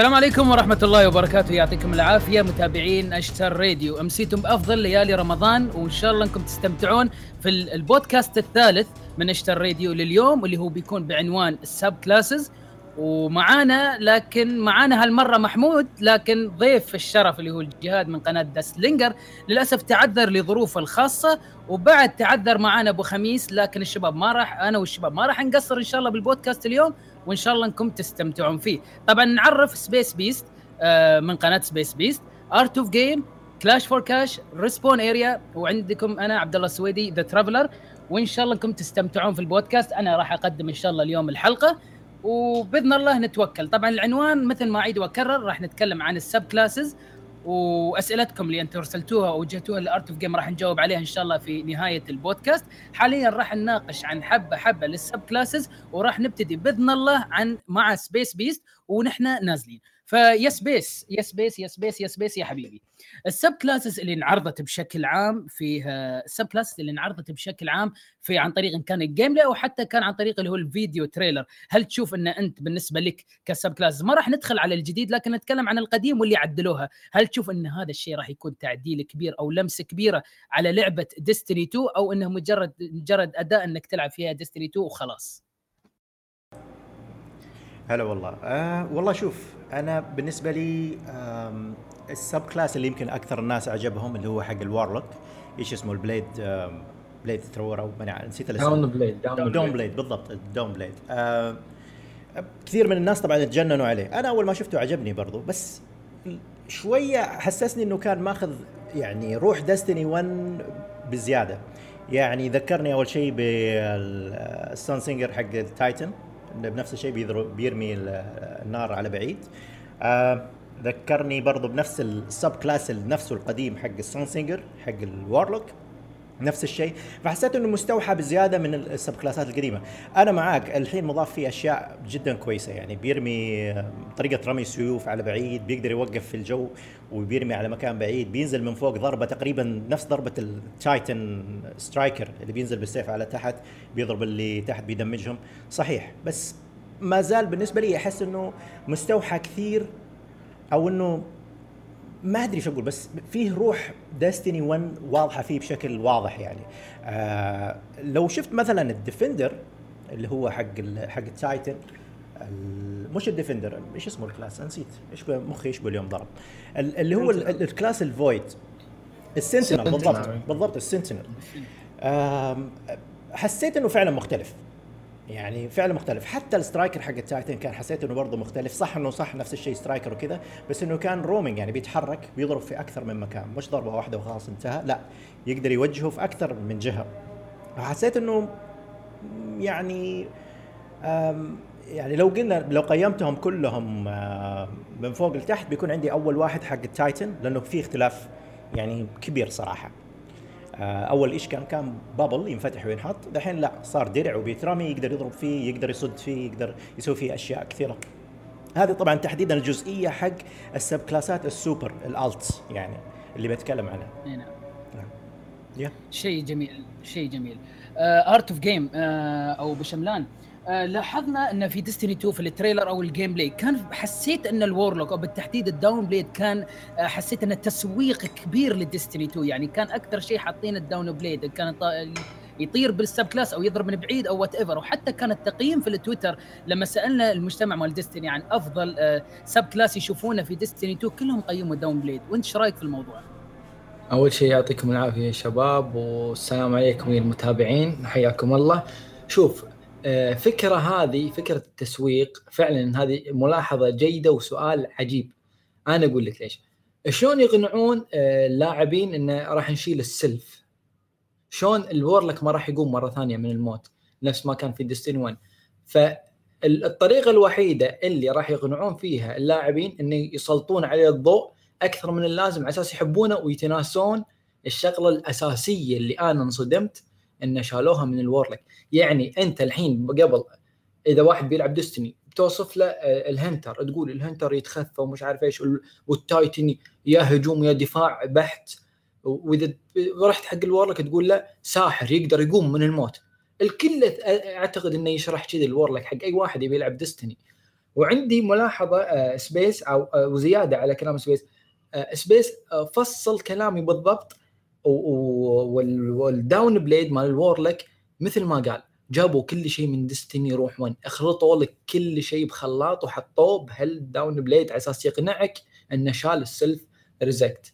السلام عليكم ورحمة الله وبركاته. يعطيكم العافية. متابعين أشتر راديو. أمسيتم بأفضل ليالي رمضان وإن شاء الله أنكم تستمتعون في البودكاست الثالث من أشتر راديو لليوم واللي هو بيكون بعنوان ال subclasses ومعانا لكن معانا هالمرة محمود لكن ضيف الشرف اللي هو الجهاد من قناة دا سلينجر للأسف تعذر لظروفه الخاصة وبعد تعذر معانا أبو خميس لكن الشباب ما راح أنا والشباب ما راح نقصر إن شاء الله بالبودكاست اليوم. وإن شاء الله إنكم تستمتعون فيه. طبعا نعرف سبيس بيست آه، من قناة سبيس بيست ارت اوف جيم كلاش فور كاش ريسبون اريا وعندكم أنا عبد الله السويدي ذا ترافلر وإن شاء الله إنكم تستمتعون في البودكاست. أنا راح أقدم إن شاء الله اليوم الحلقة. وبإذن الله نتوكل. طبعا العنوان مثل ما أعيد وأكرر راح نتكلم عن السب كلاسز وأسئلتكم اللي أنتم أرسلتوها وجهتوها لارت اوف جيم راح نجاوب عليها إن شاء الله في نهاية البودكاست. حاليا راح نناقش عن حبة حبة لل subclasses وراح نبتدي بإذن الله عن مع سبيس بيست ونحن نازلين. فيا سبيس يا سبيس يا سبيس يا سبيس يا حبيبي. ال subclasses اللي انعرضت بشكل عام في ال subclasses اللي انعرضت بشكل عام في عن طريق إن كان ال game أو حتى كان عن طريق اللي هو الفيديو trailer. هل تشوف إن أنت بالنسبة لك ك subclasses ما راح ندخل على الجديد لكن نتكلم عن القديم واللي عدلوها هل تشوف إن هذا الشيء راح يكون تعديل كبير أو لمسه كبيرة على لعبة Destiny 2 أو إنه مجرد مجرد أداء إنك تلعب فيها Destiny 2 وخلاص؟ هلا والله. آه والله شوف أنا بالنسبة لي ال subclass اللي يمكن أكثر الناس عجبهم اللي هو حق ال Warlock إيش اسمه ال blade blade thrower أو نسيت الاسم. Dawnblade Dawnblade بالضبط ال Dawnblade آه كثير من الناس طبعا تجننوا عليه. أنا أول ما شفته عجبني برضو بس شوية حسسني إنه كان ماخذ يعني روح Destiny 1 بزيادة. يعني ذكرني أول شيء بال Sunsinger حق ال Titan بنفس الشيء بيرمي النار على بعيد. آه ذكرني برضو بنفس ال subclass نفسه القديم حق ال Sunsinger حق ال Warlock نفس الشيء. فحسيت إنه مستوحى بزيادة من ال subclassات القديمة. أنا معاك الحين مضاف فيه أشياء جدا كويسة. يعني بيرمي طريقة رمي السيوف على بعيد بيقدر يوقف في الجو وبيرمي على مكان بعيد. بينزل من فوق ضربة تقريبا نفس ضربة ال Titan Striker اللي بينزل بالسيف على تحت بيضرب اللي تحت بيدمجهم. صحيح. بس ما زال بالنسبة لي أحس إنه مستوحى كثير أو إنه ما أدري شو أقول بس فيه روح Destiny 1 واضحة فيه بشكل واضح يعني. آه لو شفت مثلا ال Defender اللي هو حق حق ال Titan مش ال Defender إيش اسمه ال class؟ نسيت. إيش مخي إيش اليوم ضرب. اللي هو ال class ال Void. ال Sentinel بالضبط بالضبط ال Sentinel. حسيت إنه فعلا مختلف. يعني فعلا مختلف. حتى ال Striker حق ال Titan كان حسيت إنه برضه مختلف. صح إنه صح نفس الشيء Striker وكذا بس إنه كان roaming يعني بيتحرك بيضرب في أكثر من مكان. مش ضربة واحدة وخلاص انتهى لا. يقدر يوجهه في أكثر من جهة. حسيت إنه يعني يعني لو قلنا لو قيمتهم كلهم من فوق لتحت بيكون عندي أول واحد حق التايتن لأنه في اختلاف يعني كبير صراحة. آه، أول إيش كان؟ كان بابل ينفتح وينحط. دحين لا صار درع وبيترمي يقدر يضرب فيه يقدر يصد فيه يقدر يسوي فيه أشياء كثيرة. هذه طبعا تحديدا الجزئية حق ال subclassات ال super ال ult يعني اللي بتكلم عنها. نعم. نعم. شيء جميل شيء جميل. ارت اوف جيم أو بشملان. آه، لاحظنا إن في Destiny 2 في ال trailer أو ال gameplay كان حسيت إن ال Warlock أو بالتحديد ال Dawnblade كان آه، حسيت انه تسويق كبير لل Destiny 2 يعني كان أكثر شيء حاطين ال Dawnblade كان يطير بال subclass أو يضرب من بعيد أو whatever وحتى كان التقييم في التويتر لما سألنا المجتمع مال Destiny عن أفضل sub آه، class يشوفونه في Destiny 2 كلهم قيموا Dawnblade وأنت إيش رأيك في الموضوع؟ أول شيء يعطيكم العافية يا شباب والسلام عليكم يا المتابعين. حياكم الله. شوف آه، فكرة هذه فكرة التسويق فعلا هذه ملاحظة جيدة وسؤال عجيب. أنا أقول لك ليش. شلون يقنعون آه، اللاعبين انه راح نشيل ال self؟ شلون ال Warlock ما راح يقوم مرة ثانية من الموت؟ نفس ما كان في Destiny 1 فالطريقة الوحيدة اللي راح يقنعون فيها اللاعبين انه يسلطون عليه الضوء أكثر من اللازم على أساس يحبونه ويتناسون الشغلة الأساسية اللي أنا انصدمت انه شالوها من ال Warlock يعني أنت الحين قبل إذا واحد بيلعب Destiny بتوصف له آه، ال Hunter تقول ال Hunter يتخفى ومش عارف إيش وال Titan يا هجوم يا دفاع بحت. وإذا رحت حق ال Warlock تقول له ساحر يقدر يقوم من الموت. الكل أعتقد إنه يشرح كذي ال Warlock حق أي واحد يبي يلعب Destiny وعندي ملاحظة Space أو وزيادة على كلام Space Space فصل كلامي بالضبط وال Dawnblade مال ال Warlock مثل ما قال جابوا كل شيء من Destiny يروح وين اخلطوا لك كل شيء بخلاط وحطوه بهال Dawnblade على أساس يقنعك انه شال السلف ريزكت.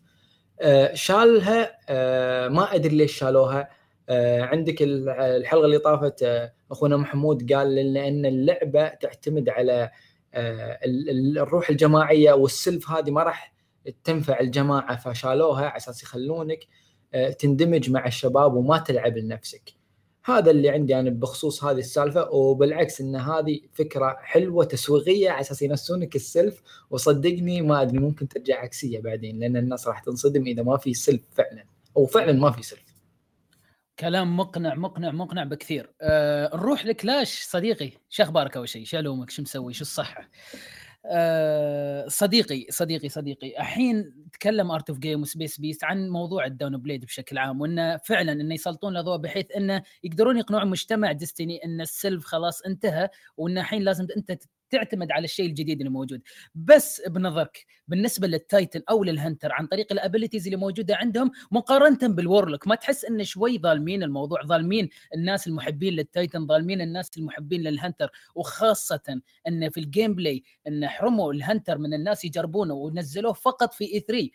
آه شالها آه ما أدري ليش شالوها. آه عندك الحلقة اللي طافت آه أخونا محمود قال لنا أن اللعبة تعتمد على آه الروح الجماعية والسلف هذه ما راح تنفع الجماعة فشالوها على أساس يخلونك آه تندمج مع الشباب وما تلعب لنفسك. هذا اللي عندي أنا بخصوص هذه السالفة وبالعكس إن هذه فكرة حلوة تسويقية على أساس ينسونك السلف وصدقني ما أدري ممكن ترجع عكسية بعدين لأن الناس راح تنصدم إذا ما في self فعلا أو فعلا ما في self. كلام مقنع مقنع مقنع بكثير. أه نروح ل Clash صديقي شو أخبارك أول شيء؟ شو علومك شو مسوي؟ شو الصحة؟ صديقي صديقي صديقي الحين تكلم Art of Game و Space Beast عن موضوع ال Dawnblade بشكل عام وانه فعلا انه يسلطون الاضواء بحيث إنه يقدرون يقنعون مجتمع Destiny إن ال self خلاص انتهى وانه الحين لازم أنت تعتمد على الشيء الجديد اللي موجود بس بنظرك بالنسبة لل Titan أو لل Hunter عن طريق ال abilities اللي موجودة عندهم مقارنة بال Warlock ما تحس انه شوي ظالمين الموضوع ظالمين الناس المحبين لل Titan ظالمين الناس المحبين لل Hunter وخاصة إن في ال gameplay إن حرموا ال Hunter من الناس يجربونه ونزلوه فقط في E3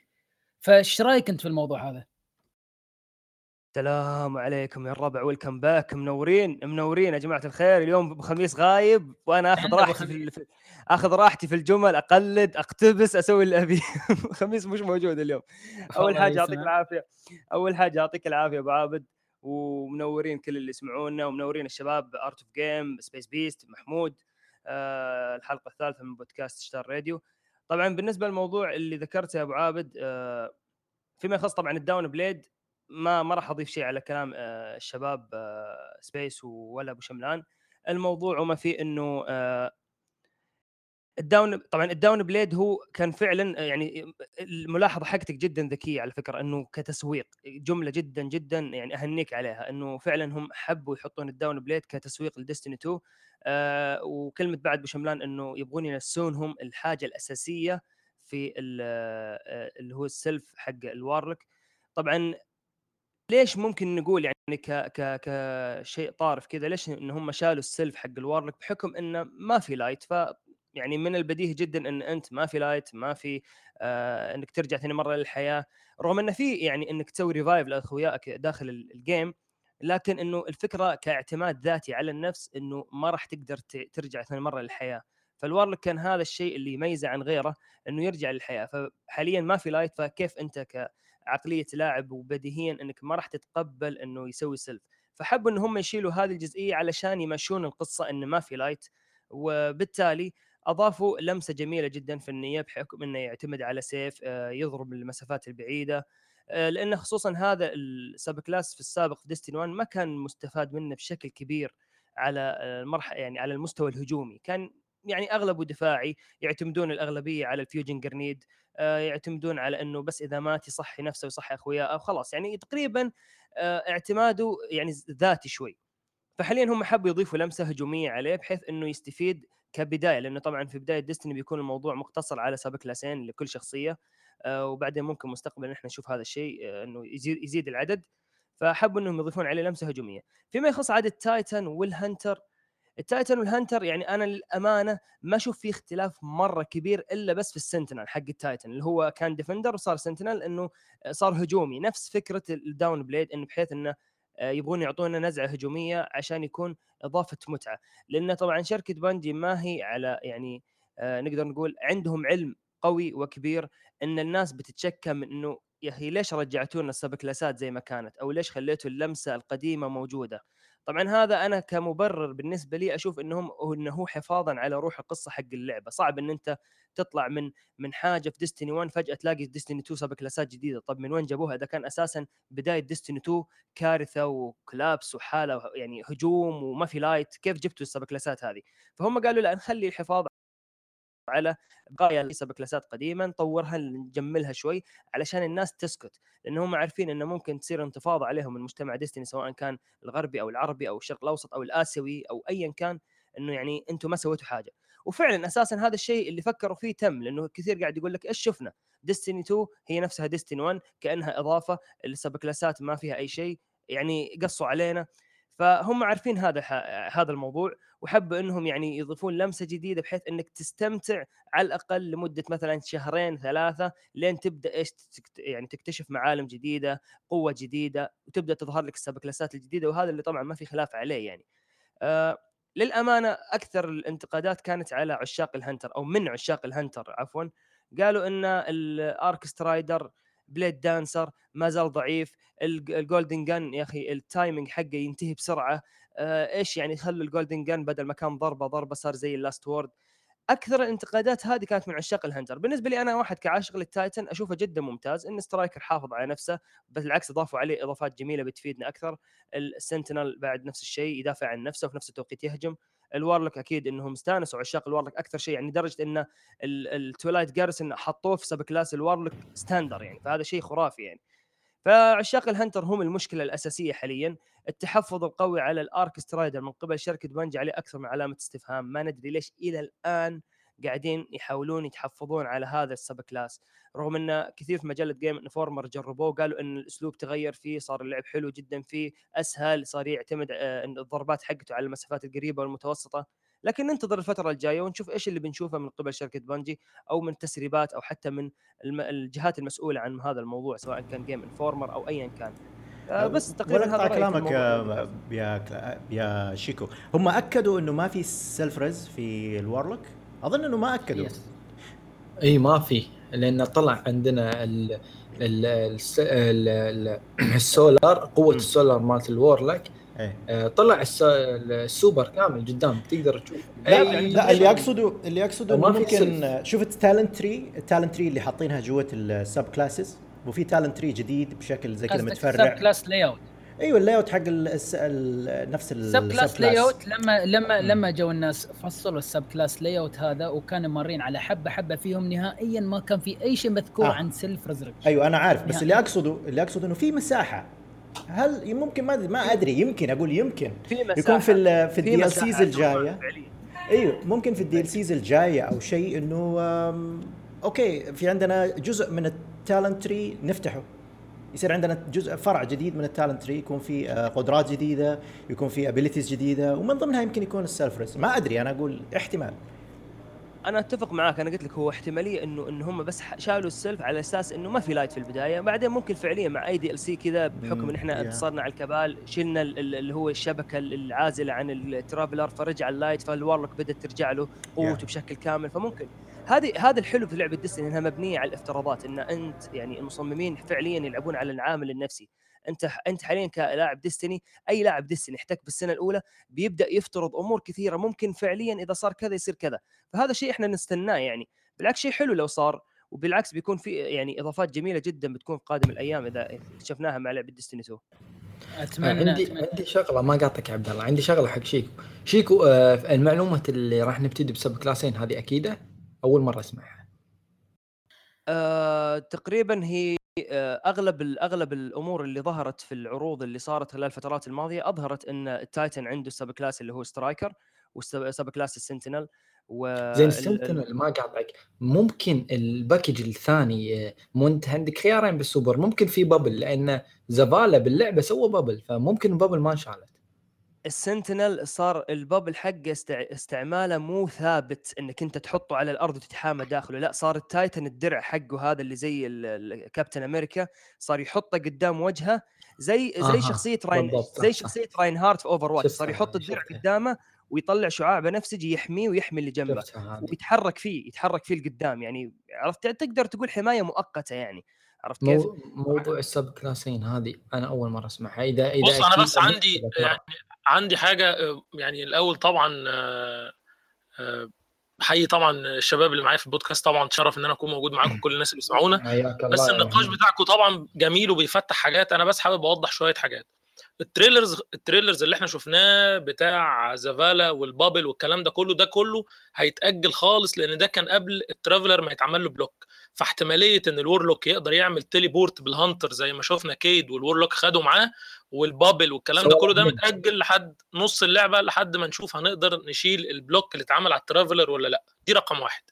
فايش رأيك أنت في الموضوع هذا؟ السلام عليكم يا الربع welcome back منورين؟ منورين يا جماعة الخير اليوم ابو خميس غايب وأنا آخذ راحتي في, في آخذ راحتي في الجمل أقلد أقتبس أسوي اللي أبي. خميس مش موجود اليوم. أول حاجة يعطيك العافية أول حاجة يعطيك العافية أبو عابد ومنورين كل اللي يسمعونا ومنورين الشباب Art of Game Space Beast محمود آه الحلقة الثالثة من بودكاست Star Radio طبعا بالنسبة للموضوع اللي ذكرته يا أبو عابد آه فيما يخص طبعا ال Dawnblade ما ما راح أضيف شيء على كلام آه الشباب آه Space ولا أبو شملان. الموضوع وما فيه إنه آه ال Dawn طبعا ال Dawnblade هو كان فعلا يعني الملاحظة حقتك جدا ذكية على فكرة إنه كتسويق جملة جدا جدا يعني أهنيك عليها إنه فعلا هم حبوا يحطون ال Dawnblade كتسويق ل Destiny 2 آه وكلمة بعد بشملان إنه يبغون ينسونهم الحاجة الأساسية في اللي هو ال self حق ال Warlock طبعا ليش ممكن نقول يعني ك ك كشيء طارف كذا؟ ليش إن هم شالوا ال self حق ال Warlock بحكم إنه ما في light ف يعني من البديهي جدا إن أنت ما في light ما في آه إنك ترجع ثاني مرة للحياة. رغم إنه في يعني إنك تسوي revive لأخوياك داخل ال game لكن إنه الفكرة كاعتماد ذاتي على النفس إنه ما راح تقدر ترجع ثاني مرة للحياة. فال Warlock كان هذا الشيء اللي يميزه عن غيره إنه يرجع للحياة. فحاليا ما في light فكيف أنت كعقليه لاعب وبديهيا إنك ما راح تتقبل إنه يسوي self. فحبوا إن هم يشيلوا هذه الجزئية علشان يمشون القصة انه ما في light وبالتالي أضافوا لمسة جميلة جدا فنيه بحكم إنه يعتمد على سيف يضرب المسافات البعيدة. لأنه خصوصا هذا ال subclass في السابق في Destiny 1 ما كان مستفاد منه بشكل كبير على المرحله يعني على المستوى الهجومي. كان يعني أغلبه دفاعي يعتمدون الأغلبية على الفيوجن جرنيد يعتمدون على إنه بس إذا مات يصحي نفسه ويصحي أخوياه خلاص. يعني تقريبا اعتماده يعني ذاتي شوي. فحاليا هم حبوا يضيفوا لمسة هجومية عليه بحيث إنه يستفيد كبداية لأنه طبعا في بداية ديستني بيكون الموضوع مقتصر على سابق كلاسين لكل شخصية وبعدين ممكن مستقبلا إحنا نشوف هذا الشيء إنه يزيد يزيد العدد. فحبوا إنهم يضيفون عليه لمسة هجومية. فيما يخص عدد Titan وال Hunter ال Titan وال Hunter يعني أنا للأمانة ما أشوف في اختلاف مرة كبير إلا بس في ال Sentinel حق ال Titan اللي هو كان Defender وصار Sentinel إنه صار هجومي. نفس فكرة ال Dawnblade إنه بحيث إنه يبغون يعطونا نزعة هجومية عشان يكون إضافة متعة. لأن طبعا شركة Bungie ما هي على يعني نقدر نقول عندهم علم قوي وكبير إن الناس بتتشكى من إنه يا أخي ليش رجعتونا ال subclass ات زي ما كانت؟ أو ليش خليتوا اللمسة القديمة موجودة؟ طبعا هذا أنا كمبرر بالنسبة لي أشوف انهم إنه هو حفاظا على روح القصة حق اللعبة. صعب إن أنت تطلع من من حاجة في Destiny 1 فجأة تلاقي Destiny 2 subclass ات جديدة. طب من وين جابوها؟ إذا كان أساسا بداية Destiny 2 كارثة و collapse وحالة يعني هجوم وما في light كيف جبتوا ال subclass ات هذه؟ فهم قالوا لا نخلي الحفاظ على بقايا سب كلاسات قديمه نطورها نجملها شوي علشان الناس تسكت لأن هم عارفين إنه ممكن تصير انتفاضة عليهم من مجتمع ديستني سواء كان الغربي أو العربي أو الشرق الأوسط أو الآسيوي أو ايا كان إنه يعني أنتم ما سويتوا حاجة. وفعلا أساسا هذا الشيء اللي فكروا فيه تم لأنه كثير قاعد يقول لك إيش شفنا؟ ديستني 2 هي نفسها ديستني 1 كأنها إضافة السب كلاسات ما فيها أي شيء يعني قصوا علينا. فهم عارفين هذا هذا الموضوع وحبوا إنهم يعني يضيفون لمسة جديدة بحيث إنك تستمتع على الأقل لمدة مثلا شهرين ثلاثة لين تبدأ إيش يعني تكتشف معالم جديدة، قوة جديدة وتبدأ تظهر لك ال subclass ات الجديدة وهذا اللي طبعا ما في خلاف عليه يعني. آه للأمانة أكثر الانتقادات كانت على عشاق ال Hunter أو من عشاق ال Hunter عفوا قالوا إن ال Arcstrider Bladedancer ما زال ضعيف ال Golden Gun يا أخي ال timing حقه ينتهي بسرعة. آه إيش يعني خلوا ال Golden Gun بدل ما كان ضربة ضربة صار زي ال Last Word أكثر الانتقادات هذه كانت من عشاق ال Hunter بالنسبة لي أنا واحد كعاشق لل Titan أشوفه جدا ممتاز. إن Striker حافظ على نفسه بالعكس أضافوا عليه إضافات جميلة بتفيدنا أكثر. ال Sentinel بعد نفس الشيء يدافع عن نفسه وفي نفس التوقيت يهجم. ال Warlock أكيد إنهم استانسوا عشاق ال Warlock أكثر شيء يعني لدرجه إن ال Twilight Garrison حطوه في subclass ال Warlock standard يعني فهذا شيء خرافي يعني. فعشاق ال Hunter هم المشكلة الأساسية حاليا. التحفظ القوي على ال Arcstrider من قبل شركة Bungie عليه أكثر من علامة استفهام. ما ندري ليش إلى الآن قاعدين يحاولون يتحفظون على هذا ال subclass. رغم إن كثير في مجلة Game Informer جربوه قالوا إن الأسلوب تغير فيه صار اللعب حلو جدا فيه أسهل صار يعتمد آه، الضربات حقته على المسافات القريبة والمتوسطة. لكن ننتظر الفترة الجاية ونشوف إيش اللي بنشوفه من قبل شركة Bungie أو من تسريبات أو حتى من الجهات المسؤولة عن هذا الموضوع سواء كان Game Informer أو ايا كان. آه، بس تقريبا هذا كلامك يا, يا يا شيكو. هم أكدوا إنه ما في self res في ال Warlock أظن إنه ما أكدوا. Yes. إي ما في لأن طلع عندنا ال ال ال السولار قوة السولار مالت ال Warlock إيه. آه، طلع السوبر كامل قدام تقدر تشوف. لا, لا اللي اقصده اللي اقصده إنه ممكن شفت ال talent tree ال talent tree اللي حاطينها جوة ال subclasses وفي talent tree جديد بشكل زي كذا متفرع. sub class layout أيوه ال layout حق الس... ال... نفس ال subclass layout لما لما لما جو الناس فصلوا ال subclass layout هذا وكانوا مارين على حبة حبة فيهم نهائيا ما كان في أي شيء مذكور آه. عن self resurrection أيوه أنا عارف بس اللي أقصده اللي أقصده إنه في مساحة. هل ممكن ما ما أدري يمكن أقول يمكن. في مساحة. يكون في ال في ال DLCs الجاية. أيوه ممكن في ال DLCs الجاية أو شيء إنه okay في عندنا جزء من ال talent tree نفتحه. يصير عندنا جزء فرع جديد من ال talent tree يكون في آه، قدرات جديدة يكون في abilities جديدة ومن ضمنها يمكن يكون ال self res ما أدري أنا أقول احتمال. أنا أتفق معاك أنا قلت لك هو احتمالية إنه انه هم بس شالوا ال self على أساس إنه ما في light في البداية. بعدين ممكن فعليا مع أي DLC كذا بحكم إن إحنا اتصلنا على ال Cabal شلنا اللي هو الشبكة العازلة عن ال Traveler فرجع ال light فال Warlock بدأت ترجع له قوته بشكل كامل فممكن. هذه هذا الحلو في لعبة ديستني إنها مبنية على الافتراضات إن أنت يعني المصممين فعليا يلعبون على العامل النفسي. أنت أنت حاليا كلاعب ديستني أي لاعب ديستني احتك بالسنة الأولى بيبدأ يفترض أمور كثيرة ممكن فعليا إذا صار كذا يصير كذا. فهذا شيء إحنا نستناه يعني. بالعكس شيء حلو لو صار وبالعكس بيكون في يعني إضافات جميلة جدا بتكون في قادم الأيام إذا اكتشفناها مع لعبة ديستني 2 أتمنى عندي أتمنى. عندي شغلة ما قاطعك يا عبد الله عندي شغلة حق شيكو. شيكو آه المعلومه اللي راح نبتدي ب subclass ين هذه أكيدة. أول مرة أسمعها. آه تقريبا هي آه أغلب أغلب الأمور اللي ظهرت في العروض اللي صارت خلال الفترات الماضية أظهرت إن ال Titan عنده subclass اللي هو Striker و subclass ال Sentinel و زين ال Sentinel ما قاطعك. ممكن ال package الثاني آه، منت عندك خيارين بالسوبر. ممكن في bubble لأن Zavala باللعبة سوى bubble فممكن bubble ما انشالت ال Sentinel صار ال bubble حقه استعماله مو ثابت إنك أنت تحطه على الأرض وتتحامى داخله لا صار ال Titan الدرع حقه هذا اللي زي كابتن أمريكا صار يحطه قدام وجهه زي زي آه شخصية Rein زي شخصية Reinhardt في Overwatch صار يحط الدرع قدامه ويطلع شعاع بنفسجي يحميه ويحمي اللي جنبه ويتحرك فيه يتحرك فيه لقدام يعني عرفت؟ تقدر تقول حماية مؤقتة يعني. عرفت كيف؟ موضوع ال subclass ين هذه أنا أول مرة أسمعها. اذا إذا بص أنا بس عندي يعني عندي حاجة يعني الأول طبعا آه، آه، بحيي طبعا الشباب اللي معايا في البودكاست طبعا تشرف إن أنا أكون موجود معاكم كل الناس اللي بيسمعونا. بس النقاش بتاعكم طبعا جميل وبيفتح حاجات. أنا بس حابب أوضح شوية حاجات. ال trailers ال trailers اللي إحنا شفناه بتاع Zavala وال bubble والكلام ده كله ده كله هيتأجل خالص لأن ده كان قبل ال Traveler ما يتعمل له block. فاحتمالية إن ال Warlock يقدر يعمل teleport بال Hunter زي ما شفنا Cayde وال Warlock خدوا معاه وال bubble والكلام ده كله ده متأجل لحد نص اللعبة لحد ما نشوف هنقدر نشيل ال block اللي اتعمل على ال Traveler ولا لأ. دي رقم واحد.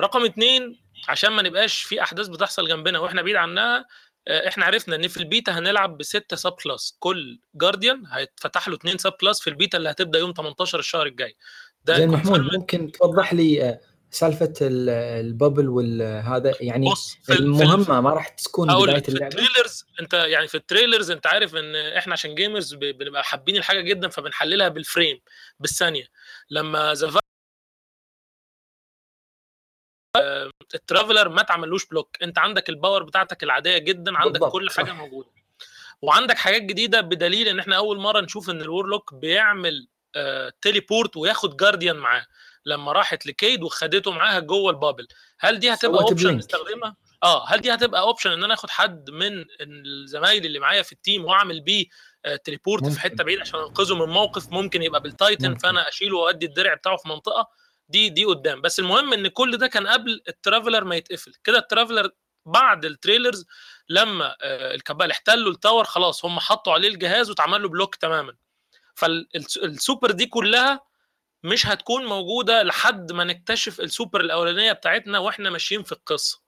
رقم اتنين عشان ما نبقاش في أحداث بتحصل جنبنا وإحنا بعيد عنها آه، إحنا عرفنا إن في البيتا هنلعب بستة subclass كل Guardian هيتفتح له اثنين subclass في البيتا اللي هتبدأ يوم 18 الشهر الجاي. ده زين محمود ممكن توضح لي آه، سالفة ال bubble والهذا يعني بص في المهمه ما راح تكون بداية اللعبه في ال trailers انت يعني في ال trailers انت عارف ان إحنا عشان gamers بنبقى حابين الحاجة جدا فبنحللها بال frame بالثانية. لما Zavala ال Traveler ما تعملوش block انت عندك ال power بتاعتك العادية جدا عندك بالضبط. كل حاجة. موجودة. وعندك حاجات جديدة بدليل ان إحنا أول مرة نشوف إن ال Warlock بيعمل آه teleport وياخد Guardian معاه. لما راحت ل Cayde وخدته معاها جوه ال bubble. هل دي هتبقى option نستخدمها؟ آه هل دي هتبقى option إن أنا آخد حد من الزمايل اللي معايا في ال team وأعمل بيه آه teleport في حتة بعيد عشان انقذه من موقف ممكن يبقى بال Titan ممكن. فأنا أشيله وأدي الدرع بتاعه في منطقة؟ دي دي قدام. بس المهم إن كل ده كان قبل ال Traveler ما يتقفل. كده ال Traveler بعد ال trailers لما آه ال Cabal احتلوا ال Tower خلاص هم حطوا عليه الجهاز واتعمل له block تماما. فالسوبر دي كلها مش هتكون موجودة لحد ما نكتشف السوبر الأولانية بتاعتنا وإحنا ماشيين في القصة.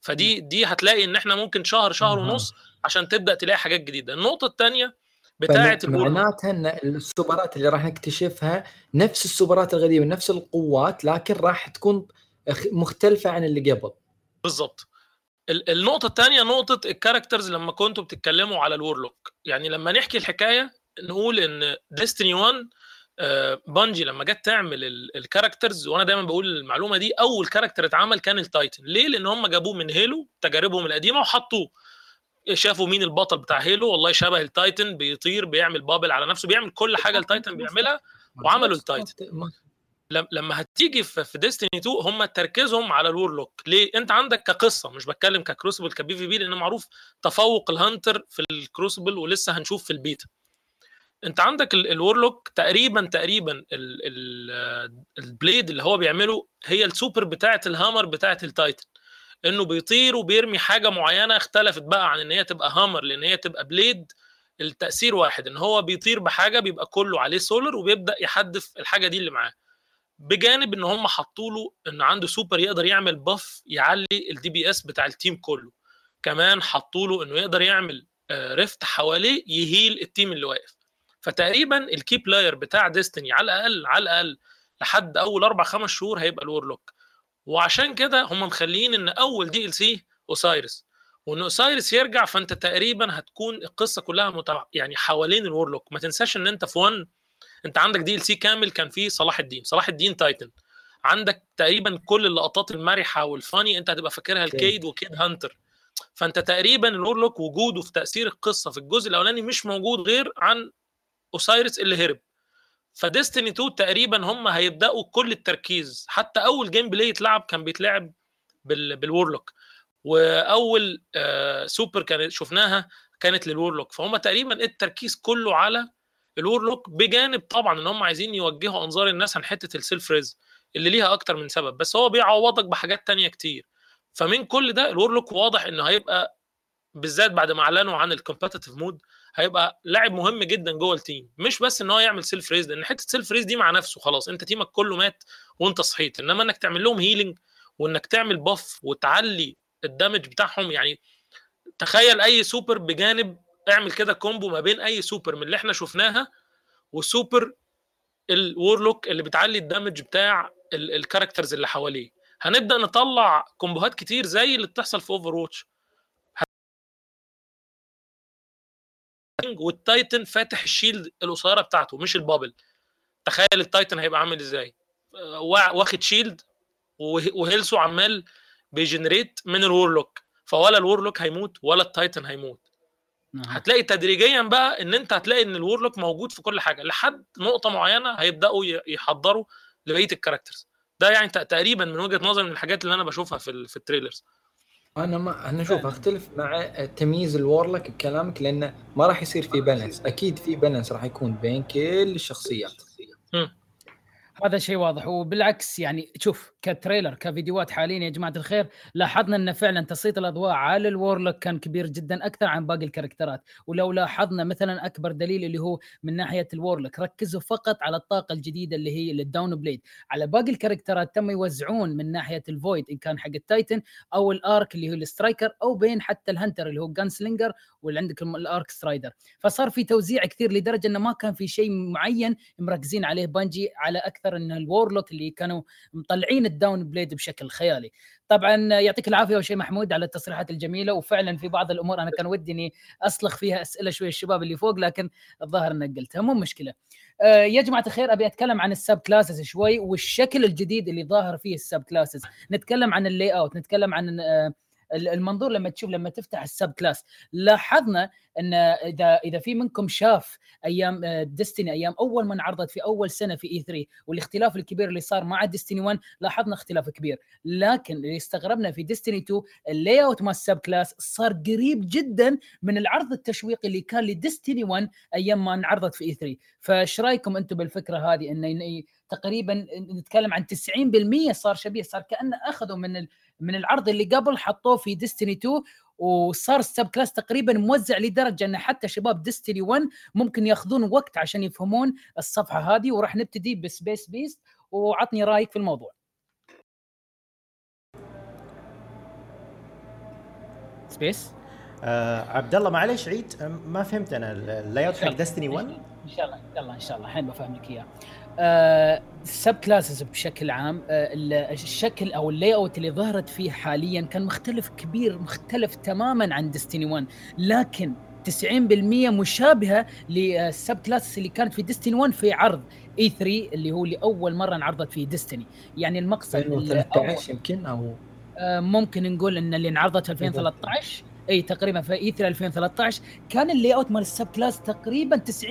فدي دي هتلاقي إن إحنا ممكن شهر شهر ونص عشان تبدأ تلاقي حاجات جديدة. النقطة الثانية بتاعه معناتها إن السوبرات اللي راح نكتشفها نفس السوبرات القديمه نفس القوات لكن راح تكون مختلفة عن اللي قبل. بالظبط النقطة الثانية نقطة ال characters لما كنتوا بتتكلموا على ال Warlock يعني لما نحكي الحكاية نقول إن Destiny 1 Bungie لما جت تعمل ال characters وأنا دايما بقول المعلومة دي أول character اتعمل كان ال Titan ليه؟ لأن هم جابوه من Halo تجاربهم القديمة وحطوه. شافوا مين البطل بتاع Halo والله شبه ال Titan بيطير بيعمل bubble على نفسه بيعمل كل حاجة ال Titan بيعملها وعملوا ال Titan لما هتيجي في Destiny 2 هم تركيزهم على ال Warlock ليه؟ أنت عندك كقصة مش بتكلم ك Crucible ك PvP لأن معروف تفوق ال Hunter في ال Crucible ولسه هنشوف في البيتا. انت عندك ال Warlock تقريبا تقريبا ال blade اللي هو بيعمله هي السوبر بتاعه ال hammer بتاعه ال Titan انه بيطير وبيرمي حاجة معينة اختلفت بقى عن إن هي تبقى hammer لإن هي تبقى blade التأثير واحد. إن هو بيطير بحاجة بيبقى كله عليه سولر وبيبدأ يحدف الحاجة دي اللي معاه. بجانب إن هم حطوا له إن عنده سوبر يقدر يعمل buff يعلي ال DPS بتاع ال team كله. كمان حطوا له إنه يقدر يعمل rift حواليه ي heal ال team اللي واقف. فتقريبا ال key player بتاع Destiny على الأقل على الأقل لحد أول أربع خمس شهور هيبقى ال Warlock وعشان كده هم مخليين إن أول DLC Osiris وإن Osiris يرجع فأنت تقريبا هتكون القصة كلها متع... يعني حوالين ال Warlock ما تنساش إن أنت في 1 أنت عندك DLC كامل كان فيه صلاح الدين صلاح الدين Titan عندك تقريبا كل اللقطات المرحة وال funny أنت هتبقى فاكرها ال Cayde و Cayde Hunter فأنت تقريبا ال Warlock وجوده في تأثير القصة في الجزء الأولاني مش موجود غير عن Osiris اللي هرب. ف Destiny 2 تقريبا هم هيبدأوا كل التركيز. حتى أول gameplay يتلعب كان بيتلعب بال بال Warlock وأول آه سوبر كانت شفناها كانت لل Warlock فهم تقريبا التركيز كله على ال Warlock بجانب طبعا إن هم عايزين يوجهوا أنظار الناس عن حتة ال self res اللي ليها أكتر من سبب. بس هو بيعوضك بحاجات تانية كتير. فمن كل ده ال Warlock واضح إنه هيبقى بالذات بعد ما أعلنوا عن ال competitive mode هيبقى لاعب مهم جدا جوه ال team مش بس إن هو يعمل self res لأن حتة self res دي مع نفسه خلاص. أنت team ك كله مات وأنت صحيت. إنما إنك تعمل لهم healing وإنك تعمل buff وتعلي ال damage بتاعهم يعني تخيل أي سوبر بجانب اعمل كده combo ما بين أي سوبر من اللي إحنا شفناها و super ال Warlock اللي بتعلي ال damage بتاع ال characters اللي حواليه. هنبدأ نطلع combo هات كتير زي اللي بتحصل في Overwatch وال Titan فاتح ال shield القصيرة بتاعته مش ال bubble. تخيل ال Titan هيبقى عامل إزاي. واخد shield و health ه عمال بي generate من ال Warlock. فولا ال Warlock هيموت ولا ال Titan هيموت. هتلاقي تدريجيا بقى إن أنت هتلاقي إن ال Warlock موجود في كل حاجة. لحد نقطة معينة هيبدأوا يحضروا لبقية ال characters. ده يعني تقريبا من وجهة نظري من الحاجات اللي أنا بشوفها في في ال trailers. أنا ما أنا شوف أختلف مع تمييز ال Warlock بكلامك لأنه ما راح يصير في balance أكيد في balance راح يكون بين كل الشخصيات. هذا شيء واضح. وبالعكس يعني شوف ك trailer كفيديوهات حاليا يا جماعة الخير لاحظنا إن فعلا تسليط الأضواء على ال Warlock كان كبير جدا أكثر عن باقي ال character ات. ولو لاحظنا مثلا أكبر دليل اللي هو من ناحية ال Warlock ركزوا فقط على الطاقة الجديدة اللي هي ال Dawnblade. على باقي ال character ات تم يوزعون من ناحية ال Void إن كان حق ال Titan أو ال Arc اللي هو ال Striker أو بين حتى ال Hunter اللي هو Gunslinger واللي عندك ال Arcstrider. فصار في توزيع كثير لدرجة إنه ما كان في شيء معين مركزين عليه Bungie على أكثر إن ال Warlock اللي كانوا مطلعين ال Dawnblade بشكل خيالي. طبعا يعطيك العافية اول شيء محمود على التصريحات الجميلة وفعلا في بعض الأمور أنا كان ودي إني أصلخ فيها أسئلة شوي الشباب اللي فوق لكن الظاهر إنك قلتها مو مشكلة. آه، يا جماعة الخير أبي أتكلم عن ال subclasses شوي والشكل الجديد اللي ظاهر فيه ال subclasses نتكلم عن ال layout نتكلم عن آه، المنظور لما تشوف لما تفتح ال subclass لاحظنا إن إذا إذا في منكم شاف أيام Destiny أيام أول ما انعرضت في أول سنة في E3 والاختلاف الكبير اللي صار مع Destiny 1 لاحظنا اختلاف كبير. لكن اللي استغربنا في Destiny 2 ال layout مال ال subclass صار قريب جدا من العرض التشويقي اللي كان ل Destiny 1 أيام ما انعرضت في E3 فايش رأيكم أنتم بالفكرة هذه؟ انه تقريبا نتكلم عن 90% صار شبيه صار كأنه أخذوا من من العرض اللي قبل حطوه في Destiny 2 وصار ال subclass تقريبا موزع لدرجة إن حتى شباب Destiny 1 ممكن ياخذون وقت عشان يفهمون الصفحة هذه وراح نبتدي ب Space Beast وعطني رأيك في الموضوع. Space آه عبد الله معلش عيد ما فهمت أنا ال layout حق Destiny 1 إن شاء الله إن شاء الله إن شاء الله الحين بفهمك إياه. ال sub آه، classes بشكل عام آه الشكل أو ال layout اللي ظهرت فيه حاليا كان مختلف كبير مختلف تماما عن Destiny 1 لكن 90% مشابهة لل subclasses اللي كانت في Destiny 1 في عرض E3 اللي هو اللي مرة انعرضت فيه Destiny يعني المقصد 2013 يمكن أو آه ممكن نقول إن اللي انعرضت في 2013 إي تقريبا في E3 2013 كان ال layout مال ال subclass تقريبا 90%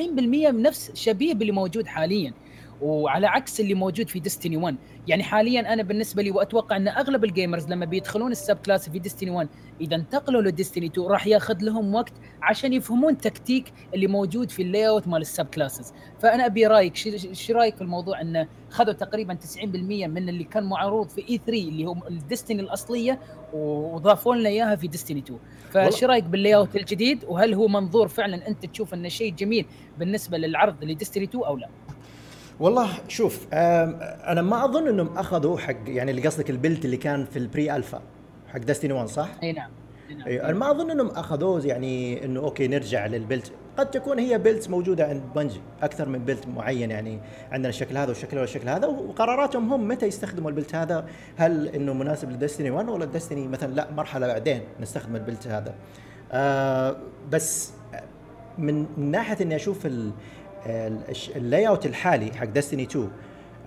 من نفس شبيه باللي موجود حاليا. وعلى عكس اللي موجود في Destiny 1 يعني حاليا أنا بالنسبة لي وأتوقع إن أغلب ال gamers لما بيدخلون ال subclass في Destiny 1 إذا انتقلوا ل Destiny 2 راح ياخذ لهم وقت عشان يفهمون تكتيك اللي موجود في ال layout مال ال subclasses فأنا أبي رأيك شو رأيك في الموضوع انه خذوا تقريبا 90% من اللي كان معروض في E3 اللي هو ال Destiny الأصلية وضافوا لنا إياها في Destiny 2 فشو رأيك بال layout الجديد؟ وهل هو منظور فعلا أنت تشوف إنه شيء جميل بالنسبة للعرض ل Destiny 2 أو لا؟ والله شوف أنا ما أظن إنهم أخذوا حق يعني اللي قصدك ال build اللي كان في ال pre-alpha حق Destiny 1 صح؟ إي نعم إي أنا ما أظن إنهم أخذوه يعني إنه أوكي نرجع لل build. قد تكون هي builds موجودة عند Bungie أكثر من build معين يعني عندنا الشكل هذا والشكل هذا والشكل هذا وقراراتهم هم متى يستخدموا ال build هذا؟ هل إنه مناسب ل Destiny 1 ولا Destiny مثلا؟ لا مرحلة بعدين نستخدم ال build هذا. آه بس من ناحية إني أشوف ال ال layout الحالي حق Destiny 2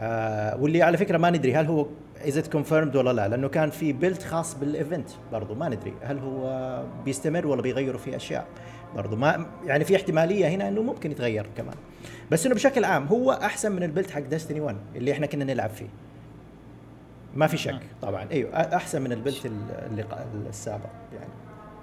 آه واللي على فكرة ما ندري هل هو is it confirmed ولا لا لأنه كان في build خاص بال event برضو ما ندري هل هو بيستمر ولا بيغيروا فيه أشياء برضو. ما يعني في احتمالية هنا إنه ممكن يتغير كمان. بس إنه بشكل عام هو أحسن من ال build حق Destiny 1 اللي إحنا كنا نلعب فيه. ما في شك طبعا. إيوه أحسن من ال build اللي السابق يعني.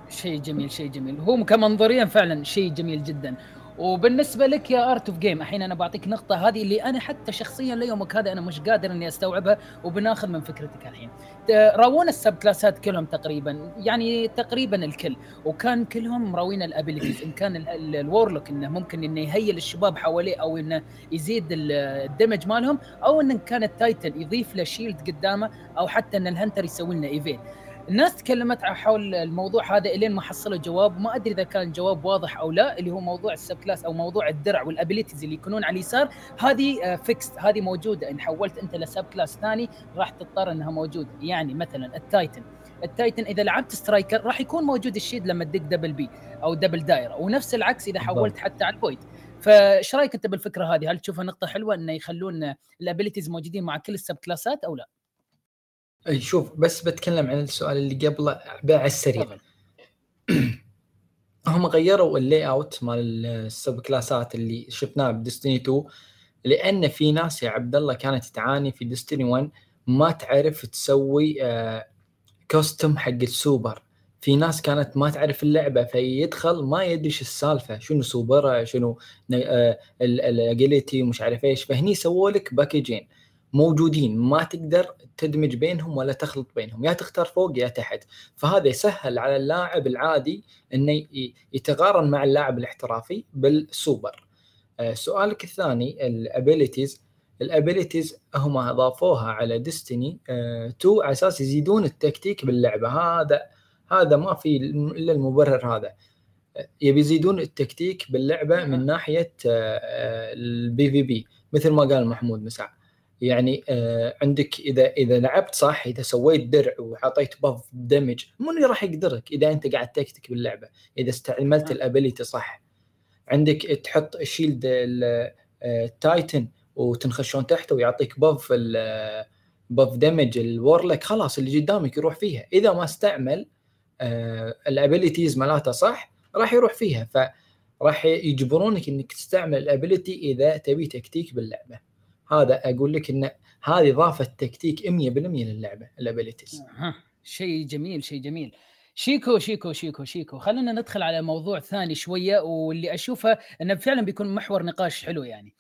شيء جميل شيء جميل. هو كمنظريا فعلا شيء جميل جدا. وبالنسبة لك يا Art of Game الحين أنا بعطيك نقطة هذه اللي أنا حتى شخصيا ليومك هذا أنا مش قادر إني أستوعبها وبناخذ من فكرتك الحين. راونا ال subclass ات كلهم تقريبا يعني تقريبا الكل وكان كلهم مراوين ال abilities إن كان ال Warlock إنه ممكن إنه ي heal الشباب حواليه أو إنه يزيد ال damage مالهم أو انه كان ال Titan يضيف له shield قدامه أو حتى إن ال Hunter يسوي لنا evade الناس تكلمت حول الموضوع هذا إلين ما حصلوا جواب ما أدري إذا كان جواب واضح أو لا اللي هو موضوع ال subclass أو موضوع الدرع وال abilities اللي يكونون على اليسار. هذه fixed آه، هذه موجودة. إن حولت أنت ل subclass ثاني راح تضطر إنها موجودة. يعني مثلا ال Titan ال Titan إذا لعبت Striker راح يكون موجود ال shield لما تدق double B أو double دايره ونفس العكس إذا حولت حتى على ال point فايش رأيك أنت بالفكرة هذه؟ هل تشوفها نقطة حلوة إنه يخلون ال abilities موجودين مع كل ال subclass ات أو لا؟ أي شوف بس بتكلم عن السؤال اللي قبله على السريع. هم غيروا ال layout مال ال subclass ات اللي شفناه ب Destiny 2 لأن في ناس يا عبد الله كانت تعاني في Destiny 1 ما تعرف تسوي custom آه، حق السوبر. في ناس كانت ما تعرف اللعبة فيدخل ما يدري إيش السالفة شنو سوبرها شنو آه، ال agility ومش عارف إيش. فهني سووا لك package ين موجودين ما تقدر تدمج بينهم ولا تخلط بينهم يا تختار فوق يا تحت فهذا يسهل على اللاعب العادي انه يتقارن مع اللاعب الاحترافي بالسوبر آه، سؤالك الثاني ال abilities ال abilities هم اضافوها على Destiny 2 على أساس يزيدون التكتيك باللعبه هذا هذا ما في الا المبرر هذا يبي يزيدون التكتيك باللعبه من ناحيه ال PvP مثل ما قال محمود مسع يعني آه عندك إذا إذا لعبت صح إذا سويت درع وحطيت buff damage من راح يقدرك إذا أنت قاعد تكتك باللعبة؟ إذا استعملت ال ability صح. عندك تحط shield ال Titan وتنخشون تحته ويعطيك buff buff damage ال Warlock خلاص اللي قدامك يروح فيها. إذا ما استعمل آه ال abilities مالته صح راح يروح فيها. فراح يجبرونك إنك تستعمل ال ability إذا تبي تكتيك باللعبة. هذا أقول لك إن هذه إضافة تكتيك 100% للعبة ال abilities. شيء جميل شيء جميل. شيكو شيكو شيكو شيكو. خلينا ندخل على موضوع ثاني شوية واللي أشوفه إنه فعلا بيكون محور نقاش حلو يعني.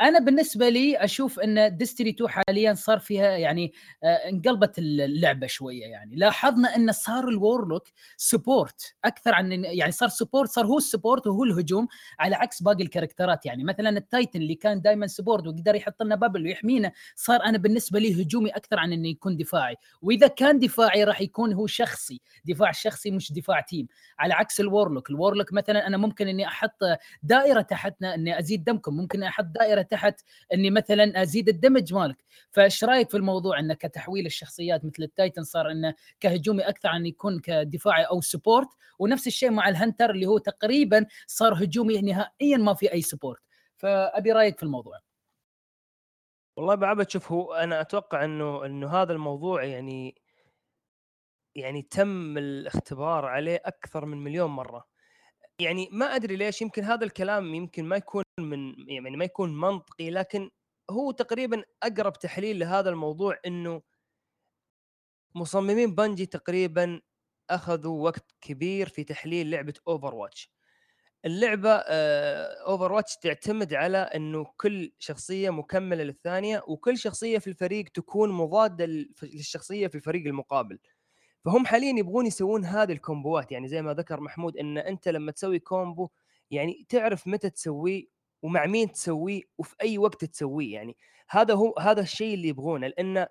أنا بالنسبة لي أشوف أن Destiny 2 حاليا صار فيها يعني آه، انقلبت اللعبة شوية يعني. لاحظنا أن صار ال Warlock support أكثر عن يعني صار support صار هو ال support وهو الهجوم على عكس باقي ال character ات يعني. مثلا ال Titan اللي كان دائما support وقدر يحط لنا bubble ويحمينا صار أنا بالنسبة لي هجومي أكثر عن إنه يكون دفاعي. وإذا كان دفاعي راح يكون هو شخصي دفاع شخصي مش دفاع team على عكس ال Warlock ال Warlock مثلا أنا ممكن إني أحط دائرة تحتنا إني أزيد damage كم ممكن ممكن أحط دائرة تحت إني مثلا أزيد ال damage مالك. فإيش رأيك في الموضوع إنه كتحويل الشخصيات مثل ال Titan صار إنه كهجومي أكثر عن يكون كدفاعي أو support ونفس الشيء مع ال Hunter اللي هو تقريبا صار هجومي نهائيا ما في أي support فأبي رأيك في الموضوع. والله بعبد شوف هو أنا أتوقع إنه إنه هذا الموضوع يعني يعني تم الاختبار عليه أكثر من مليون مرة. يعني ما أدري ليش يمكن هذا الكلام يمكن ما يكون من يعني ما يكون منطقي لكن هو تقريبا أقرب تحليل لهذا الموضوع إنه مصممين Bungie تقريبا أخذوا وقت كبير في تحليل لعبة Overwatch اللعبة Overwatch تعتمد على إنه كل شخصية مكملة للثانية وكل شخصية في الفريق تكون مضادة للشخصية في الفريق المقابل. فهم حاليا يبغون يسوون هذه ال combo ات. يعني زي ما ذكر محمود إن أنت لما تسوي combo يعني تعرف متى تسويه ومع مين تسويه وفي أي وقت تسويه. يعني هذا هو هذا الشيء اللي يبغونه. لأن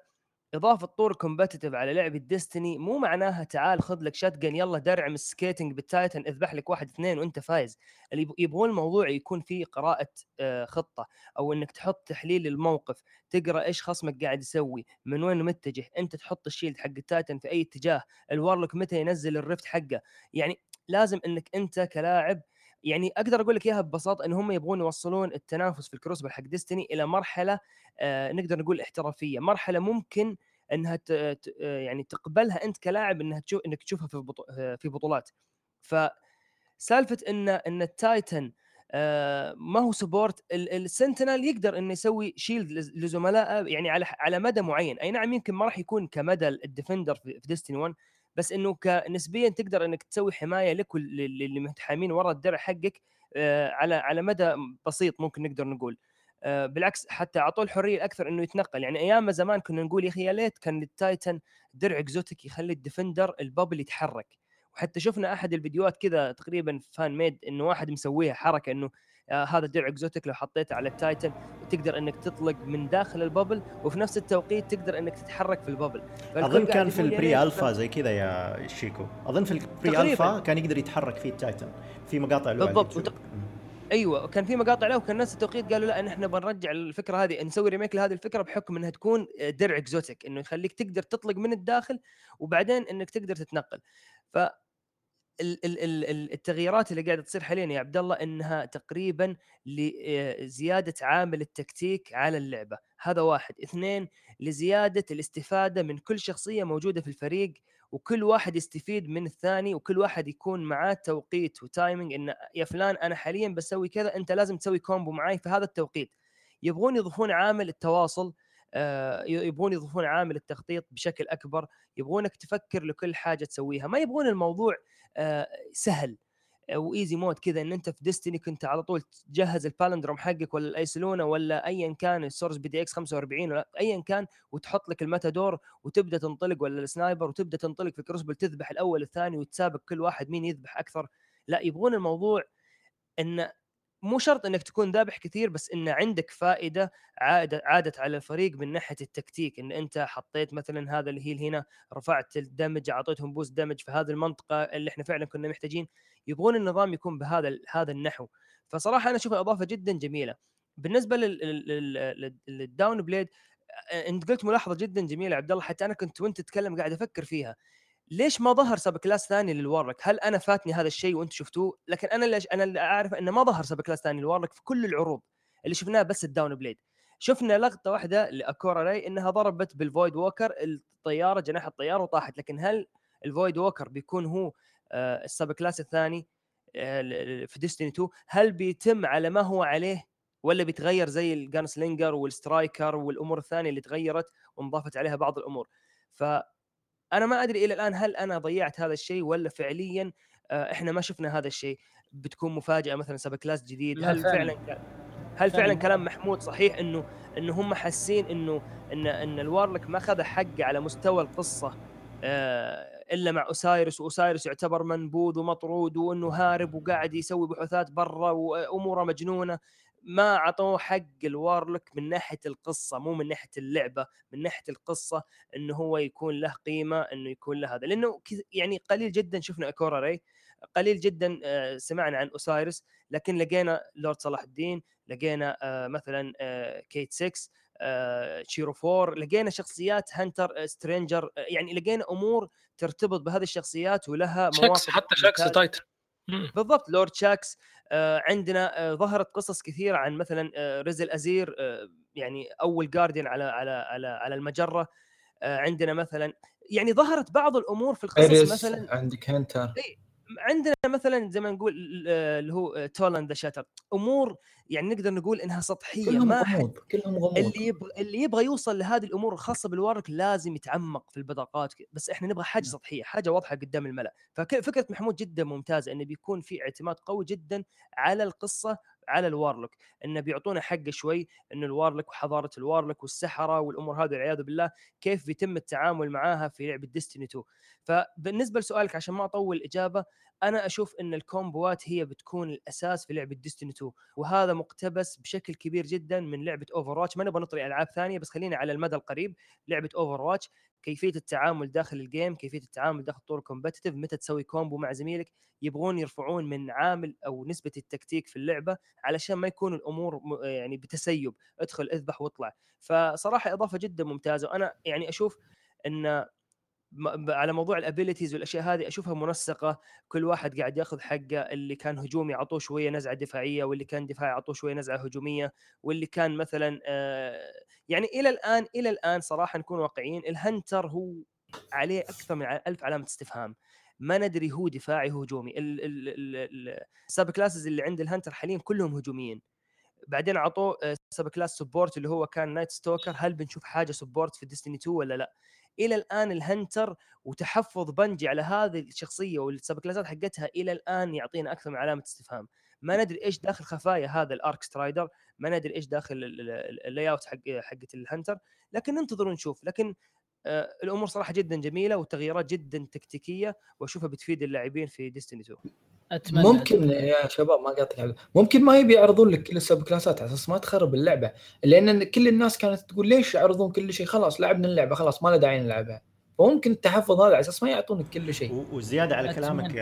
إضافة طور competitive على لعبه Destiny مو معناها تعال خذ لك shotgun يلا درع من ال skating بال Titan اذبح لك واحد اثنين وانت فايز. اللي يبغون الموضوع يكون فيه قراءة آه، خطة أو إنك تحط تحليل للموقف تقرأ إيش خصمك قاعد يسوي من وين متجه أنت تحط ال shield حق ال Titan في أي اتجاه ال Warlock متى ينزل ال rift حقه. يعني لازم إنك أنت كلاعب يعني أقدر أقول لك إياها ببساطة إن هم يبغون يوصلون التنافس في ال Crucible حق Destiny إلى مرحلة آه نقدر نقول احترافية مرحلة ممكن إنها. ت... يعني تقبلها أنت كلاعب إنها تشوف إنك تشوفها في بطو... في بطولات ف سالفة إن إن ال Titan آه ما هو support ال Sentinel يقدر إنه يسوي shield لزملائه يعني على على مدى معين أي نعم يمكن ما راح يكون كمدى ال Defender في Destiny 1 بس إنه نسبيا تقدر إنك تسوي حماية لك واللي متحامين ورا الدرع حقك آه على على مدى بسيط ممكن نقدر نقول. آه، بالعكس حتى أعطوه الحرية الاكثر إنه يتنقل. يعني أيام زمان كنا نقول يا أخي يا ليت كان ال Titan درع exotic يخلي ال Defender ال bubble يتحرك. وحتى شفنا أحد الفيديوهات كذا تقريبا fan made إنه واحد مسويها حركة إنه آه هذا درع exotic لو حطيته على ال Titan تقدر إنك تطلق من داخل ال bubble وفي نفس التوقيت تقدر إنك تتحرك في ال bubble. أظن كان في ال pre-alpha زي كذا يا شيكو. أظن في ال pre-alpha كان يقدر يتحرك فيه ال Titan في مقاطع له بالضبط أيوه كان في مقاطع له وكان نفس التوقيت قالوا لا إن إحنا بنرجع الفكرة هذه نسوي remake لهذه الفكرة بحكم إنها تكون درع exotic إنه يخليك تقدر تطلق من الداخل وبعدين إنك تقدر تتنقل. ف التغييرات اللي قاعدة تصير حاليا يا عبد الله إنها تقريبا لزياده عامل التكتيك على اللعبة. هذا واحد. اثنين لزيادة الاستفادة من كل شخصية موجودة في الفريق وكل واحد يستفيد من الثاني وكل واحد يكون معاه توقيت و timing إن يا فلان أنا حاليا بسوي كذا أنت لازم تسوي combo معي في هذا التوقيت. يبغون يضيفون عامل التواصل آه، يبغون يضيفون عامل التخطيط بشكل أكبر يبغونك تفكر لكل حاجة تسويها. ما يبغون الموضوع آه، سهل و easy mode كذا إن أنت في Destiny كنت على طول تجهز ال Palindrome حقك ولا ال Eyasluna ولا ايا كان السورس PDX 45 ولا ايا كان وتحط لك ال Matador وتبدأ تنطلق ولا ال sniper وتبدأ تنطلق في Crucible تذبح الأول الثاني وتسابق كل واحد مين يذبح أكثر. لا يبغون الموضوع إن مو شرط إنك تكون ذابح كثير بس إن عندك فائدة عادة عادت على الفريق من ناحية التكتيك. إن أنت حطيت مثلا هذا ال heal هنا رفعت ال damage أعطيتهم boost damage في هذه المنطقة اللي إحنا فعلا كنا محتاجين يبغون النظام يكون بهذا هذا النحو. فصراحة أنا أشوفها إضافة جدا جميلة. بالنسبة لل Dawnblade أنت قلت ملاحظة جدا جميلة عبد الله حتى أنا كنت وأنت تتكلم قاعد أفكر فيها. ليش ما ظهر subclass ثاني لل Warlock؟ هل أنا فاتني هذا الشيء وأنتم شفتوه؟ لكن أنا ليش أنا اعرف إنه ما ظهر subclass ثاني لل Warlock في كل العروض اللي شفناها بس ال Dawnblade. شفنا لقطة واحدة لإيكورا راي إنها ضربت بال Voidwalker الطيارة جناح الطيارة وطاحت لكن هل ال Voidwalker بيكون هو آه ال subclass الثاني آه في Destiny 2 هل بيتم على ما هو عليه ولا بيتغير زي ال Gunslinger وال Striker والأمور الثانية اللي تغيرت وانضافت عليها بعض الأمور ف أنا ما أدري إلى الآن هل أنا ضيعت هذا الشيء ولا فعليا آه، إحنا ما شفنا هذا الشيء. بتكون مفاجأة مثلا subclass جديد هل فعلا. هل فعلا كلام محمود صحيح إنه إنه هم حاسين إنه إن إن ال Warlock ما اخذ حقه على مستوى القصة آه، إلا مع اوسايرس واوسايرس يعتبر منبوذ ومطرود وإنه هارب وقاعد يسوي بحوثات برا واموره مجنونة. ما أعطوه حق ال Warlock من ناحية القصة مو من ناحية اللعبة من ناحية القصة إنه هو يكون له قيمة إنه يكون له هذا. لأنه يعني قليل جدا شفنا إيكورا راي قليل جدا آه، سمعنا عن أوسايرس لكن لقينا لورد صلاح الدين لقينا آه، مثلا آه، كيد 6 تشيرو four لقينا شخصيات Hunter Stranger يعني لقينا أمور ترتبط بهذه الشخصيات ولها مواقف حتى شاكس Titan بالضبط لورد شاكس آه، عندنا آه، ظهرت قصص كثيرة عن مثلا آه، ريزل ازير يعني أول Guardian على على على على المجرة عندنا مثلا يعني ظهرت بعض الأمور في القصص مثلا عندك Hunter إيه، عندنا مثلا زي ما نقول اللي هو تولان the Shattered أمور يعني نقدر نقول إنها سطحية كلهم ما غموض كلهم غموض. اللي يبغى اللي يبغى يوصل لهذه الأمور الخاصة بال Warlock لازم يتعمق في البطاقات بس إحنا نبغى حاجة سطحية حاجة واضحة قدام الملأ. ففكره محمود جدا ممتازة إنه بيكون في اعتماد قوي جدا على القصة على ال Warlock إنه بيعطونا حقه شوي إنه ال Warlock وحضارة ال Warlock والسحرة والأمور هذه والعياذ بالله كيف بيتم التعامل معاها في لعبة Destiny 2 فبالنسبة لسؤالك عشان ما أطول الإجابة أنا أشوف إن ال combo ات هي بتكون الأساس في لعبة Destiny 2 وهذا مقتبس بشكل كبير جدا من لعبة Overwatch ما نبغى نطري ألعاب ثانية بس خلينا على المدى القريب. لعبة Overwatch كيفية التعامل داخل ال game كيفية التعامل داخل طور competitive متى تسوي combo مع زميلك. يبغون يرفعون من عامل أو نسبة التكتيك في اللعبة علشان ما يكون الأمور يعني بتسيب. ادخل اذبح واطلع. فصراحة إضافة جدا ممتازة وأنا يعني أشوف إن على موضوع الابيلتيز والأشياء هذه أشوفها منسقة. كل واحد قاعد ياخذ حقه اللي كان هجومي عطوه شوية نزعة دفاعية واللي كان دفاعي عطوه شوية نزعة هجومية واللي كان مثلا يعني إلى الآن إلى الآن صراحة نكون واقعيين الهنتر هو عليه أكثر من ألف علامة استفهام. ما ندري هو دفاعي هجومي. ال sub classes اللي عند ال Hunter حاليا كلهم هجوميين. بعدين أعطوه sub class support اللي هو كان Nightstalker هل بنشوف حاجة support في ديستني 2 ولا لا؟ إلى الآن ال Hunter وتحفظ بنجي على هذه الشخصية وال sub class ات حقتها إلى الآن يعطينا أكثر من علامة استفهام. ما ندري إيش داخل خفايا هذا ال Arcstrider ما ندري إيش داخل ال layout حق حقة ال Hunter لكن ننتظر ونشوف. لكن آه الأمور صراحة جدا جميلة والتغييرات جدا تكتيكية وأشوفها بتفيد اللاعبين في ديستني 2 أتمنى ممكن يا شباب ما قاطع ممكن ما يبي يعرضون لك كل ال sub class ات على أساس ما تخرب اللعبة. لأن كل الناس كانت تقول ليش يعرضون كل شيء؟ خلاص لعبنا اللعبة خلاص ما له داعي نلعبها. وممكن التحفظ هذا على أساس ما يعطونك كل شيء. وزيادة على كلامك يا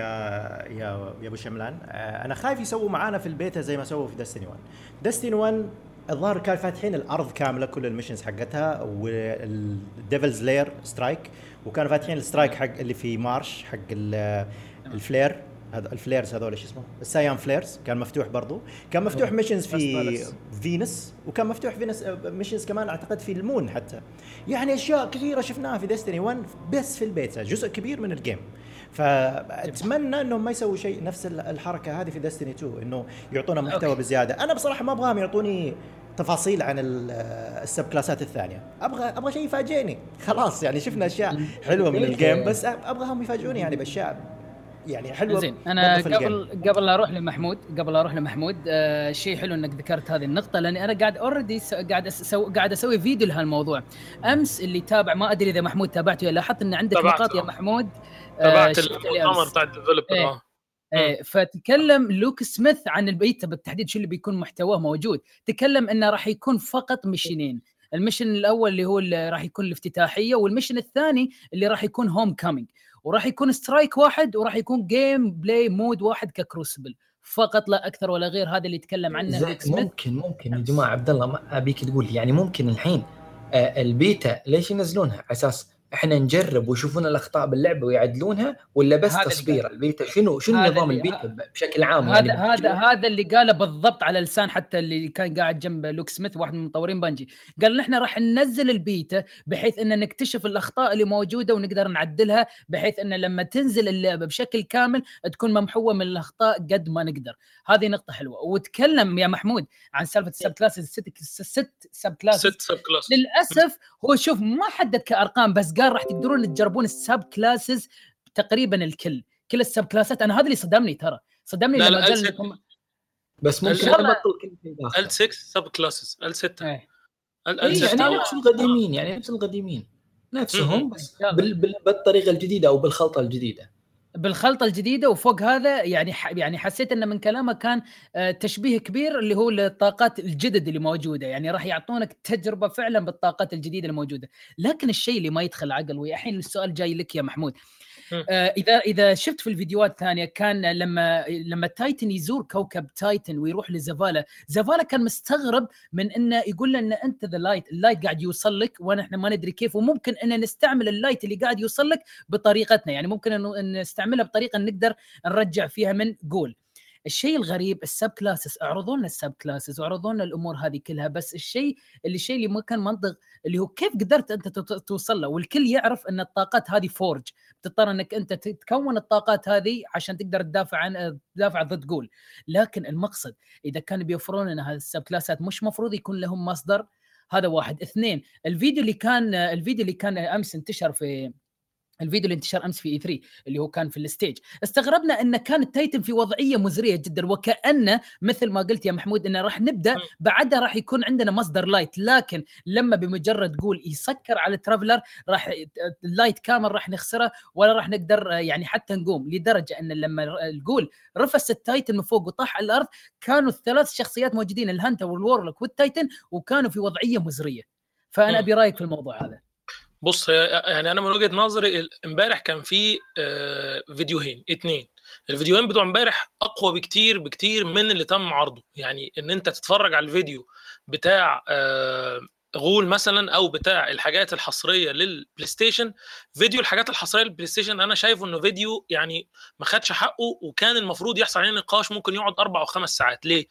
يا يا أبو شملان. آه، أنا خايف يسووا معانا في البيتا زي ما سووا في دستني 1 دستني 1 الظاهر كان فاتحين الأرض كاملة كل ال missions حقتها وال Devils' Lair strike وكانوا فاتحين ال strike حق اللي في مارش حق ال Flayer. هذا ال Flayers هذول إيش اسمه؟ ال Psion Flayers كان مفتوح برضو. كان مفتوح missions في فينس وكان مفتوح Venus missions كمان أعتقد في ال Moon حتى. يعني أشياء كثيرة شفناها في ديستني 1 بس في البيتا جزء كبير من ال game فأتمنى إنهم ما يسووا شيء نفس الحركة هذه في ديستني 2 إنه يعطونا محتوى okay. بزيادة. أنا بصراحة ما أبغاهم يعطوني تفاصيل عن ال sub class ات الثانية. أبغى أبغى شيء يفاجئني. خلاص يعني شفنا أشياء حلوة من ال game بس أبغاهم يفاجئوني يعني بأشياء يعني حلوة زين أنا قبل قبل لا أروح لمحمود قبل لا أروح لمحمود آه شيء حلو إنك ذكرت هذه النقطة لأني أنا قاعد already قاعد أسو... قاعد أسوي فيديو لهالموضوع. أمس اللي تابع ما أدري إذا محمود تابعته لاحظت إن عندك نقاط يا محمود آه تابعت المؤتمر بتاع ال developer إيه. إيه فتكلم لوك سميث عن البيتا بالتحديد شو اللي بيكون محتواه موجود؟ تكلم إنه راح يكون فقط mission ين. ال mission الأول اللي هو اللي راح يكون الافتتاحية وال mission الثاني اللي راح يكون Homecoming وراح يكون strike واحد وراح يكون gameplay mode واحد ك Crucible فقط لا أكثر ولا غير هذا اللي يتكلم عنه ممكن ممكن يا جماعة عبد الله ما أبيك تقول يعني ممكن الحين آه البيتا ليش ينزلونها؟ على أساس إحنا نجرب ويشوفون الأخطاء باللعبه ويعدلونها ولا بس تصبير البيتا شنو شنو نظام البيتا بشكل عام هذا يعني؟ هذا هذا اللي قاله بالضبط على لسان حتى اللي كان قاعد جنب لوك سميث واحد من مطورين بانجي. قال نحن راح ننزل البيتا بحيث إن نكتشف الأخطاء اللي موجودة ونقدر نعدلها بحيث إن لما تنزل اللعبة بشكل كامل تكون ممحوة من الأخطاء قد ما نقدر. هذه نقطة حلوة. وتكلم يا محمود عن سالفة ال sub classes ست ست sub classes ست sub classes للأسف هو شوف ما حدد كأرقام بس قال راح تقدرون تجربون ال sub classes تقريبا الكل. كل ال sub class ات أنا هذا اللي صدمني ترى. صدمني لا لما قال لكم بس ممكن ابطل ال 6 sub classes ال 6 إيه. ال 6 يعني نفس القديمين يعني نفس القديمين. نفسهم بس بالطريقة الجديدة أو بالخلطة الجديدة. بالخلطة الجديدة وفوق هذا يعني يعني حسيت ان من كلامه كان تشبيه كبير اللي هو الطاقات الجدد اللي موجودة. يعني راح يعطونك تجربة فعلا بالطاقات الجديدة الموجودة. لكن الشيء اللي ما يدخل عقل والحين السؤال جاي لك يا محمود. آه اذا إذا شفت في الفيديوهات الثانية كان لما لما Titan يزور كوكب Titan ويروح لزفالا زفالا كان مستغرب من إنه يقول له إن أنت the Light ال Light قاعد يوصل لك ونحن ما ندري كيف وممكن إن نستعمل ال Light اللي قاعد يوصل لك بطريقتنا. يعني ممكن إن نستعملها بطريقة نقدر نرجع فيها من غول الشيء الغريب ال sub classes اعرضوا لنا السب كلاسز واعرضوا لنا الأمور هذه كلها بس الشيء اللي الشيء اللي ما كان منطق اللي هو كيف قدرت أنت توصل له؟ والكل يعرف أن الطاقات هذه فورج تضطر أنك أنت تكون الطاقات هذه عشان تقدر تدافع عن تدافع ضد غول لكن المقصد إذا كانوا بيوفرون لنا هذه ال sub class ات مش مفروض يكون لهم مصدر. هذا واحد. اثنين الفيديو اللي كان الفيديو اللي كان أمس انتشر في الفيديو اللي انتشر أمس في E3 اللي هو كان في ال stage. استغربنا إن كان ال Titan في وضعية مزرية جدا وكانه مثل ما قلت يا محمود إنه راح نبدأ بعدها راح يكون عندنا مصدر Light لكن لما بمجرد غول يسكر على ال Traveler راح ال Light كامل راح نخسره ولا راح نقدر يعني حتى نقوم. لدرجة إن لما الغول رفس ال Titan من فوق وطاح على الأرض كانوا الثلاث شخصيات موجودين ال Hunter وال Warlock وال Titan وكانوا في وضعية مزرية. فأنا أبي رأيك في الموضوع هذا. بص يعني أنا من وجهة نظري إمبارح كان في فيديوهين اتنين. الفيديوهين بتوع إمبارح أقوى بكتير بكتير من اللي تم عرضه. يعني إن أنت تتفرج على الفيديو بتاع غول مثلا أو بتاع الحاجات الحصرية لل PlayStation فيديو الحاجات الحصرية لل PlayStation أنا شايفه إنه فيديو يعني ما خدش حقه وكان المفروض يحصل عليه نقاش ممكن يقعد أربع أو خمس ساعات. ليه؟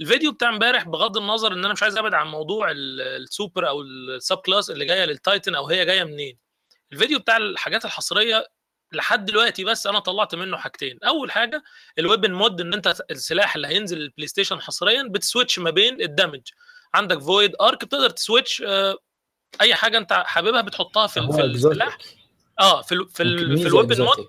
الفيديو بتاع امبارح بغض النظر إن أنا مش عايز أبعد عن موضوع السوبر أو ال sub class اللي جاية لل Titan أو هي جاية منين. الفيديو بتاع الحاجات الحصرية لحد دلوقتي بس أنا طلعت منه حاجتين. أول حاجة ال weapon mod إن أنت السلاح اللي هينزل ال PlayStation حصريا بت switch ما بين ال damage. عندك Void Arc بتقدر ت switch أي حاجة أنت حاببها بتحطها في, في السلاح. آه في ال في, ال في ال weapon mod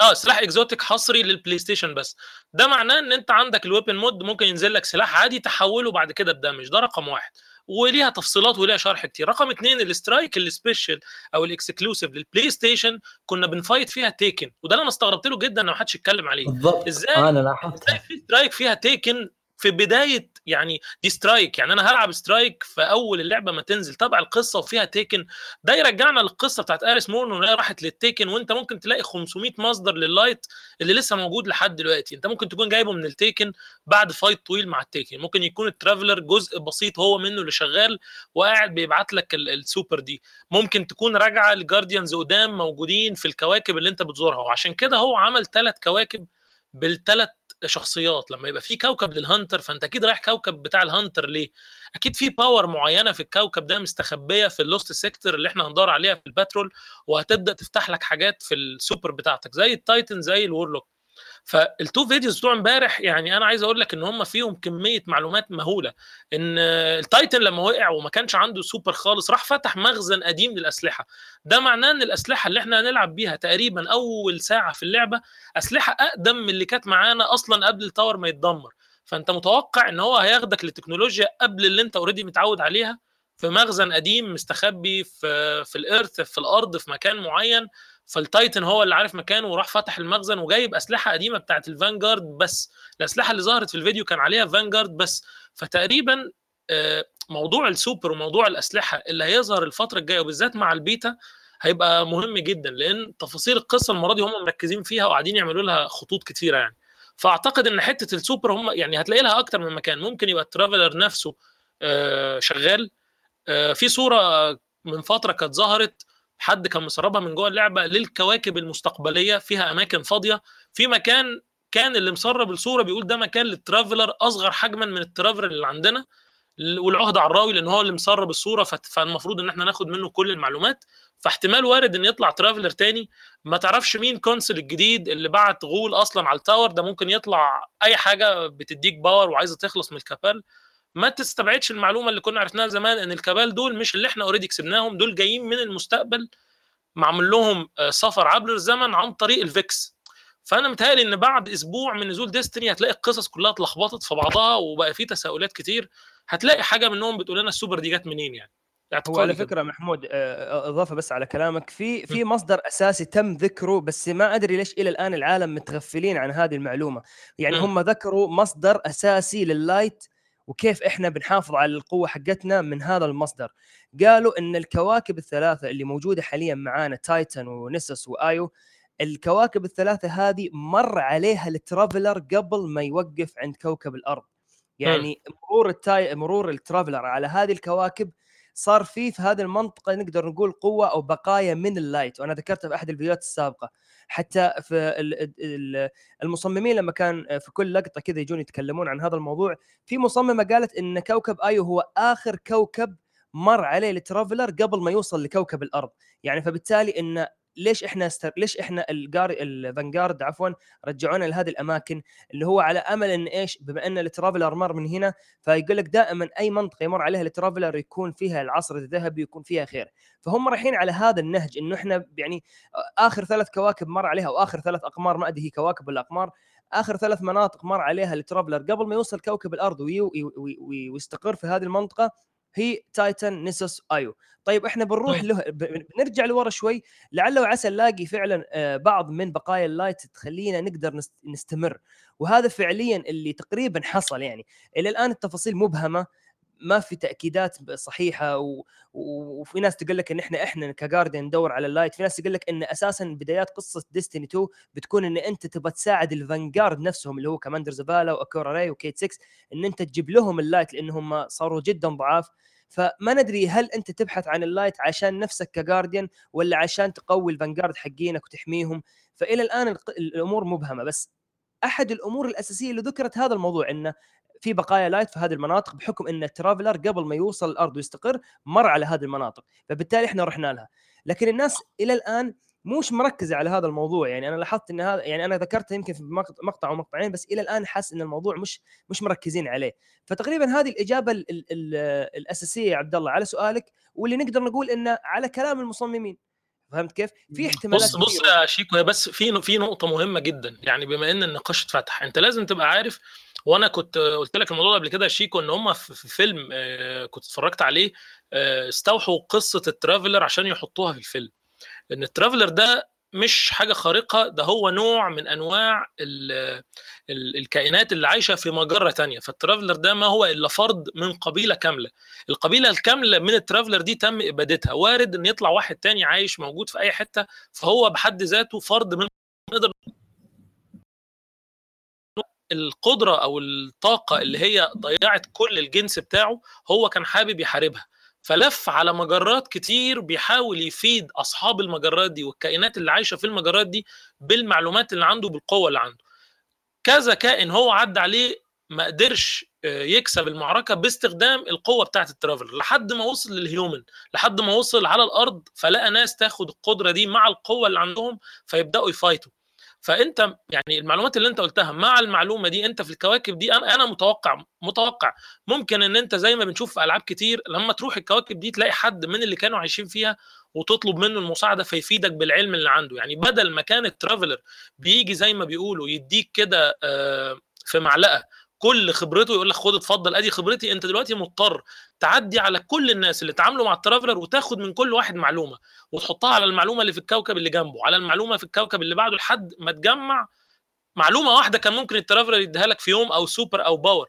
آه سلاح exotic حصري لل PlayStation بس. ده معناه إن أنت عندك ال weapon mod ممكن ينزل لك سلاح عادي تحوله بعد كده بدمج ده رقم واحد. وليها تفصيلات وليها شرح كتير. رقم اثنين ال strike ال special أو ال exclusive لل PlayStation كنا بن fight فيها Taken وده اللي أنا استغربت له جدا ان ما حدش اتكلم عليه. بالضبط. إزاي؟ أنا لاحظتها في strike فيها Taken في بداية يعني دي strike يعني أنا هلعب strike في أول اللعبة ما تنزل. تبع القصة وفيها Taken ده يرجعنا للقصة بتاعت Eris Morn وهي راحت لل Taken وأنت ممكن تلاقي 500 مصدر لل light اللي لسه موجود لحد دلوقتي. أنت ممكن تكون جايبه من ال Taken بعد fight طويل مع ال Taken ممكن يكون ال Traveler جزء بسيط هو منه اللي شغال وقاعد بيبعت لك السوبر دي. ممكن تكون راجعة ل Guardians قدام موجودين في الكواكب اللي أنت بتزورها. وعشان كده هو عمل ثلاث كواكب بالثلاث شخصيات لما يبقى في كوكب لل Hunter فأنت أكيد رايح كوكب بتاع ال Hunter ليه؟ أكيد في power معينة في الكوكب ده مستخبية في ال lost sector اللي إحنا هندور عليها في ال patrol وهتبدأ تفتح لك حاجات في السوبر بتاعتك زي ال Titan زي ال Warlock فال two videos بتوع امبارح يعني أنا عايز أقول لك إن هم فيهم كمية معلومات مهولة. إن ال Titan لما وقع وما كانش عنده سوبر خالص راح فتح مخزن قديم للأسلحة. ده معناه إن الأسلحة اللي إحنا هنلعب بيها تقريبا أول ساعة في اللعبة أسلحة أقدم من اللي كانت معانا أصلا قبل ال Tower ما يتدمر. فأنت متوقع إن هو هياخدك للتكنولوجيا قبل اللي أنت already متعود عليها؟ في مخزن قديم مستخبي في في ال Earth في الأرض في مكان معين؟ فال Titan هو اللي عارف مكانه وراح فتح المخزن وجايب أسلحة قديمة بتاعت ال Vanguard بس. الأسلحة اللي ظهرت في الفيديو كان عليها Vanguard بس. فتقريبا موضوع السوبر وموضوع الأسلحة اللي هيظهر الفترة الجاية وبالذات مع البيتا هيبقى مهم جدا لأن تفاصيل القصة المرة دي هم مركزين فيها وقاعدين يعملوا لها خطوط كتيرة يعني. فأعتقد إن حتة السوبر هم يعني هتلاقي لها أكتر من مكان. ممكن يبقى ال Traveler نفسه شغال. في صورة من فترة كانت ظهرت حد كان مسربها من جوه اللعبة للكواكب المستقبلية فيها أماكن فاضية في مكان كان اللي مسرب الصورة بيقول ده مكان لل Traveler أصغر حجما من ال Traveler اللي عندنا والعهد على الراوي لأن هو اللي مسرب الصورة فالمفروض إن إحنا ناخد منه كل المعلومات. فاحتمال وارد إن يطلع Traveler تاني. ما تعرفش مين consul الجديد اللي بعت Ghaul أصلا على ال Tower ده ممكن يطلع أي حاجة بتديك power وعايزة تخلص من ال Cabal ما تستبعدش المعلومة اللي كنا عرفناها زمان إن ال Cabal دول مش اللي إحنا already كسبناهم دول جايين من المستقبل معمول لهم سفر عبر الزمن عن طريق ال Vex. فأنا متهيألي إن بعد أسبوع من نزول Destiny هتلاقي القصص كلها اتلخبطت في بعضها وبقى في تساؤلات كتير. هتلاقي حاجة منهم بتقول لنا السوبر دي جت منين يعني؟ هو على فكرة محمود إضافة بس على كلامك في في مصدر أساسي تم ذكره بس ما أدري ليش إلى الآن العالم متغفلين عن هذه المعلومة. يعني. هم ذكروا مصدر أساسي لل light وكيف إحنا بنحافظ على القوة حقتنا من هذا المصدر. قالوا إن الكواكب الثلاثة اللي موجودة حاليا معانا Titan و Nessus و Io الكواكب الثلاثة هذه مر عليها ال Traveler قبل ما يوقف عند كوكب الأرض. يعني مرور التاي مرور ال Traveler على هذه الكواكب صار فيه في هذه المنطقة نقدر نقول قوة أو بقايا من ال light. وأنا ذكرتها في أحد الفيديوهات السابقة. حتى في المصممين لما كان في كل لقطة كذا يجون يتكلمون عن هذا الموضوع في مصممة قالت إن كوكب Io هو آخر كوكب مر عليه ال Traveler قبل ما يوصل لكوكب الأرض. يعني فبالتالي إن ليش إحنا استر... ليش إحنا الجار ال Vanguard عفوا رجعونا لهذه الأماكن اللي هو على أمل إن إيش بما إن ال Traveler مر من هنا فيقول لك دائما أي منطقة يمر عليها ال Traveler يكون فيها العصر الذهبي يكون فيها خير. فهم رايحين على هذا النهج إنه إحنا يعني آخر ثلاث كواكب مر عليها وآخر ثلاث أقمار ما أدري هي كواكب ولا أقمار آخر ثلاث مناطق مر عليها ال Traveler قبل ما يوصل كوكب الأرض وي... وي... وي... ويستقر في هذه المنطقة هي Titan Nessus Io. طيب إحنا بنروح له بنرجع لورا شوي. لعل وعسى نلاقي فعلا بعض من بقايا ال light تخلينا نقدر نستمر. وهذا فعليا اللي تقريبا حصل يعني. إلى الآن التفاصيل مبهمه ما في تأكيدات صحيحة و... وفي ناس تقول لك إن إحنا إحنا ك Guardian ندور على ال light في ناس تقول لك إن أساسا بدايات قصة Destiny 2 بتكون إن أنت تبغى تساعد ال Vanguard نفسهم اللي هو commander Zavala و Ikora Rey و Cayde 6 إن أنت تجيب لهم ال light لانهم صاروا جدا ضعاف. فما ندري هل أنت تبحث عن ال light عشان نفسك ك Guardian ولا عشان تقوي ال Vanguard حقينك وتحميهم. فإلى الآن الأمور مبهمة بس أحد الأمور الأساسية اللي ذكرت هذا الموضوع إنه في بقايا light في هذه المناطق بحكم إن ال Traveler قبل ما يوصل الأرض ويستقر مر على هذه المناطق. فبالتالي إحنا رحنا لها. لكن الناس إلى الآن مش مركزة على هذا الموضوع. يعني أنا لاحظت إن هذا يعني أنا ذكرت يمكن في مقطع أو مقطعين بس إلى الآن حاس إن الموضوع مش مش مركزين عليه. فتقريبا هذه الإجابة ال ال ال الأساسية يا عبد الله على سؤالك واللي نقدر نقول إنه على كلام المصممين. فهمت كيف؟ في احتمالات بص بص يا شيكو بس في في نقطة مهمة جدا. يعني بما ان النقاش اتفتح أنت لازم تبقى عارف وأنا كنت قلت لك الموضوع قبل كده شيكو إن هم في فيلم كنت اتفرجت عليه استوحوا قصة ال Traveler عشان يحطوها في الفيلم. إن ال Traveler ده مش حاجة خارقة ده هو نوع من أنواع ال ال الكائنات اللي عايشة في مجرة تانية. فال Traveler ده ما هو إلا فرد من قبيلة كاملة. القبيلة الكاملة من ال Traveler دي تم إبادتها. وارد إن يطلع واحد تاني عايش موجود في أي حتة فهو بحد ذاته فرد من نقدر القدرة أو الطاقة اللي هي ضيعت كل الجنس بتاعه هو كان حابب يحاربها. فلف على مجرات كتير بيحاول يفيد أصحاب المجرات دي والكائنات اللي عايشة في المجرات دي بالمعلومات اللي عنده بالقوة اللي عنده. كذا كائن هو عدى عليه ما قدرش يكسب المعركة باستخدام القوة بتاعة الترافلر لحد ما وصل للهيومن لحد ما وصل على الأرض فلقى ناس تاخد القدرة دي مع القوة اللي عندهم فيبدأوا يفايتوا. فأنت يعني المعلومات اللي أنت قلتها مع المعلومة دي أنت في الكواكب دي أنا أنا متوقع متوقع ممكن إن أنت زي ما بنشوف في ألعاب كتير لما تروح الكواكب دي تلاقي حد من اللي كانوا عايشين فيها وتطلب منه المساعدة فيفيدك بالعلم اللي عنده. يعني بدل ما كان ال Traveler بيجي زي ما بيقولوا يديك كده آه، في معلقة كل خبرته يقول لك خد اتفضل ادي خبرتي انت دلوقتي مضطر تعدي على كل الناس اللي اتعاملوا مع ال Traveler وتاخد من كل واحد معلومة وتحطها على المعلومة اللي في الكوكب اللي جنبه على المعلومة في الكوكب اللي بعده لحد ما تجمع معلومة واحدة كان ممكن ال Traveler يديها لك في يوم أو سوبر أو power.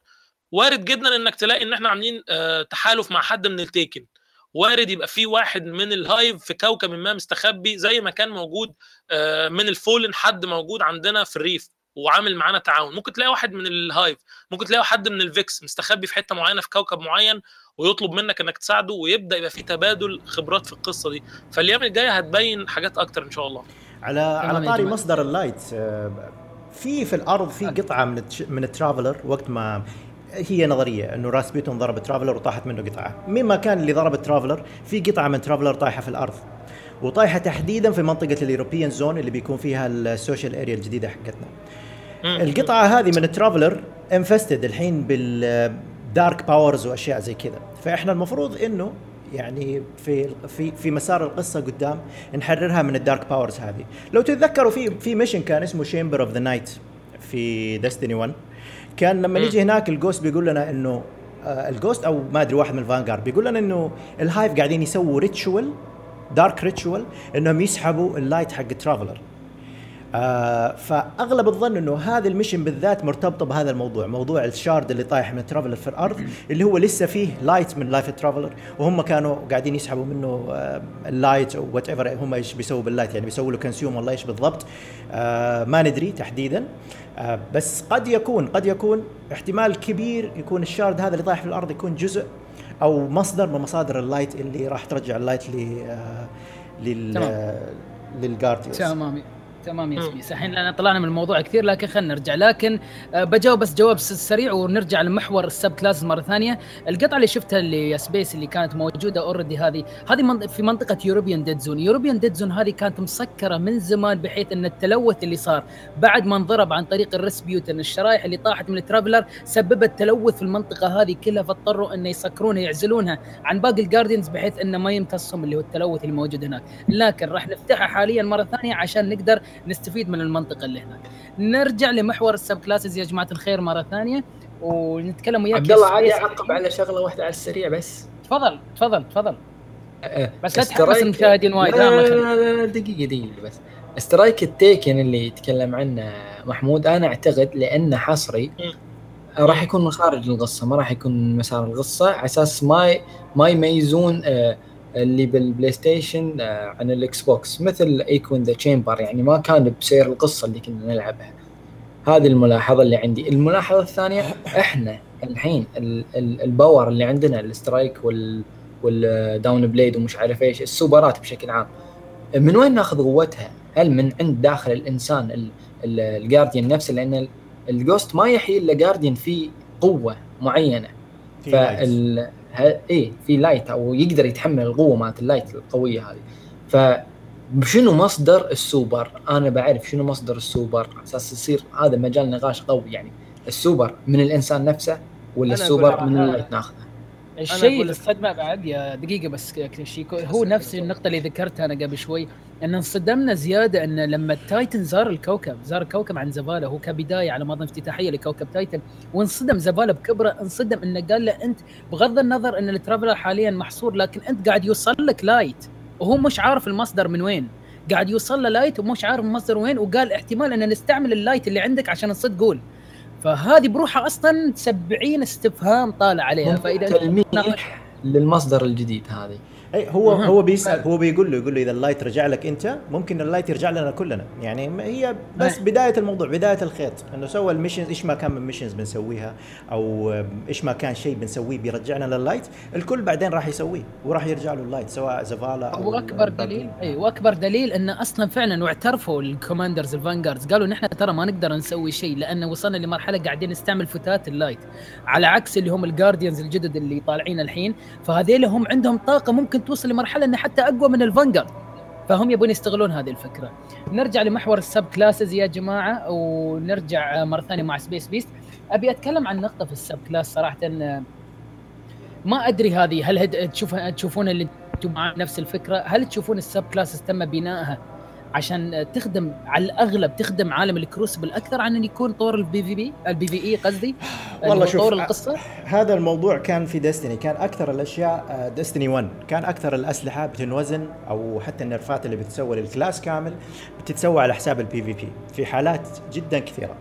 وارد جدا إنك تلاقي إن إحنا عاملين آه، تحالف مع حد من ال Taken وارد يبقى في واحد من ال Hive في كوكب ما مستخبي زي ما كان موجود آه، من ال Fallen حد موجود عندنا في ال Reef. وعامل معانا تعاون. ممكن تلاقي واحد من ال Hive ممكن تلاقي حد من ال Vex مستخبي في حتة معينة في كوكب معين ويطلب منك إنك تساعده ويبدأ يبقى في تبادل خبرات في القصة دي. فالأيام الجاية هتبين حاجات أكتر إن شاء الله. على على طاري مصدر ال light آه، في في الأرض في قطعة من من ال Traveler وقت ما هي نظرية إنه Rasputin ضرب Traveler وطاحت منه قطعة. مين ما كان اللي ضرب Traveler في قطعة من Traveler طايحة في الأرض. وطايحة تحديدا في منطقة ال European zone اللي بيكون فيها ال social area الجديدة حقتنا. القطعة هذه من ال Traveler infested الحين بال dark powers وأشياء زي كذا. فإحنا المفروض إنه يعني في في في مسار القصة قدام نحررها من ال dark powers هذه. لو تتذكروا في في mission كان اسمه Chamber of the Night في Destiny 1 كان لما نيجي هناك ال Ghost بيقول لنا إنه آه ال Ghost أو ما أدري واحد من ال Vanguard بيقول لنا إنه ال Hive قاعدين يسووا ritual dark ritual إنهم يسحبوا ال light حق ال Traveler آه فأغلب الظن إنه هذا ال mission بالذات مرتبطة بهذا الموضوع موضوع ال shard اللي طايح من ال Traveler في الأرض اللي هو لسه فيه light من light ال Traveler وهم كانوا قاعدين يسحبوا منه آه ال light أو whatever هم إيش بيسووا بال light يعني بيسووا له consume ولا إيش بالضبط. آه ما ندري تحديدا. آه بس قد يكون قد يكون احتمال كبير يكون ال shard هذا اللي طايح في الأرض يكون جزء أو مصدر من مصادر ال light اللي راح ترجع ال light ل آه لل لل Guardians تمام. تمام يا سميس الحين طلعنا من الموضوع كثير لكن خلينا نرجع. لكن آه، بجاوب بس جواب سريع ونرجع لمحور ال subclass مرة ثانية. القطعة اللي شفتها اللي يا Space اللي كانت موجودة already هذه هذه في منطقة European Dead Zone European Dead Zone هذه كانت مسكرة من زمان بحيث إن التلوث اللي صار بعد ما انضرب عن طريق ال Rasputin الشرايح اللي طاحت من ال Traveler سببت تلوث في المنطقة هذه كلها فاضطروا انه يسكرونها يعزلونها عن باقي ال Guardians بحيث انه ما يمتصهم اللي هو التلوث اللي موجود هناك. لكن راح نفتحها حاليا مرة ثانية عشان نقدر نستفيد من المنطقة اللي هناك. نرجع لمحور ال subclasses يا جماعة الخير مرة ثانية ونتكلم وياك عبد الله عادي أعقب على شغلة واحدة على السريع بس. تفضل تفضل تفضل. أه بس لا تحمس المشاهدين وايد. لا, لا, لا, دقيقة دقيقة بس. strike ال Taken اللي يتكلم عنه محمود أنا أعتقد لأنه حصري راح يكون من خارج القصة ما راح يكون مسار القصة. على أساس ما ما يميزون آه اللي بال PlayStation آه، عن ال Xbox مثل Echo in the Chamber يعني ما كان بسير القصة اللي كنا نلعبها. هذه الملاحظة اللي عندي. الملاحظة الثانية إحنا الحين ال power اللي عندنا ال strike وال وال Dawnblade ومش عارف إيش السوبرات بشكل عام من وين ناخذ قوتها؟ هل من عند داخل الإنسان ال Guardian نفسه؟ لأن ال Ghost ما يحيي إلا Guardian في قوة معينة. فال إيه في light أو يقدر يتحمل القوة مالت ال light القوية هذه ف شنو مصدر السوبر؟ أنا بعرف شنو مصدر السوبر على أساس يصير هذا مجال نقاش قوي يعني السوبر من الإنسان نفسه ولا السوبر من ال light ناخذه؟ الشيء اللي الصدمه بعد يا دقيقة بس شيكو هو نفس النقطة اللي ذكرتها أنا قبل شوي إن انصدمنا زيادة إن لما ال Titan زار الكوكب زار الكوكب عند Zavala هو كبداية على ما اظن افتتاحية لكوكب Titan وانصدم Zavala بكبرة انصدم إنه قال له أنت بغض النظر إن ال Traveler حاليا محصور لكن أنت قاعد يوصل لك light وهو مش عارف المصدر من وين. قاعد يوصل له light ومش عارف المصدر وين وقال احتمال إن نستعمل ال light اللي عندك عشان نصد Ghaul. فهذه بروحها أصلا 70 استفهام طالع عليها فإذا تلميح للمصدر الجديد هذه. اي هو هو بيسأل هو بيقول له يقول له إذا ال light رجع لك أنت ممكن ال light يرجع لنا كلنا. يعني هي بس بداية الموضوع بداية الخيط. إنه سوى ال missions إيش ما كان من missions بنسويها؟ أو إيش ما كان شيء بنسويه بيرجعنا لل light؟ الكل بعدين راح يسويه وراح يرجع له ال light سواء Zavala أو واكبر دليل اي واكبر دليل انه أصلا فعلا واعترفوا ال commanders ال Vanguards قالوا نحن ترى ما نقدر نسوي شيء لأن وصلنا لمرحلة قاعدين نستعمل فتات ال light. على عكس اللي هم ال Guardians الجدد اللي طالعين الحين فهذيل هم عندهم طاقة ممكن توصل لمرحلة إنه حتى أقوى من ال Vanguard فهم يبون يستغلون هذه الفكرة. نرجع لمحور ال subclasses يا جماعة ونرجع مرة ثانية مع Space Beast أبي أتكلم عن نقطة في ال subclass صراحة. ما أدري هذه هل تشوف تشوفون اللي أنتم نفس الفكرة؟ هل تشوفون ال subclasses تم بنائها عشان تخدم على الأغلب تخدم عالم ال Crucible أكثر عن إن يكون طور ال PvP ال PvE قصدي. والله شوف طور القصة. هذا الموضوع كان في Destiny كان أكثر الأشياء Destiny 1 كان أكثر الأسلحة بتتوزن أو حتى ال nerfات اللي بتسوى لل class كامل بتتسوى على حساب ال PvP في حالات جدا كثيرة.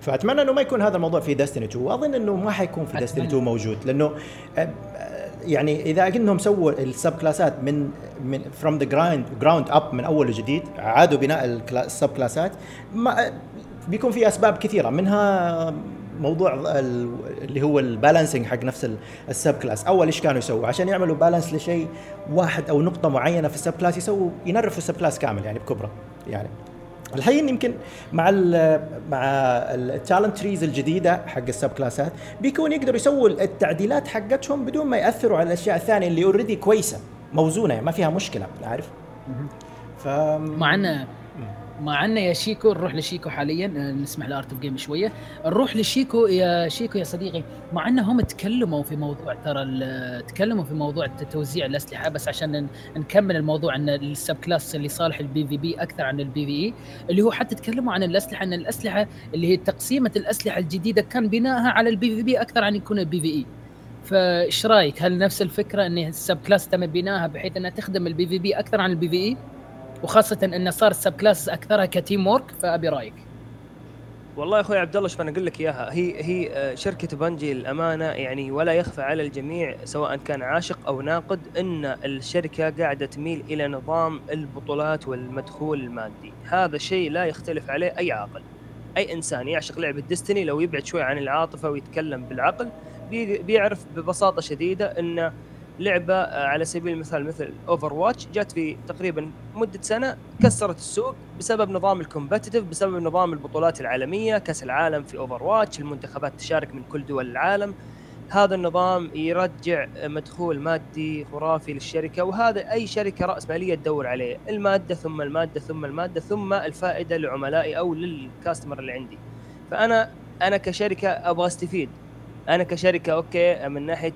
فأتمنى إنه ما يكون هذا الموضوع في Destiny 2 وأظن إنه ما حيكون في Destiny 2 موجود لأنه يعني إذا انهم سووا ال subclassات من من from the ground ground up من أول وجديد عادوا بناء ال subclassات ما بيكون في أسباب كثيرة منها موضوع اللي هو ال balancing حق نفس ال subclass. أول إيش كانوا يسووا؟ عشان يعملوا balance لشيء واحد أو نقطة معينة في ال subclass يسووا ينرفوا ال subclass كامل يعني بكبره يعني. الحين يمكن مع ال مع ال talent trees الجديدة حق ال subclassات بيكون يقدروا يسووا التعديلات حقتهم بدون ما يأثروا على الأشياء الثانية اللي already كويسة موزونة يعني ما فيها مشكلة عارف؟ ف مع انه مع أن يا شيكو نروح لشيكو حاليا آه، نسمح ل Art of Game شوية. نروح لشيكو يا شيكو يا صديقي. مع أنهم تكلموا في موضوع ترى تكلموا في موضوع توزيع الأسلحة بس عشان نكمل الموضوع ان ال subclass اللي صالح ال PvP أكثر عن ال PvE اللي هو حتى تكلموا عن الأسلحة إن الأسلحة اللي هي تقسيمه الأسلحة الجديدة كان بناءها على ال PvP أكثر عن يكون ال PvE فإيش رأيك؟ هل نفس الفكرة إن ال subclass تم بناءها بحيث إنها تخدم ال PvP أكثر عن ال PvE وخاصة انه صار ال subclass أكثرها ك teamwork فأبي رأيك. والله يا أخوي عبد الله شوف أنا أقول لك إياها؟ هي هي آه، شركة Bungie الامانه يعني ولا يخفى على الجميع سواء كان عاشق أو ناقد إن الشركة قاعدة تميل إلى نظام البطولات والمدخول المادي. هذا شيء لا يختلف عليه أي عاقل. أي إنسان يعشق لعبه Destiny لو يبعد شوي عن العاطفة ويتكلم بالعقل بيعرف ببساطة شديدة إن لعبة آه، على سبيل المثال مثل Overwatch جت في تقريبا مدة سنة كسرت السوق بسبب نظام ال competitive بسبب نظام البطولات العالمية كأس العالم في Overwatch المنتخبات تشارك من كل دول العالم. هذا النظام يرجع مدخول مادي خرافي للشركة وهذا أي شركة رأس مالية تدور عليه المادة ثم المادة ثم المادة ثم الفائدة لعملائي أو لل customer اللي عندي. فأنا أنا كشركة أبغى أستفيد. أنا كشركة okay من ناحية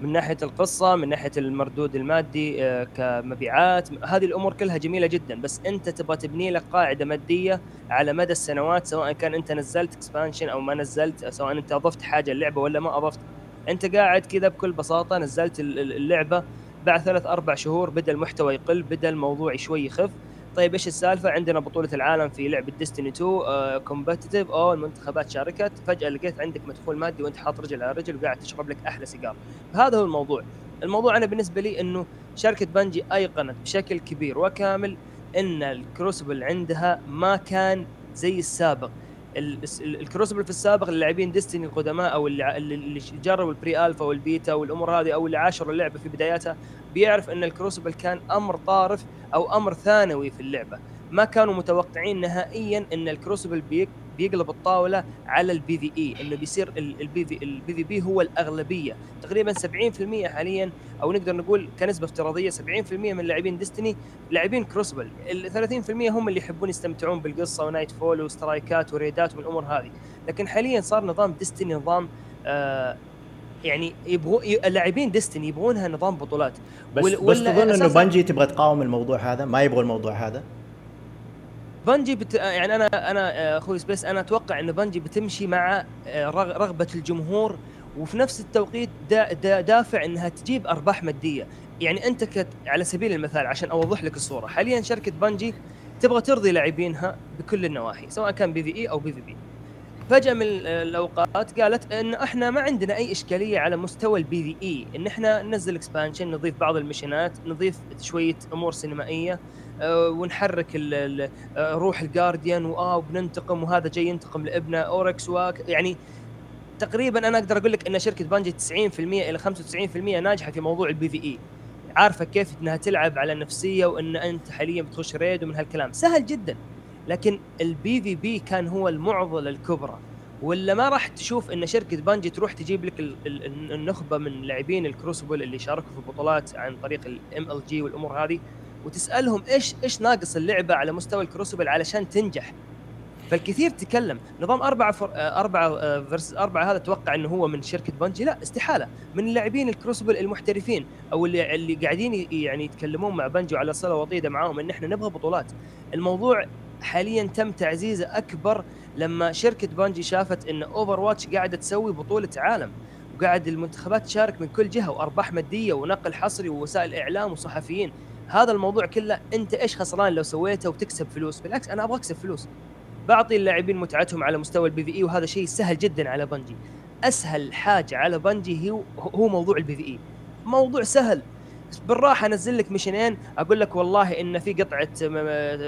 من ناحية القصة من ناحية المردود المادي آه، كمبيعات هذه الأمور كلها جميلة جدا بس أنت تبغى تبني لك قاعدة مادية على مدى السنوات سواء كان أنت نزلت expansion أو ما نزلت سواء أنت أضفت حاجة اللعبه ولا ما أضفت. أنت قاعد كذا بكل بساطة نزلت اللعبة بعد ثلاث أربع شهور بدأ المحتوى يقل بدأ الموضوع شوي يخف. طيب إيش السالفة؟ عندنا بطولة العالم في لعبة Destiny 2 competitive أو المنتخبات شاركت. فجأة لقيت عندك مدخول مادي وأنت حاط رجل على رجل وقاعد تشرب لك أحلى سيجار. فهذا هو الموضوع. الموضوع أنا بالنسبة لي إنه شركة Bungie أيقنت بشكل كبير وكامل إن ال Crucible عندها ما كان زي السابق. ال Crucible في السابق اللاعبين Destiny القدماء أو اللي جربوا ال pre-alpha وال beta والأمور هذه أو اللي عاشروا اللعبة في بداياتها بيعرف أن ال Crucible كان أمر طارف أو أمر ثانوي في اللعبة. ما كانوا متوقعين نهائيا أن ال Crucible بيقلب الطاولة على ال PvE إنه بيصير ال PvP ال PvP هو الأغلبية. تقريبا 70% حاليا أو نقدر نقول كنسبة افتراضية 70% من لاعبين Destiny لاعبين Crucible. ال 30% هم اللي يحبون يستمتعون بالقصة ونايت فول وسترايكات وريدات والأمور هذه. لكن حاليا صار نظام Destiny نظام آه يعني يبغوا اللاعبين Destiny يبغونها نظام بطولات. بس بس تظن إنه بنجي تبغى تقاوم الموضوع هذا؟ ما يبغوا الموضوع هذا؟ Bungie بت... يعني أنا أنا أخوي سبيس أنا أتوقع انه Bungie بتمشي مع آه، رغبة الجمهور وفي نفس التوقيت دا دا دافع إنها تجيب أرباح مادية. يعني أنت كت... على سبيل المثال عشان أوضح لك الصورة حاليا شركة Bungie تبغى ترضي لاعبينها بكل النواحي سواء كان بي في إي أو بي في بي. فجأة من الأوقات قالت إن إحنا ما عندنا أي إشكالية على مستوى ال PvE إن إحنا ننزل expansion نضيف بعض ال missionات نضيف شوية أمور سينمائية آه، ونحرك آه، روح ال Guardian وآه وبننتقم وهذا جاي ينتقم لابنه. Oryx يعني تقريبا أنا أقدر أقول لك إن شركة Bungie 90% إلى 95% ناجحة في موضوع ال PvE عارفة كيف إنها تلعب على النفسيه وإن أنت حاليا بتخش raid ومن هالكلام. سهل جدا. لكن ال PvP كان هو المعضلة الكبرى. ولا ما راح تشوف إن شركة Bungie تروح تجيب لك النخبة من لاعبين ال Crucible اللي شاركوا في البطولات عن طريق ال MLG والأمور هذه وتسألهم إيش إيش ناقص اللعبة على مستوى ال Crucible علشان تنجح. فالكثير تكلم. نظام أربعة فر... أربعة versus آه، أربعة هذا أتوقع أنه هو من شركة Bungie لا استحالة. من اللاعبين ال Crucible المحترفين أو اللي اللي قاعدين يعني يتكلمون مع Bungie على صلة وطيدة معاهم أن إحنا نبغى بطولات. الموضوع حاليا تم تعزيزه أكبر لما شركة Bungie شافت أن Overwatch قاعدة تسوي بطولة عالم وقاعد المنتخبات تشارك من كل جهة وأرباح مادية ونقل حصري ووسائل إعلام وصحفيين. هذا الموضوع كله أنت إيش خسران لو سويته وتكسب فلوس؟ بالعكس أنا أبغى اكسب فلوس. بعطي اللاعبين متعتهم على مستوى ال PvE وهذا شيء سهل جدا على Bungie أسهل حاجة على Bungie هو هو موضوع ال PvE. موضوع سهل. بالراحة أنزل لك ميشنين. أقول لك والله إن في قطعة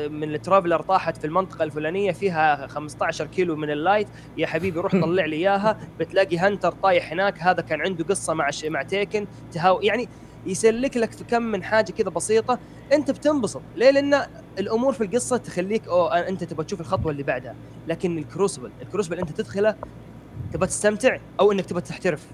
من ال Traveler طاحت في المنطقة الفلانية فيها 15 كيلو من ال light. يا حبيبي روح طلع لي إياها. بتلاقي hunter طايح هناك. هذا كان عنده قصة مع مع Taken. تهاو يعني يسلك لك في كم من حاجة كذا بسيطة. أنت بتنبسط. ليه؟ لأن الأمور في القصة تخليك أو أنت تبغى تشوف الخطوة اللي بعدها. لكن ال Crucible ال Crucible أنت تدخله تبغى تستمتع أو إنك تبغى تحترف.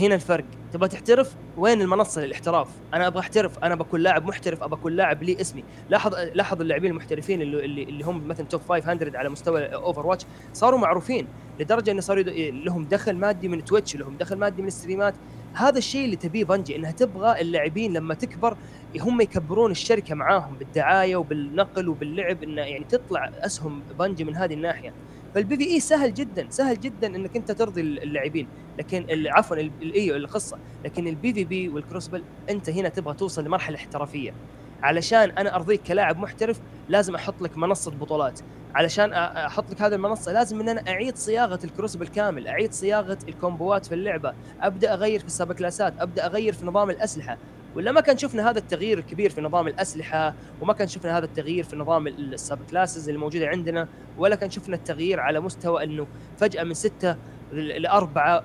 هنا الفرق. تبغى تحترف؟ وين المنصة للاحتراف؟ أنا أبغى أحترف. أنا بكون لاعب محترف أبغى اكون لاعب لي اسمي. لاحظ لاحظ اللاعبين المحترفين اللي اللي, اللي هم مثلا top 500 على مستوى Overwatch صاروا معروفين لدرجة انه صاروا لهم دخل مادي من Twitch لهم دخل مادي من الستريمات. هذا الشيء اللي تبيه Bungie إنها تبغى اللاعبين لما تكبر هم يكبرون الشركة معاهم بالدعاية وبالنقل وباللعب إنه يعني تطلع أسهم بنجي من هذه الناحية. فال PvE سهل جدا سهل جدا إنك أنت ترضي اللاعبين. لكن عفوا ال E القصة. لكن ال PvP وال Crucible أنت هنا تبغى توصل لمرحلة احترافية. علشان أنا أرضيك كلاعب محترف لازم أحط لك منصة بطولات. علشان أحط لك هذه المنصة لازم إن أنا أعيد صياغة ال Crucible بالكامل أعيد صياغة الكومبوات في اللعبة. أبدأ أغير في السب كلاسات أبدأ أغير في نظام الأسلحة. ولا ما كان شفنا هذا التغيير الكبير في نظام الأسلحة وما كان شفنا هذا التغيير في نظام ال subclasses اللي موجودة عندنا ولا كان شفنا التغيير على مستوى إنه فجأة من ستة لأربعة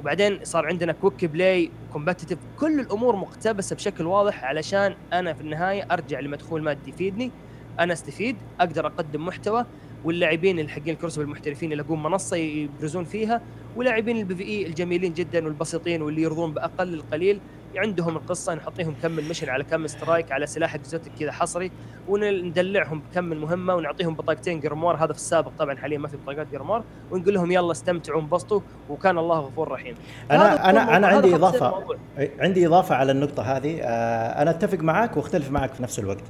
وبعدين صار عندنا quick play competitive كل الأمور مقتبسة بشكل واضح علشان أنا في النهاية أرجع لمدخول مادي يفيدني أنا أستفيد أقدر أقدم محتوى واللاعبين اللي حقين ال Crucible المحترفين يلاقون منصة يبرزون فيها ولاعبين ال PvE الجميلين جدا والبسيطين واللي يرضون بأقل القليل عندهم القصة نحطيهم كم من mission على كم strike على سلاح exotic كذا حصري وندلعهم بكم من مهمة ونعطيهم بطاقتين جرمور. هذا في السابق طبعا حاليا ما في بطاقات جرمور. ونقول لهم يلا استمتعوا انبسطوا وكان الله غفور رحيم. أنا أنا أنا عندي إضافة. عندي إضافة على النقطة هذه. آه، أنا أتفق معك وأختلف معك في نفس الوقت.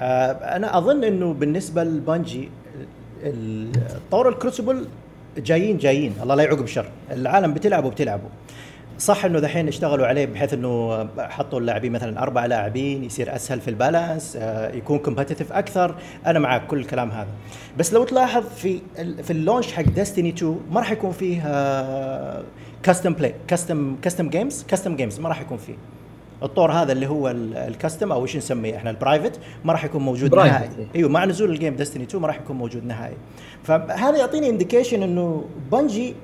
آه، أنا أظن إنه بالنسبة ل Bungie طور ال Crucible جايين جايين. الله لا يعقب شر العالم بتلعبوا بتلعبوا صح إنه دحين اشتغلوا عليه بحيث إنه حطوا اللاعبين مثلا أربع لاعبين يصير أسهل في ال balance آه، يكون competitive أكثر. أنا معك كل الكلام هذا. بس لو تلاحظ في في ال launch حق Destiny 2 ما راح يكون فيه custom play custom custom games custom games ما راح يكون فيه. الطور هذا اللي هو ال custom أو إيش نسميه إحنا ال private ما راح يكون موجود نهائي. أيوه مع نزول ال game Destiny 2 ما راح يكون موجود نهائي. فهذا يعطيني indication إنه Bungie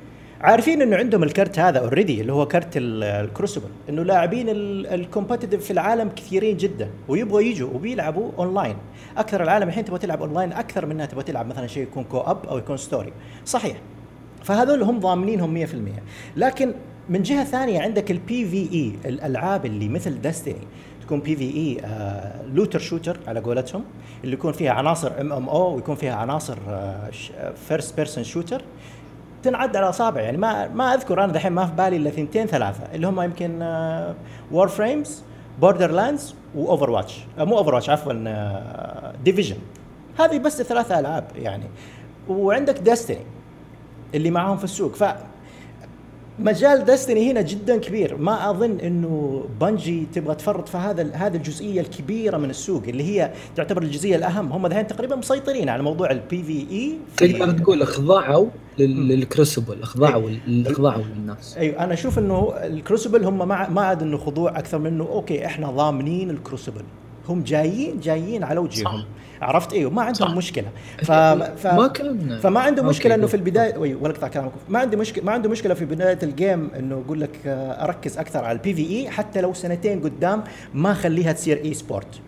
عارفين إنه عندهم الكرت هذا already اللي هو كرت ال Crucible إنه لاعبين ال competitive في العالم كثيرين جدا ويبغوا يجوا وبيلعبوا اونلاين أكثر العالم الحين تبغى تلعب اونلاين أكثر منها تبغى تلعب مثلا شيء يكون co-op أو يكون story صحيح. فهذول هم ضامنينهم 100% لكن من جهة ثانية عندك ال PvE الألعاب اللي مثل Destiny تكون PvE looter shooter على قولتهم اللي يكون فيها عناصر MMO ويكون فيها عناصر first person shooter تنعد على أصابع. يعني ما ما أذكر أنا دحين ما في بالي إلا ثنتين ثلاثة اللي هم يمكن Warframe Borderlands و Overwatch مو Overwatch عفوا Division uh, هذه بس ثلاثة ألعاب يعني. وعندك Destiny اللي معاهم في السوق. ف مجال Destiny هنا جدا كبير. ما أظن إنه Bungie تبغى تفرط في هذا هذه الجزئية الكبيرة من السوق اللي هي تعتبر الجزئية الأهم. هم الحين تقريبا مسيطرين على موضوع ال PvE تقدر تقول أخضعوا لل Crucible أخضعوا أخضعوا للناس. أيوه أنا أشوف إنه ال Crucible هم ما ما عاد إنه خضوع أكثر منه okay إحنا ضامنين ال Crucible هم جايين جايين على وجههم. صح. عرفت؟ أيوه ما عندهم صح. مشكلة. ف... ف... ما كان فما عنده مشكلة إنه في البداية ولا أقطع كلامك. ما عندي مشكله ما عنده مشكلة في بداية ال game إنه يقول لك آه، أركز أكثر على ال PvE حتى لو سنتين قدام ما أخليها تصير eSport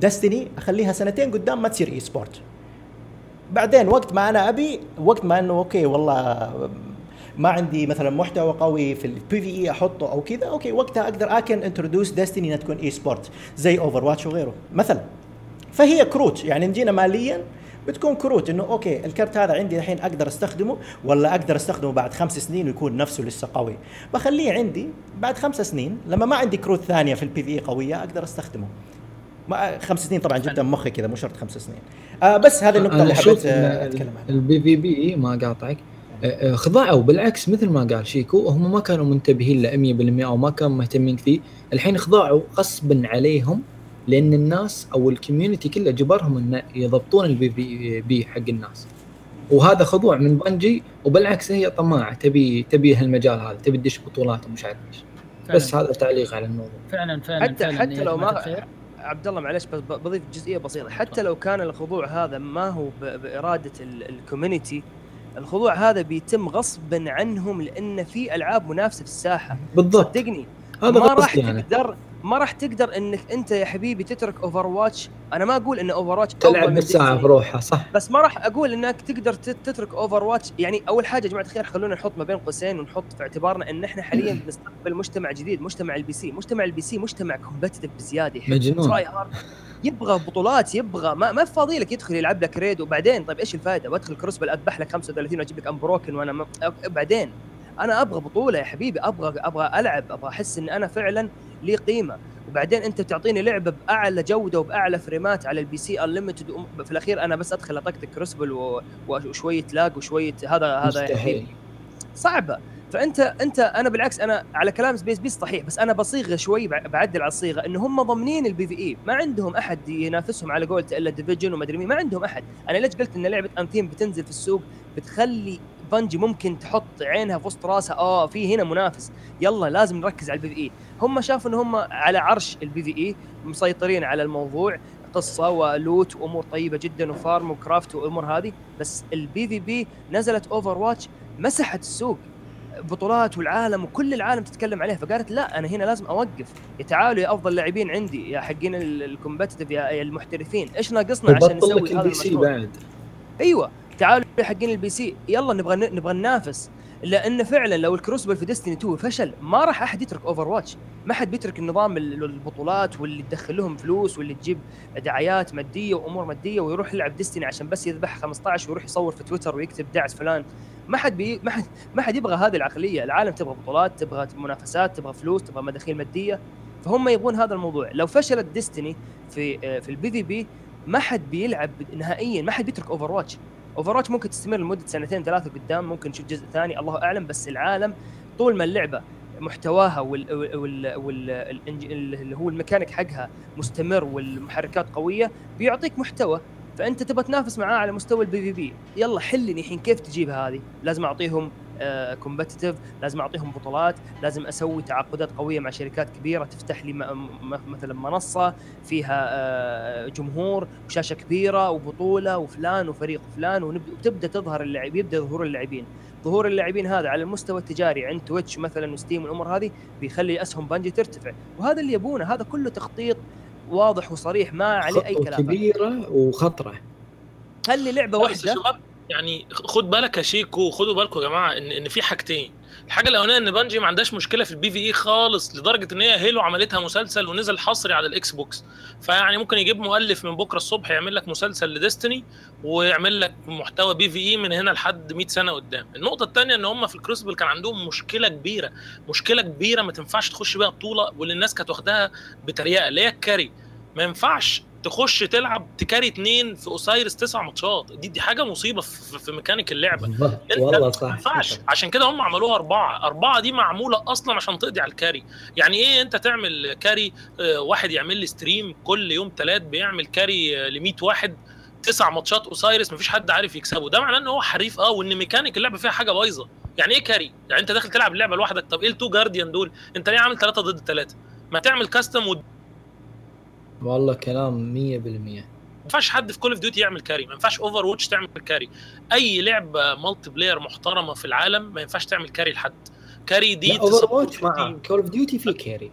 Destiny أخليها سنتين قدام ما تصير eSport بعدين وقت ما أنا أبي وقت ما إنه okay والله ما عندي مثلا محتوى قوي في ال PvE أحطه أو كذا okay وقتها أقدر I can introduce Destiny إنها تكون eSport زي Overwatch وغيره. مثلا. فهي كروت. يعني بنجي حاليا بتكون كروت إنه okay الكرت هذا عندي الحين أقدر أستخدمه ولا أقدر أستخدمه بعد خمس سنين ويكون نفسه لسه قوي. بخليه عندي بعد خمس سنين لما ما عندي كروت ثانية في ال PvE قوية أقدر أستخدمه. ما خمس سنين طبعا جدا مخي كذا مو شرط خمس سنين. آه بس هذه النقطة اللي حبيت أتكلم عنها. ال PvP ما قاطعك. آه، آه، خضعوا بالعكس مثل ما قال شيكو هم ما كانوا منتبهين ل 100% أو ما كانوا مهتمين فيه الحين خضعوا غصبا عليهم لأن الناس أو ال community كله جبرهم إن يضبطون ال PvP حق الناس. وهذا خضوع من Bungie وبالعكس هي طماعة. تبي تبي هالمجال هذا تبي تدش بطولات ومش عارف إيش. بس هذا تعليق على الموضوع. فعلا فعلا حتى فعلاً حتى لو ما عبد الله معلش بس بضيف جزئية بسيطة. حتى لو كان الخضوع هذا ما هو بإرادة ال community الخضوع هذا بيتم غصبا عنهم لأن في ألعاب منافسة في الساحة. بالضبط. صدقني. هذا ما راح يعني. تقدر ما راح تقدر إنك أنت يا حبيبي تترك Overwatch أنا ما أقول إن Overwatch تلعب بالساعة بروحها صح. بس ما راح أقول إنك تقدر تترك Overwatch يعني أول حاجة يا جماعة الخير خلونا نحط ما بين قوسين ونحط في اعتبارنا إن إحنا حاليا بنستقبل مجتمع جديد مجتمع ال PC مجتمع ال PC مجتمع competitive بزيادة. مجنون. يبغى بطولات يبغى ما ما فاضي لك يدخل يلعب لك raid وبعدين طيب إيش الفائده بدخل Crucible أذبح لك 35 وأجيب لك Unbroken وأنا ما... بعدين. أنا أبغى بطولة يا حبيبي أبغى أبغى ألعب أبغى أحس إن أنا فعلا لي قيمة. وبعدين أنت تعطيني لعبة بأعلى جودة وبأعلى فريمات على ال PC unlimited في الأخير أنا بس أدخل أطقطق Crucible وشوية lag وشوية هذا هذا مستحيل. صعبة. فأنت أنت أنا بالعكس أنا على كلام سبيس بيس صحيح بس أنا بصيغة شوي بعدل على الصيغة انه هم ضامنين ال PvE ما عندهم أحد ينافسهم على قولته إلا Division وما أدري ما عندهم أحد. أنا ليش قلت إن لعبة Anthem بتنزل في السوق بتخلي Bungie ممكن تحط عينها في وسط راسها. آه في هنا منافس. يلا لازم نركز على ال PvE هم شافوا إن هم على عرش ال PvE مسيطرين على الموضوع. قصة و loot وأمور طيبة جدا و farm و craft وأمور هذه. بس ال PvP نزلت Overwatch مسحت السوق. بطولات والعالم وكل العالم تتكلم عليه فقالت لا أنا هنا لازم أوقف. يا تعالوا يا أفضل لاعبين عندي يا حقين ال competitive يا المحترفين. إيش ناقصنا عشان نسوي هذا المشروع؟ بعد. أيوه. تعالوا حقين ال PC. يلا نبغى نبغى ننافس. لأن فعلا لو ال Crucible في Destiny 2 فشل ما راح أحد يترك Overwatch ما حد بيترك النظام البطولات واللي تدخل لهم فلوس واللي تجيب دعايات مادية وأمور مادية ويروح يلعب Destiny عشان بس يذبح 15 ويروح يصور في تويتر ويكتب دعس فلان. ما حد بي ما حد ما حد يبغى هذه العقلية. العالم تبغى بطولات تبغى منافسات تبغى فلوس تبغى مداخيل مادية. فهم يبغون هذا الموضوع. لو فشلت Destiny في آه، في ال PvP ما حد بيلعب نهائيا ما حد بيترك Overwatch Over ممكن تستمر لمدة سنتين ثلاثة قدام ممكن نشوف جزء ثاني الله أعلم. بس العالم طول ما اللعبة محتواها وال وال وال اللي هو الميكانيك حقها مستمر والمحركات قوية بيعطيك محتوى. فأنت تبغى تنافس معاه على مستوى ال PvP يلا حلني الحين كيف تجيبها هذه؟ لازم أعطيهم competitive آه لازم أعطيهم بطولات لازم أسوي تعاقدات قوية مع شركات كبيرة تفتح لي مثلا منصة فيها آه جمهور وشاشة كبيرة وبطولة وفلان وفريق فلان وتبدأ تظهر اللاعب يبدأ ظهور اللاعبين. ظهور اللاعبين هذا على المستوى التجاري عند تويتش مثلا وستيم والأمور هذه بيخلي أسهم بنجي ترتفع. وهذا اللي يبونه هذا كله تخطيط واضح وصريح ما عليه أي كلام. كبيرة وخطرة. خلي لعبة واحدة. يعني خد بالك يا شيكو خدوا بالكم يا جماعة إن إن في حاجتين. الحاجة الأولانية إن Bungie ما عندهاش مشكلة في ال PvE خالص لدرجة إن هي Halo عملتها مسلسل ونزل حصري على ال Xbox. فيعني ممكن يجيب مؤلف من بكرة الصبح يعمل لك مسلسل ل Destiny ويعمل لك محتوى PvE من هنا لحد 100 سنة قدام. النقطة الثانية إن هم في ال Crucible كان عندهم مشكلة كبيرة مشكلة كبيرة ما تنفعش تخش بيها بطولة واللي الناس كانت واخداها بتريقة اللي هي ال carry. ما ينفعش تخش تلعب تكاري اتنين في Osiris تسع ماتشات. دي دي حاجة مصيبة في, في ميكانيك اللعبة. والله صح. ما ينفعش. عشان كده هم عملوها أربعة. أربعة دي معمولة أصلا عشان تقضي على ال carry. يعني إيه أنت تعمل carry آه، واحد يعمل لي stream كل يوم ثلاث بيعمل carry ل 100 واحد تسع ماتشات Osiris مفيش حد عارف يكسبه. ده معناه إن هو حريف آه وإن ميكانيك اللعبة فيها حاجة بايظة. يعني إيه carry؟ يعني أنت داخل تلعب اللعبة لوحدك. طب إيه ال two guardian دول؟ أنت ليه عامل ثلاثة ضد ثلاثة ما تعمل custom والله كلام 100% ما ينفعش حد في Call of Duty يعمل carry ما ينفعش Overwatch تعمل carry أي لعبة multiplayer محترمة في العالم ما ينفعش تعمل carry لحد. carry دي Over watch مع Call of Duty في carry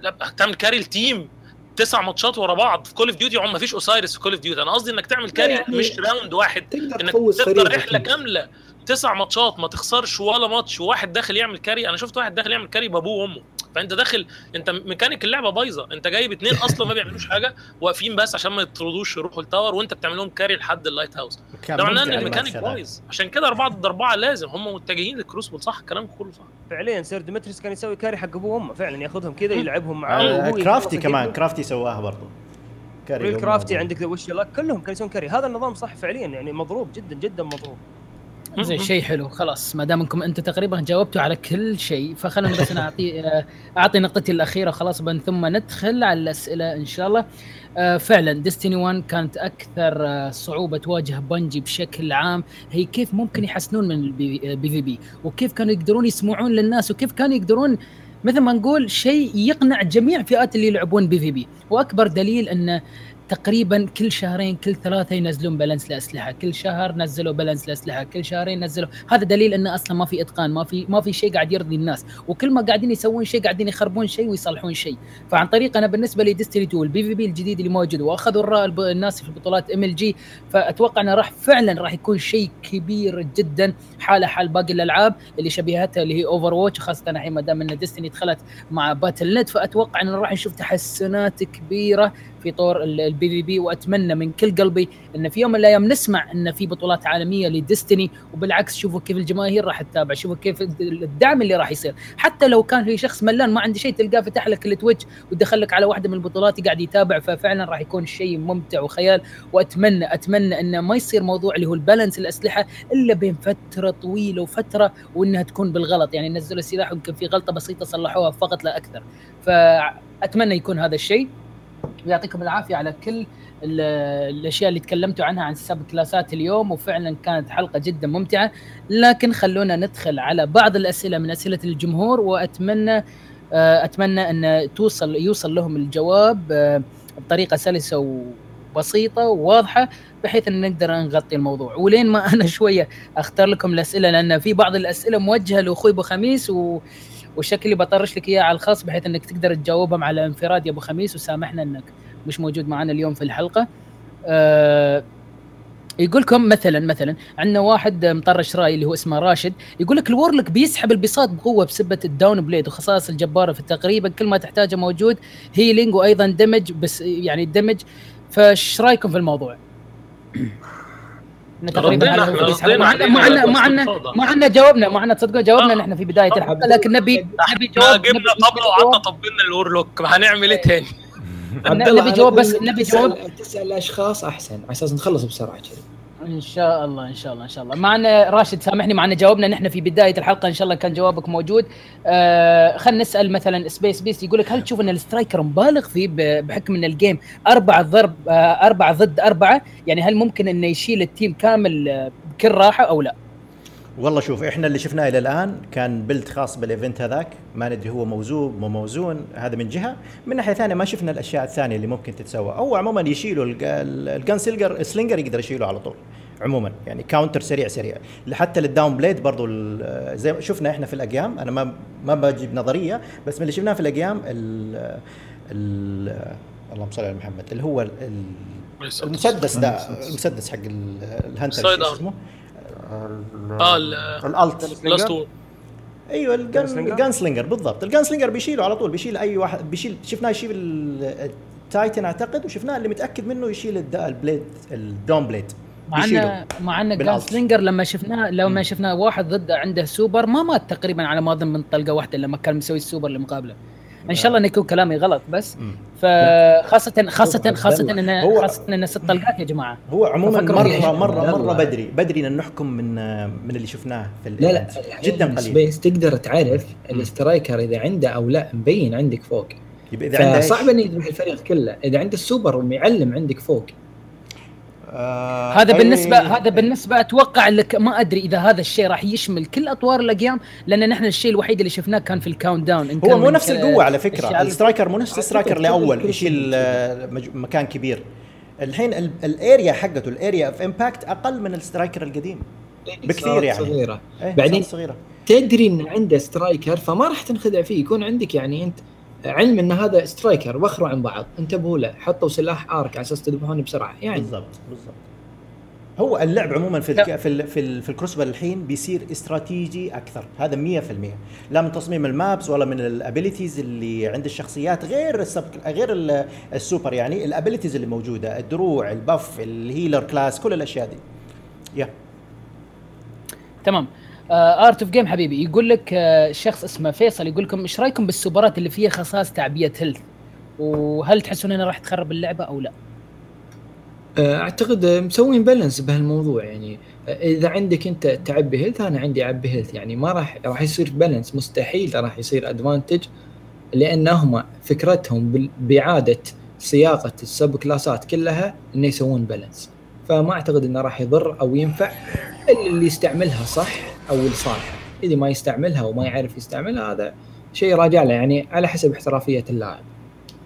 لا تعمل carry ال team تسع ماتشات ورا بعض. في Call of Duty ما فيش Osiris في Call of Duty أنا قصدي إنك تعمل carry يعني مش round واحد. إنك تقدر رحلة كاملة. تسع ماتشات ما تخسرش ولا ماتش. وواحد داخل يعمل carry أنا شفت واحد داخل يعمل carry بأبوه وأمه. فانت داخل انت ميكانيك اللعبة بايظة انت جايب اتنين أصلا ما بيعملوش حاجة واقفين بس عشان ما يطردوش يروحوا ال Tower وانت بتعمل لهم carry لحد ال Lighthouse ده معناه إن الميكانيك بايظ. عشان كده أربعة ضد أربعة لازم هم متجهين لل Crucible صح؟ الكلام كله صح. فعليا سير ديمتريس كان يسوي carry حق ابوه وامه فعلا ياخذهم كذا يلعبهم معاه. آه كرافتي كمان كرافتي سواها برضه carry كرافتي عندك وش لك كلهم كانوا يسوون carry هذا النظام صح فعليا يعني مضروب جدا جدا مضروب. زين شيء حلو خلاص. ما دام انكم أنتم تقريبا جاوبتوا على كل شيء فخلونا بس أنا اعطي آه، أعطي نقطتي الأخيرة خلاص ثم ندخل على الأسئلة إن شاء الله. آه، فعلا Destiny 1 كانت أكثر آه، صعوبة تواجه Bungie بشكل عام. هي كيف ممكن يحسنون من ال PvP وكيف كانوا يقدرون يسمعون للناس؟ وكيف كانوا يقدرون مثل ما نقول شيء يقنع جميع فئات اللي يلعبون PvP وأكبر دليل انه تقريبا كل شهرين كل ثلاثة ينزلون balance الاسلحه كل شهر نزلوا balance الاسلحه كل شهرين نزلوا. هذا دليل انه أصلا ما في إتقان ما في ما في شيء قاعد يرضي الناس. وكل ما قاعدين يسوون شيء قاعدين يخربون شيء ويصلحون شيء. فعن طريق أنا بالنسبة لي Destiny 2 ال PvP الجديد اللي موجود وأخذوا الناس في البطولات MLG فأتوقع إنه راح فعلا راح يكون شيء كبير جدا حاله حال باقي الألعاب اللي شبيهتها اللي هي Overwatch خاصه الحين ما دام إن Destiny دخلت مع Battle.net فأتوقع إنه راح نشوف تحسنات كبيرة في طور ال PvP وأتمنى من كل قلبي إن في يوم من الأيام نسمع إن في بطولات عالمية ل Destiny وبالعكس شوفوا كيف الجماهير راح تتابع شوفوا كيف الدعم اللي راح يصير. حتى لو كان في شخص ملان ما عنده شيء تلقاه فتح لك ال Twitch ودخل لك على واحدة من البطولات قاعد يتابع ففعلا راح يكون شيء ممتع وخيال. وأتمنى أتمنى انه ما يصير موضوع اللي هو البالانس الأسلحة إلا بين فترة طويلة وفترة وإنها تكون بالغلط. يعني نزلوا السلاح ويمكن في غلطة بسيطة صلحوها فقط لا أكثر. فأتمنى يكون هذا الشيء. ويعطيكم العافية على كل الأشياء اللي تكلمتوا عنها عن سب كلاسات اليوم وفعلا كانت حلقة جدا ممتعة. لكن خلونا ندخل على بعض الأسئلة من أسئلة الجمهور وأتمنى آه، أتمنى أن توصل يوصل لهم الجواب آه، بطريقة سلسة وبسيطة وواضحة بحيث أن نقدر نغطي الموضوع. ولين ما أنا شوية أختار لكم الأسئلة لأن في بعض الأسئلة موجهة لأخوي أبو خميس و وشكلي بطرش لك اياها على الخاص بحيث إنك تقدر تجاوبهم على انفراد يا أبو خميس وسامحنا إنك مش موجود معنا اليوم في الحلقة أه يقول لكم مثلا مثلا عندنا واحد مطرش رأي اللي هو اسمه راشد يقول لك ال Warlock بيسحب البساط بقوة بسبة ال Dawnblade وخصائص الجبارة في تقريبا كل ما تحتاجه موجود healing وأيضا damage بس يعني ال damage فايش رأيكم في الموضوع؟ تقريبا ما عندنا ما عندنا جاوبنا ما عندنا تصدقوا جاوبنا نحن في بداية الحلقة. لكن نبي نبي جواب جبنا طبلة وقعدنا طبلنا ال Warlock. هنعمل إيه تاني؟ نبي جواب بس نبي جواب. تسال الاشخاص أحسن. على أساس نخلص بسرعة كذا إن شاء الله إن شاء الله إن شاء الله. معنا راشد سامحني معنا جاوبنا نحن في بداية الحلقة إن شاء الله كان جوابك موجود. آه خلينا نسأل مثلا Space Beast يقول لك هل تشوف إن ال striker مبالغ فيه بحكم إن ال game أربعة ضرب آه أربعة ضد أربعة؟ يعني هل ممكن إنه يشيل ال team كامل آه، بكل راحة أو لا؟ والله شوف إحنا اللي شفناه إلى الآن كان build خاص بال event هذاك ما ندري هو موزون مو موزون هذا من جهة. من ناحية ثانية ما شفنا الأشياء الثانية اللي ممكن تتسوى أو عموما يشيلوا ال gun slinger slinger يقدر يشيله على طول عموما يعني counter سريع سريع. حتى لل dawnblade برضو زي ما شفنا إحنا في الأقيام أنا ما ما بجيب نظرية بس من اللي شفناه في ال games ال اللهم صل على محمد اللي هو المسدس. ده المسدس. حق ال hunter اسمه؟ آه ال ult. أيوه ال gunslinger بالضبط. ال gunslinger بيشيله على طول بيشيل أي واحد بيشيل شفناه يشيل ال titan أعتقد وشفناه اللي متأكد منه يشيل ال blade ال dawnblade مع انه مع إنه gunslinger لما شفناه لما شفناه واحد ضده عنده سوبر ما مات تقريبا على ما أظن من طلقة واحدة لما كان مسوي السوبر اللي مقابله. إن شاء الله إنه يكون كلامي غلط بس. فخاصه خاصه خاصه انه خاصة انه ست طلقات يا جماعة. هو عموما مره مره مرة بدري. بدري إن نحكم من من اللي شفناه في لا لا. جدا قليل. بس تقدر تعرف ال striker إذا عنده أو لا مبين عندك فوق. يبقى إذا عنده صعب إنه يذبح الفريق كله. إذا عنده السوبر ومعلم عندك فوق آه هذا بالنسبة. هذا بالنسبة أتوقع لك ما أدري إذا هذا الشيء راح يشمل كل أطوار ال games لأن نحن الشيء الوحيد اللي شفناه كان في ال countdown هو مو نفس القوة على فكرة. ال striker مو نفس ال striker الأول يشيل مكان كبير. الحين ال area حقته ال area of impact أقل من ال striker القديم. بكثير يعني. صغيرة. إيه بعدين صغيرة. تدري إن عنده striker فما راح تنخدع فيه يكون عندك يعني أنت علم إن هذا striker وخروا عن بعض انتبهوا له حطوا سلاح arc على أساس تذبحون بسرعة يعني. بالضبط بالضبط. هو اللعب عموما في الك... في ال... في, ال... في ال Crucible الحين بيصير استراتيجي أكثر هذا 100% لا من تصميم ال maps ولا من ال abilities اللي عند الشخصيات غير السب... غير السوبر يعني ال abilities اللي موجودة الدروع ال buff ال healer class كل الأشياء دي. yeah. تمام. Art of Game حبيبي يقول لك uh, شخص اسمه فيصل يقول لكم إيش رأيكم بالسوبرات اللي فيها خصائص تعبئه health وهل تحسون إنها راح تخرب اللعبة أو لا؟ آه، أعتقد مسوين balance بهالموضوع يعني. آه، إذا عندك أنت تعبي health أنا عندي أعبي health يعني ما راح راح يصير balance مستحيل راح يصير advantage لأن هم فكرتهم بإعادة صياغه ال subclass ات كلها إنه يسوون balance فما أعتقد إنه راح يضر أو ينفع اللي يستعملها صح. أو لصالحه اللي ما يستعملها وما يعرف يستعملها هذا شيء راجع له يعني على حسب احترافية اللاعب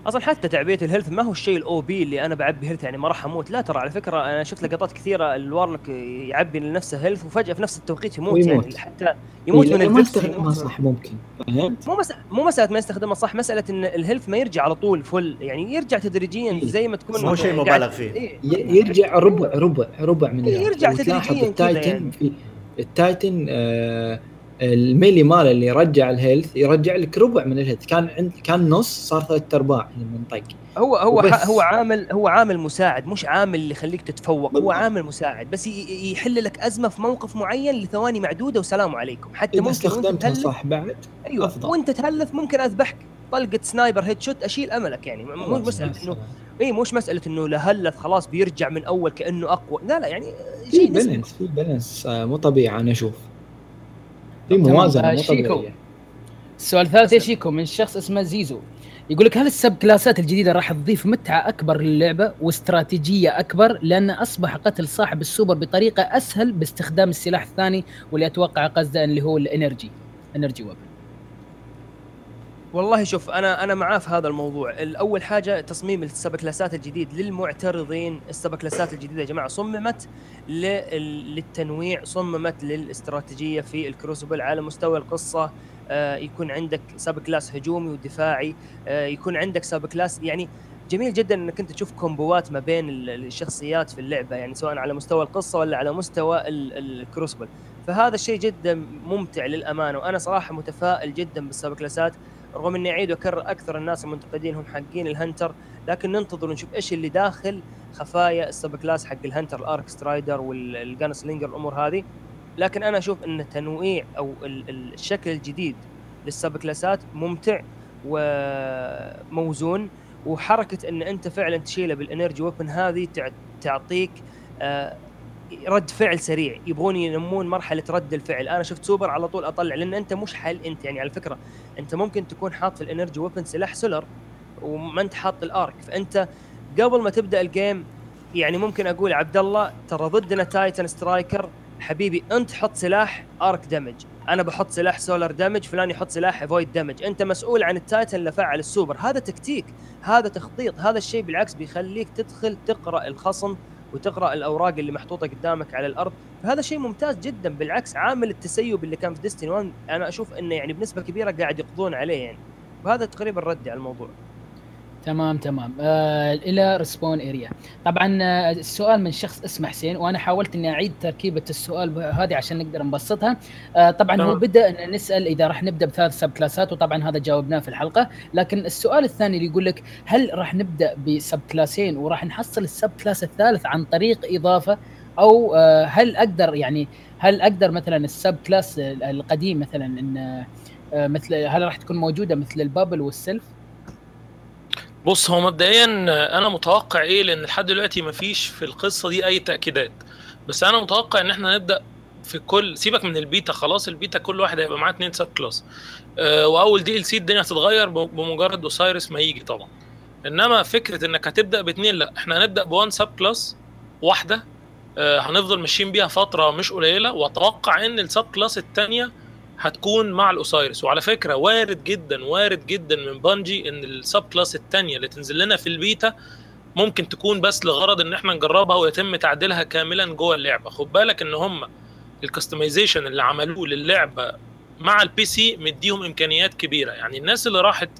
أصلا حتى تعبئه ال health ما هو الشيء ال OP اللي أنا بعبي health يعني ما راح أموت لا ترى على فكرة أنا شفت لقطات كثيرة ال warlock يعبي لنفسه health وفجأة في نفس التوقيت يموت, ويموت. يعني حتى يموت إيه من ما يستخدمها صح ممكن فهمت؟ مو مسألة مو مسألة ما يستخدمها صح مسألة إن ال health ما يرجع على طول full يعني يرجع تدريجيا إيه. زي ما تكون مو شيء مبالغ فيه إيه؟ يرجع ربع ربع ربع من إيه يرجع تدريجيا يعني. في ال titan آه ال melee ماله اللي يرجع ال health يرجع لك ربع من ال health. كان عند كان نص صار ثلاث أرباع لما طق. هو هو هو عامل هو عامل مساعد مش عامل اللي يخليك تتفوق هو عامل مساعد. بس يحل لك أزمة في موقف معين لثواني معدودة وسلام عليكم. حتى ممكن استخدمتها صح بعد أيوه. أفضل. وأنت ت health ممكن أذبحك. طلقة sniper headshot أشيل أملك يعني. مو مساله إنه اي مش مسألة إنه ل health خلاص بيرجع من أول كأنه أقوى. لا لا يعني في balance في balance آه، مو طبيعي أنا أشوف. في موازنة مو طبيعية. السؤال الثالث يا شيكو من شخص اسمه زيزو. يقول لك هل ال subclass ات الجديدة راح تضيف متعة أكبر للعبة واستراتيجية أكبر؟ لأن أصبح قتل صاحب السوبر بطريقة أسهل باستخدام السلاح الثاني واللي أتوقع قصده اللي هو ال energy energy weapon. والله شوف أنا أنا معاه في هذا الموضوع. الأول حاجة تصميم ال subclass ات الجديد للمعترضين. ال subclass ات الجديدة يا جماعة صممت للتنويع صممت للاستراتيجية في ال Crucible على مستوى القصة. آه، يكون عندك subclass هجومي ودفاعي. آه، يكون عندك subclass يعني جميل جدا إنك أنت تشوف combo ات ما بين الشخصيات في اللعبة يعني سواء على مستوى القصة ولا على مستوى ال Crucible. فهذا الشيء جدا ممتع للأمانة وأنا صراحة متفائل جدا بال subclass ات رغم إني أعيد وأكرر أكثر الناس المنتقدين هم حقين ال hunter لكن ننتظر ونشوف إيش اللي داخل خفايا ال subclass حق ال hunter ال arcstrider وال gunslinger الأمور هذه. لكن أنا أشوف إن تنويع أو الشكل الجديد لل subclass ات ممتع وموزون وحركة إن أنت فعلا تشيله بال energy weapon هذه تعطيك آه، رد فعل سريع. يبغون ينمون مرحلة رد الفعل. أنا شفت سوبر على طول أطلع لأن أنت مش حل أنت يعني على فكرة أنت ممكن تكون حاط في ال energy weapon سلاح سولر وما أنت حاط ال arc. فأنت قبل ما تبدأ ال game يعني ممكن أقول عبد الله ترى ضدنا titan striker حبيبي أنت حط سلاح arc damage أنا بحط سلاح solar damage فلان يحط سلاح void damage أنت مسؤول عن ال titan اللي فعل السوبر. هذا تكتيك هذا تخطيط هذا الشيء بالعكس بيخليك تدخل تقرأ الخصم وتقرأ الأوراق اللي محطوطة قدامك على الأرض فهذا شيء ممتاز جدا بالعكس عامل التسيب اللي كان في Destiny 1 أنا أشوف إنه يعني بنسبة كبيرة قاعد يقضون عليه يعني. وهذا تقريبا ردي على الموضوع. تمام تمام. آه إلى respawn area طبعا آه السؤال من شخص اسمه حسين وأنا حاولت إني أعيد تركيبة السؤال هذه عشان نقدر نبسطها. آه طبعا تمام. هو بدأ إن نسأل إذا راح نبدأ بثلاث sub كلاسات وطبعا هذا جاوبناه في الحلقة. لكن السؤال الثاني اللي يقول لك هل راح نبدأ ب sub كلاسين وراح نحصل ال subclass الثالث عن طريق إضافة؟ أو آه هل أقدر يعني هل أقدر مثلا ال subclass القديم مثلا إن آه مثل هل راح تكون موجودة مثل ال bubble وال self؟ بص هو مبدئيا أنا متوقع إيه؟ لأن لحد دلوقتي مفيش في القصة دي أي تأكيدات. بس أنا متوقع إن إحنا نبدأ في كل سيبك من البيتا خلاص البيتا كل واحد هيبقى معاه اتنين subclass. أه وأول DLC الدنيا هتتغير بمجرد Osiris ما يجي طبعا. إنما فكرة إنك هتبدأ باتنين لأ إحنا هنبدأ ب one subclass واحدة أه هنفضل ماشيين بيها فترة مش قليلة. وأتوقع إن ال subclass الثانية هتكون مع ال Osiris. وعلى فكرة وارد جدا وارد جدا من Bungie إن ال subclass الثانية اللي تنزل لنا في البيتا ممكن تكون بس لغرض إن إحنا نجربها ويتم تعديلها كاملا جوه اللعبة. خد بالك إن هم ال customization اللي عملوه للعبة مع ال PC مديهم إمكانيات كبيرة. يعني الناس اللي راحت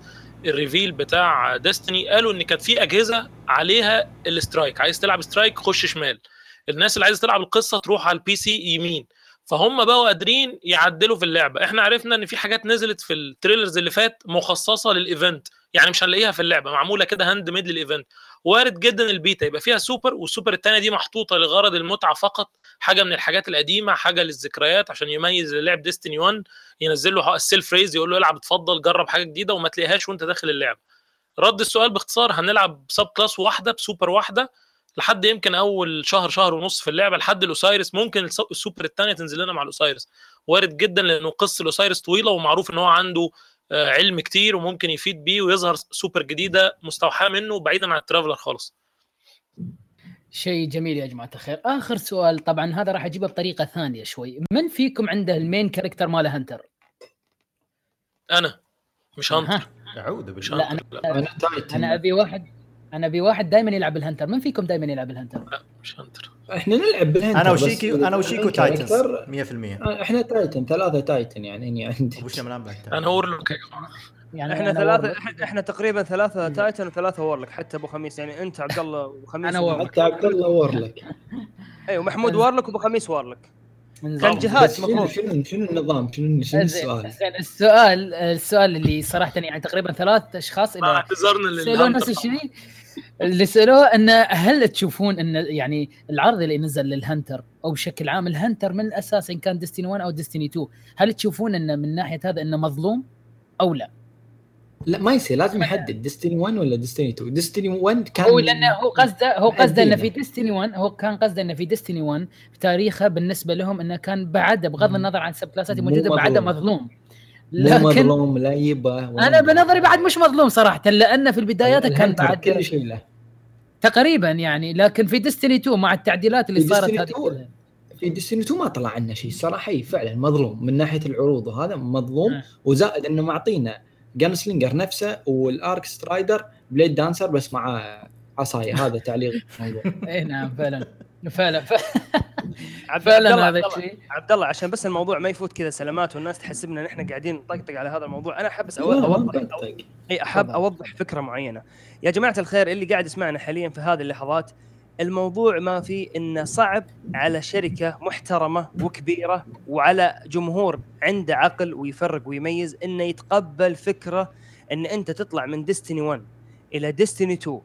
ال reveal بتاع Destiny قالوا إن كانت في أجهزة عليها ال strike عايز تلعب strike خش شمال. الناس اللي عايزة تلعب القصة تروح على ال PC يمين. فهم بقوا قادرين يعدلوا في اللعبة. إحنا عرفنا إن في حاجات نزلت في ال trailers اللي فات مخصصة لل event يعني مش هنلاقيها في اللعبة معمولة كده hand made لل event. وارد جدا البيتا يبقى فيها super وال super الثانية دي محطوطة لغرض المتعة فقط حاجة من الحاجات القديمة حاجة للذكريات عشان يميز اللي لعب Destiny 1 ينزل له ال self res يقول له العب اتفضل جرب حاجة جديدة وما تلاقيهاش وأنت داخل اللعبة. رد السؤال باختصار هنلعب subclass واحدة بسوبر واحدة لحد يمكن أول شهر شهر ونص في اللعبة لحد ال Osiris ممكن السوبر الثانية تنزل لنا مع ال Osiris. وارد جدا لأنه قصة ال Osiris طويلة ومعروف إن هو عنده علم كتير وممكن يفيد بيه ويظهر سوبر جديدة مستوحاة منه بعيدا عن ال Traveler خالص. شيء جميل يا جماعة الخير. آخر سؤال طبعا هذا راح أجيبه بطريقة ثانية شوي. من فيكم عنده ال main character ماله Hunter؟ أنا مش Hunter أعوذ بالله. لا أنا أنا, أنا أبي واحد. أنا ابي واحد دائما يلعب ال Hunter من فيكم دائما يلعب ال Hunter لا مش Hunter. إحنا نلعب بال Hunter أنا وشيكو أنا وشيكو Titans 100% إحنا Titan ثلاثة Titan يعني اني عندي. أبو شملان بعد أنا Warlock يعني إحنا ثلاثة إحنا تقريبا ثلاثة Titan وثلاثة Warlock حتى أبو خميس. يعني أنت عبد الله وخميس أنا Warlock حتى عبد الله Warlock أيوه محمود Warlock وأبو خميس Warlock كان جهاد شنو شنو شنو النظام؟ شنو شنو السؤال؟ السؤال السؤال اللي صراحة يعني تقريبا ثلاث أشخاص اذا اعتذرنا سالوه نفس الشيء. اللي سألوه انه هل تشوفون إن يعني العرض اللي نزل لل Hunter أو بشكل عام ال Hunter من الأساس إن كان Destiny 1 أو Destiny 2 هل تشوفون انه من ناحية هذا إنه مظلوم أو لا؟ لا ما يصير لازم يحدد ديستني 1 ولا ديستني 2 ديستني 1 كان هو لأنه هو قصده هو قصده إنه في ديستني 1 هو كان قصده إنه في ديستني 1 في تاريخه بالنسبة لهم إنه كان بعده بغض النظر عن السب كلاسات الموجوده بعده مظلوم. لكن مظلوم لا يبا أنا بنظري بعد مش مظلوم صراحة لأنه في البدايات كان بعد كل شيء له. تقريبا يعني لكن في ديستني 2 مع التعديلات اللي صارت هذه في Destiny 2 ما طلع عنا شيء صراحة فعلا مظلوم من ناحية العروض وهذا مظلوم. أه. وزائد إنه معطينا Gunslinger نفسه وال Arcstrider Bladedancer بس مع عصاية. هذا تعليق. الموضوع اي نعم فعلا. فعلا فعلا هذا الشيء عبد الله عشان بس الموضوع ما يفوت كذا سلامات والناس تحسبنا نحن قاعدين نطقطق على هذا الموضوع. أنا أحب بس اوضح إي أحب أوضح فكرة معينة. يا جماعة الخير اللي قاعد يسمعنا حاليا في هذه اللحظات الموضوع ما في إنه صعب على شركة محترمة وكبيرة وعلى جمهور عنده عقل ويفرق ويميز إنه يتقبل فكرة إن أنت تطلع من ديستني 1 إلى ديستني 2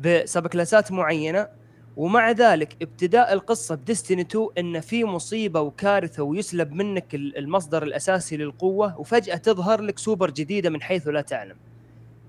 بسب كلاسات معينة ومع ذلك ابتداء القصة بديستني 2 إن في مصيبة وكارثة ويسلب منك المصدر الأساسي للقوة وفجأة تظهر لك سوبر جديدة من حيث لا تعلم.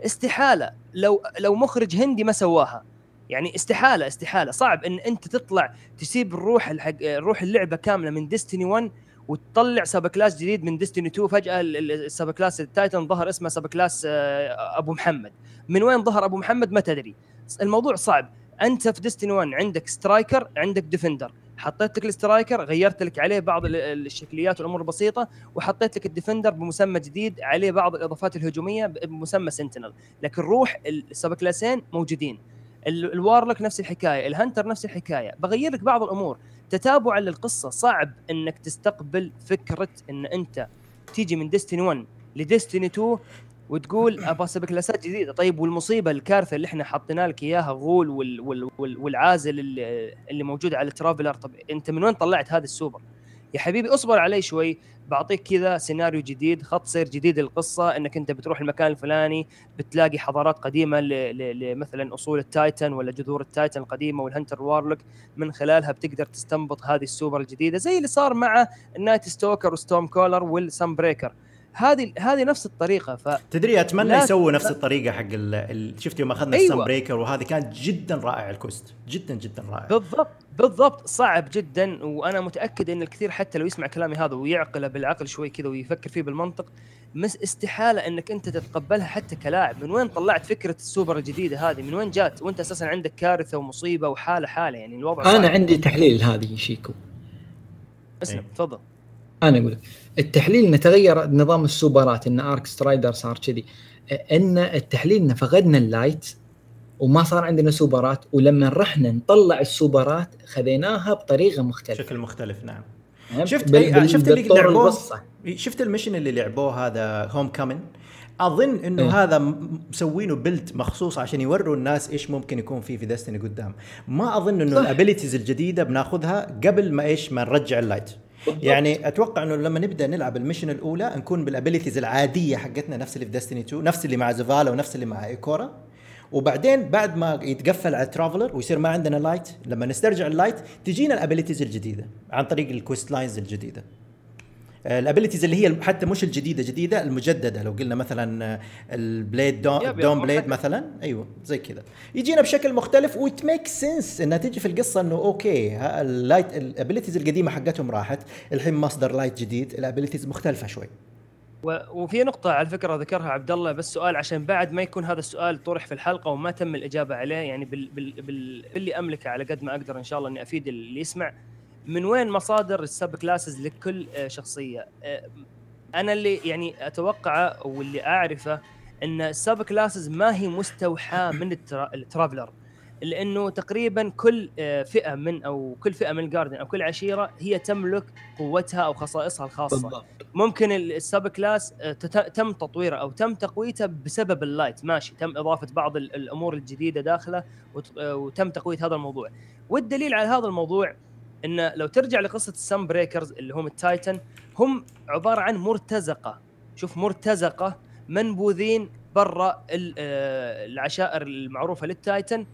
استحالة لو لو مخرج هندي ما سواها. يعني استحالة استحالة. صعب إن أنت تطلع تسيب الروح الحق روح اللعبة كاملة من Destiny 1 وتطلع subclass جديد من Destiny 2 فجأة ال subclass ال Titan ظهر اسمه subclass آه، أبو محمد. من وين ظهر أبو محمد؟ ما تدري. الموضوع صعب. انت في Destiny 1 عندك Striker عندك Defender. حطيت لك ال Striker غيرت لك عليه بعض الشكليات والامور البسيطة وحطيت لك ال Defender بمسمى جديد عليه بعض الإضافات الهجومية بمسمى Sentinel. لكن روح ال sub كلاسين موجودين. ال Warlock نفس الحكاية ال Hunter نفس الحكاية. بغير لك بعض الأمور. تتابعا للقصة صعب إنك تستقبل فكرة إن أنت تيجي من Destiny 1 ل Destiny 2 وتقول أبغى أسوي كلاسات جديدة. طيب والمصيبة الكارثة اللي إحنا حطينا لك إياها Ghaul وال وال وال والعازل اللي, اللي موجود على ال Traveler طب أنت من وين طلعت هذا السوبر؟ يا حبيبي اصبر علي شوي. بعطيك كذا سيناريو جديد خط سير جديد للقصة إنك أنت بتروح المكان الفلاني بتلاقي حضارات قديمة لمثلا أصول ال Titan ولا جذور ال Titan القديمة وال Hunter Warlock. من خلالها بتقدر تستنبط هذه السوبر الجديدة زي اللي صار مع ال Nightstalker و Stormcaller وال Sunbreaker هذه هذه نفس الطريقة ف تدري أتمنى يسووا نفس الطريقة حق ال... شفت يوم أخذنا أيوة. ال Sunbreaker وهذه كانت جدا رائع ال quest جدا جدا رائع. بالضبط بالضبط صعب جدا وأنا متأكد إن الكثير حتى لو يسمع كلامي هذا ويعقله بالعقل شوي كذا ويفكر فيه بالمنطق مس استحالة إنك أنت تتقبلها حتى كلاعب. من وين طلعت فكرة السوبر الجديدة هذه؟ من وين جات؟ وأنت أساسا عندك كارثة ومصيبة وحالة حالة يعني الوضع أنا صعب. عندي تحليل هذه شيكو. اسلم إيه. تفضل. أنا أقول التحليل انه تغير نظام السوبرات إن Arcstrider صار كذي. أن التحليل انه فقدنا ال light وما صار عندنا سوبرات ولما رحنا نطلع السوبرات خذيناها بطريقة مختلفة. بشكل مختلف نعم. شفت بال... شفت اللي لعبوه؟ شفت ال mission اللي لعبوه هذا Homecoming أظن إنه إيه؟ هذا مسوينه build مخصوص عشان يوروا الناس إيش ممكن يكون فيه في Destiny قدام. ما أظن إنه ال abilities الجديدة بناخذها قبل ما إيش ما نرجع ال Light. يعني أتوقع إنه لما نبدأ نلعب ال mission الأولى نكون بال abilities العادية حقتنا نفس اللي في Destiny 2 نفس اللي مع Zavala ونفس اللي مع Ikora وبعدين بعد ما يتقفل على ال Traveler ويصير ما عندنا Light لما نسترجع ال Light تجينا ال abilities الجديدة عن طريق ال quest lines الجديدة. ال abilities اللي هي حتى مش الجديدة جديدة المجددة. لو قلنا مثلا ال Blade Dawn, Dawnblade مثلا. أيوه زي كذا يجينا بشكل مختلف و it make sense إنها تجي في القصة إنه أوكي ال Light ال abilities القديمة حقتهم راحت. الحين مصدر Light جديد ال abilities مختلفة شوي. وفي نقطة على فكرة ذكرها عبد الله بس سؤال عشان بعد ما يكون هذا السؤال طرح في الحلقة وما تم الإجابة عليه يعني بال بال بال باللي أملكه على قد ما أقدر إن شاء الله إني أفيد اللي يسمع. من وين مصادر ال subclasses لكل آه، شخصية؟ آه، أنا اللي يعني اتوقعه واللي أعرفه إن ال subclasses ما هي مستوحاة من ال Traveler. لأنه تقريبا كل آه، فئة من أو كل فئة من ال Guardian أو كل عشيرة هي تملك قوتها أو خصائصها الخاصة. بالضبط. ممكن ال subclass تم تطويره أو تم تقويته بسبب ال Light ماشي. تم إضافة بعض الأمور الجديدة داخله وتم تقوية هذا الموضوع. والدليل على هذا الموضوع إن لو ترجع لقصة ال Sunbreakers اللي هم ال Titan هم عبارة عن مرتزقة. شوف مرتزقة منبوذين برا آه، العشائر المعروفة لل Titan.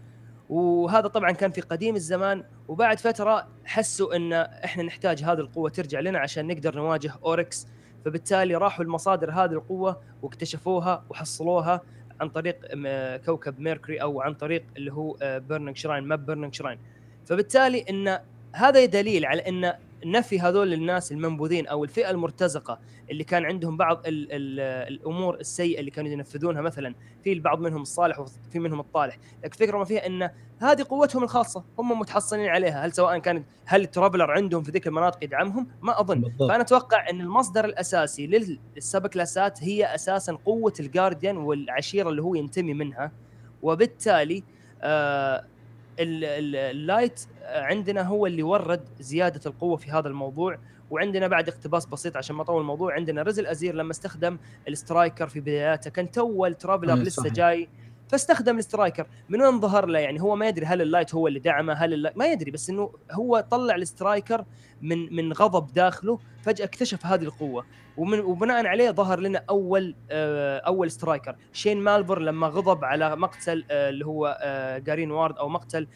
وهذا طبعا كان في قديم الزمان. وبعد فترة حسوا إن إحنا نحتاج هذه القوة ترجع لنا عشان نقدر نواجه Oryx فبالتالي راحوا لمصادر هذه القوة واكتشفوها وحصلوها عن طريق كوكب Mercury أو عن طريق اللي هو Burning Shrine map Burning Shrine. فبالتالي إن هذا دليل على إن نفي هذول الناس المنبوذين أو الفئة المرتزقة اللي كان عندهم بعض ال ال الأمور السيئة اللي كانوا ينفذونها مثلا في البعض منهم الصالح وفي منهم الطالح، لكن الفكرة ما فيها إن هذه قوتهم الخاصة هم متحصنين عليها، هل سواء كانت هل ال Traveler عندهم في ذيك المناطق يدعمهم؟ ما أظن، بالضبط. فأنا أتوقع إن المصدر الأساسي لل subclass ات هي أساسا قوة ال Guardian والعشيرة اللي هو ينتمي منها وبالتالي آه ال Light عندنا هو اللي ورد زيادة القوة في هذا الموضوع وعندنا بعد اقتباس بسيط عشان ما أطول الموضوع عندنا Rezyl Azzir لما استخدم ال Striker في بداياته كان تو ال Traveler لسه جاي. فاستخدم ال Striker من وين ظهر له؟ يعني هو ما يدري هل ال Light هو اللي دعمه هل ال Light ما يدري بس إنه هو طلع ال Striker من من غضب داخله فجأة اكتشف هذه القوة. ومن وبناء عليه ظهر لنا أول آه أول Striker Shin Malphur لما غضب على مقتل آه اللي هو آه Jaren Ward أو مقتل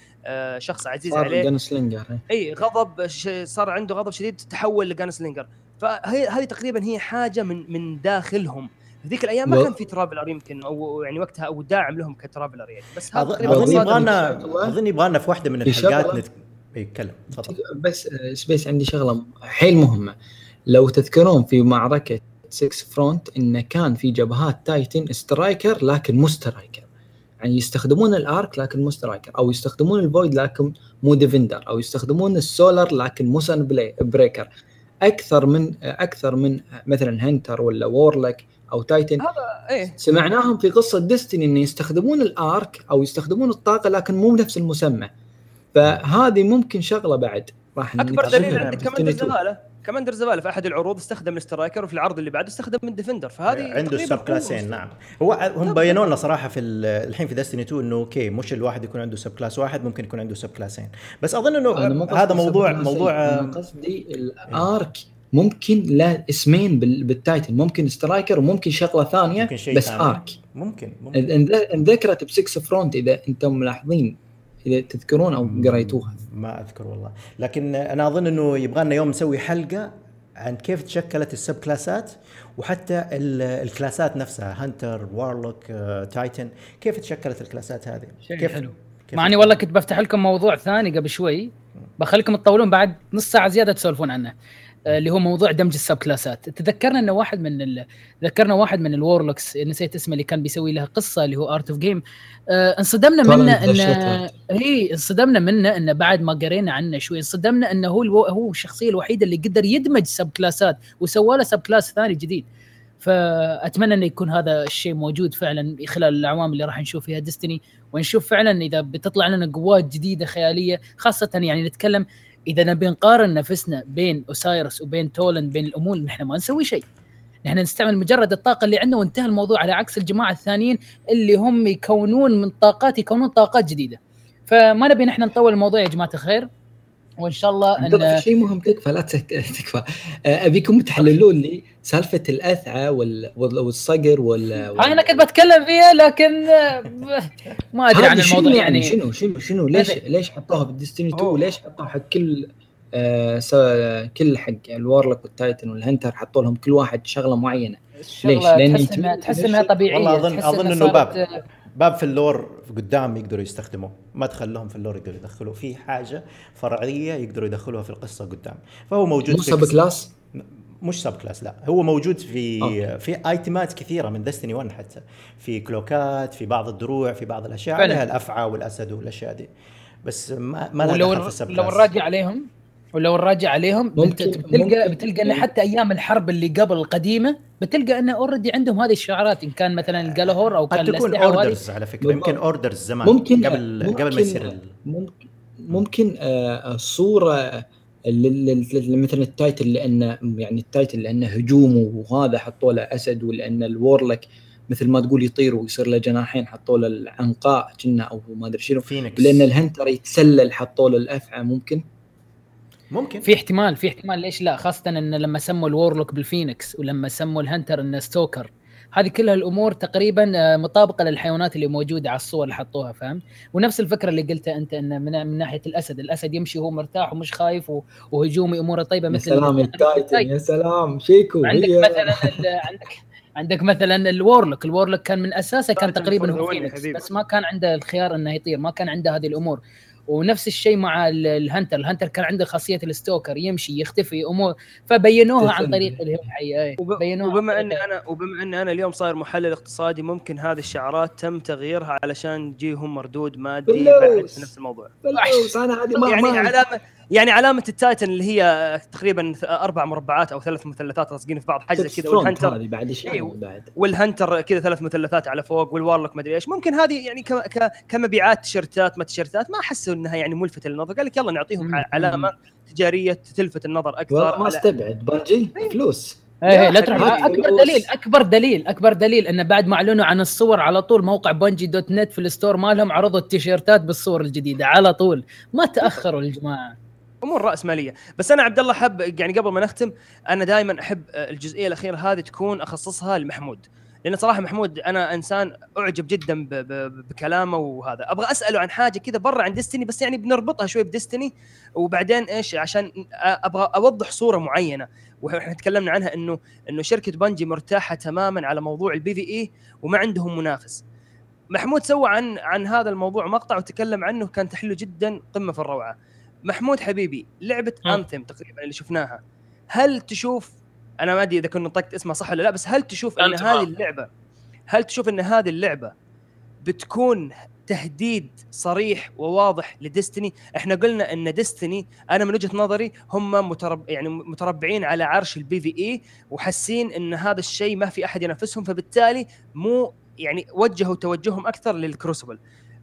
شخص عزيز صار عليه. Gunslinger إي غضب صار عنده غضب شديد تحول ل Gunslinger. فهي هذه تقريبا هي حاجة من من داخلهم. ذيك الأيام ما كان في Traveler يمكن أو يعني وقتها أو داعم لهم ك Traveler يعني. بس اظن يبغانا أظن يبغانا في واحدة من الحلقات نتكلم تفضل. بس Space عندي شغلة حيل مهمة. لو تذكرون في معركة Six Fronts انه كان في جبهات Titan Striker لكن مو Striker يعني يستخدمون ال Arc لكن مو Striker أو يستخدمون ال Void لكن مو Defender أو يستخدمون السولر لكن مو Sunbreaker أكثر من أكثر من مثلا Hunter ولا Warlock أو Titan. هذا إيه. سمعناهم في قصة Destiny انه يستخدمون ال Arc أو يستخدمون الطاقة لكن مو بنفس المسمى. فهذه ممكن شغلة بعد. راح أكبر دليل عندك كمان Commander Zavala في أحد العروض استخدم ال Striker وفي العرض اللي بعده استخدم ال Defender فهذه عنده ال subclass ين نعم. هو هم بينوا لنا صراحة في الحين في Destiny 2 إنه أوكي مش الواحد يكون عنده subclass واحد ممكن يكون عنده subclass ين. بس أظن إنه هذا موضوع موضوع قصدي ال Arc ممكن لا اسمين بال title. ممكن Striker وممكن شغلة ثانية ممكن شيء بس ثاني. Arc ممكن ممكن. انذكرت ب Six Fronts إذا أنتم ملاحظين إذا تذكرون أو قريتوها. ما أذكر والله. لكن أنا أظن إنه يبغى لنا يوم نسوي حلقة عن كيف تشكلت ال subclass ات وحتى ال class ات نفسها Hunter Warlock Titan كيف تشكلت ال class ات هذه؟ شيء كيف حلو. مع إني والله كنت بفتح لكم موضوع ثاني قبل شوي بخليكم تطولون بعد نص ساعة زيادة تسولفون عنه. اللي هو موضوع دمج ال subclass ات. تذكرنا إنه واحد من ال... ذكرنا واحد من ال Warlocks نسيت اسمه اللي كان بيسوي لها قصة اللي هو art of game انصدمنا منه انه هي انصدمنا منه إنه بعد ما قرينا عنه شوي انصدمنا إنه هو ألو... هو الشخصية الوحيدة اللي قدر يدمج subclass ات وسوى له subclass ثاني جديد. فأتمنى إنه يكون هذا الشيء موجود فعلا خلال الأعوام اللي راح نشوف فيها Destiny ونشوف فعلا إذا بتطلع لنا قوات جديدة خيالية خاصة يعني نتكلم إذا نبي نقارن نفسنا بين Osiris وبين Toland بين الأمور نحن ما نسوي شيء. نحن نستعمل مجرد الطاقة اللي عندنا وانتهى الموضوع على عكس الجماعة الثانيين اللي هم يكونون من طاقات يكونون طاقات جديدة. فما نبي نحن نطول الموضوع يا جماعة الخير وإن شاء الله أن شيء مهم تكفى لا تكفى. آه، أبيكم تحللون لي سالفة الاثعى والصقر وال أنا كنت بتكلم فيها لكن ما أدري عن الموضوع يعني, يعني. شنو شنو شنو؟ ليش ليش حطوها بالديستني 2 ليش حطوها حق كل آه كل حق ال Warlock وال Titan وال Hunter؟ حطوا لهم كل واحد شغلة معينة. ليش؟ لأن تحس انها طبيعيه والله اظن أظن إنه باب باب في ال lore قدام يقدروا يستخدموه. ما تخلوهم في ال lore يقدروا يدخلوا. في حاجة فرعية يقدروا يدخلوها في القصة قدام. فهو موجود مو subclass؟ مش subclass لا. هو موجود في أوكي. في item ات كثيرة من Destiny 1 حتى. في cloak ات في بعض الدروع في بعض الأشياء عليها الأفعى والأسد والأشياء دي. بس ما ما لها لو لو نراجع عليهم ولو نراجع عليهم ممكن بتلقى بتلقى إن حتى أيام الحرب اللي قبل القديمة بتلقى انه اوريدي عندهم هذه الشعارات. إن كان مثلا الجالهور أو كان تكون اوردرز على فكرة. يمكن اوردرز زمان ممكن قبل ممكن قبل ما يصير ممكن ممكن الصورة مثلا التايتل لأنه يعني التايتل لأنه هجومه وهذا حطوا له أسد ولأن الورلك مثل ما تقول يطير ويصير له جناحين حطوا له العنقاء كنا أو ما أدري شنو. لأن ال Hunter يتسلل حطوا له الأفعى ممكن. ممكن. في احتمال في احتمال ليش لا؟ خاصة إن لما سموا ال Warlock بالفينيكس ولما سموا ال Hunter إنه stalker. هذه كلها الأمور تقريبا آه، مطابقة للحيوانات اللي موجودة على الصور اللي حطوها فاهم ونفس الفكرة اللي قلتها أنت إن من, من ناحية الأسد الأسد يمشي وهو مرتاح ومش خايف وهجومي أموره طيبة مثل يا سلام ال Titan يا سلام شيكو عندك. مثلا عندك عندك مثلا ال Warlock. ال Warlock كان من أساسه كان تقريبا هو فينيكس بس ما كان عنده الخيار إنه يطير ما كان عنده هذه الأمور. ونفس الشيء مع ال Hunter. ال Hunter كان عنده خاصية ال stalker يمشي يختفي أمور. فبينوها عن طريق اللي هي وب... بينوها وبما اني أنا وبما اني أنا اليوم صاير محلل اقتصادي ممكن هذه الشعارات تم تغييرها علشان تجيهم مردود مادي بعد في نفس الموضوع. أنا هذه يعني علامه يعني علامة ال Titan اللي هي تقريبا أربع مربعات أو ثلاث مثلثات لاصقين في بعض حاجة كذا. وال Hunter هذه بعد شيء إيه، بعد؟ وال Hunter كذا ثلاث مثلثات على فوق وال Warlock ما أدري إيش. ممكن هذه يعني كمبيعات تيشرتات ما تيشرتات ما احسوا إنها يعني ملفته للنظر. قال لك يلا نعطيهم علامة تجارية تلفت النظر أكثر ما استبعد. بنجي؟ إيه. فلوس. إيه لا تروح أكبر دليل أكبر دليل أكبر دليل إنه بعد ما أعلنوا عن الصور على طول موقع بنجي دوت نت في الستور مالهم عرضوا التيشيرتات بالصور الجديدة على طول. ما تأخروا الجماعه امور راس مالية. بس أنا عبد الله حب يعني قبل ما نختم أنا دائما أحب الجزئية الأخيرة هذه تكون أخصصها لمحمود. لأن صراحة محمود أنا إنسان أعجب جدا بكلامه وهذا. أبغى أسأله عن حاجة كذا برا عن ديستني بس يعني بنربطها شوي بديستني وبعدين إيش؟ عشان أبغى أوضح صورة معينة. وإحنا تكلمنا عنها إنه إنه شركة بنجي مرتاحة تماما على موضوع البي في اي وما عندهم منافس. محمود سوى عن عن هذا الموضوع مقطع وتكلم عنه كان تحله جدا قمة في الروعة. محمود حبيبي لعبة انثم تقريبا اللي شفناها. هل تشوف أنا ما أدري إذا كنت نطقت اسمها صح ولا لا بس هل تشوف إن هذه اللعبة هل تشوف إن هذه اللعبة بتكون تهديد صريح وواضح ل Destiny؟ إحنا قلنا إن Destiny أنا من وجهة نظري هم مترب يعني متربعين على عرش ال PvE وحاسين إن هذا الشيء ما في أحد ينافسهم فبالتالي مو يعني وجهوا توجههم أكثر لل Crucible.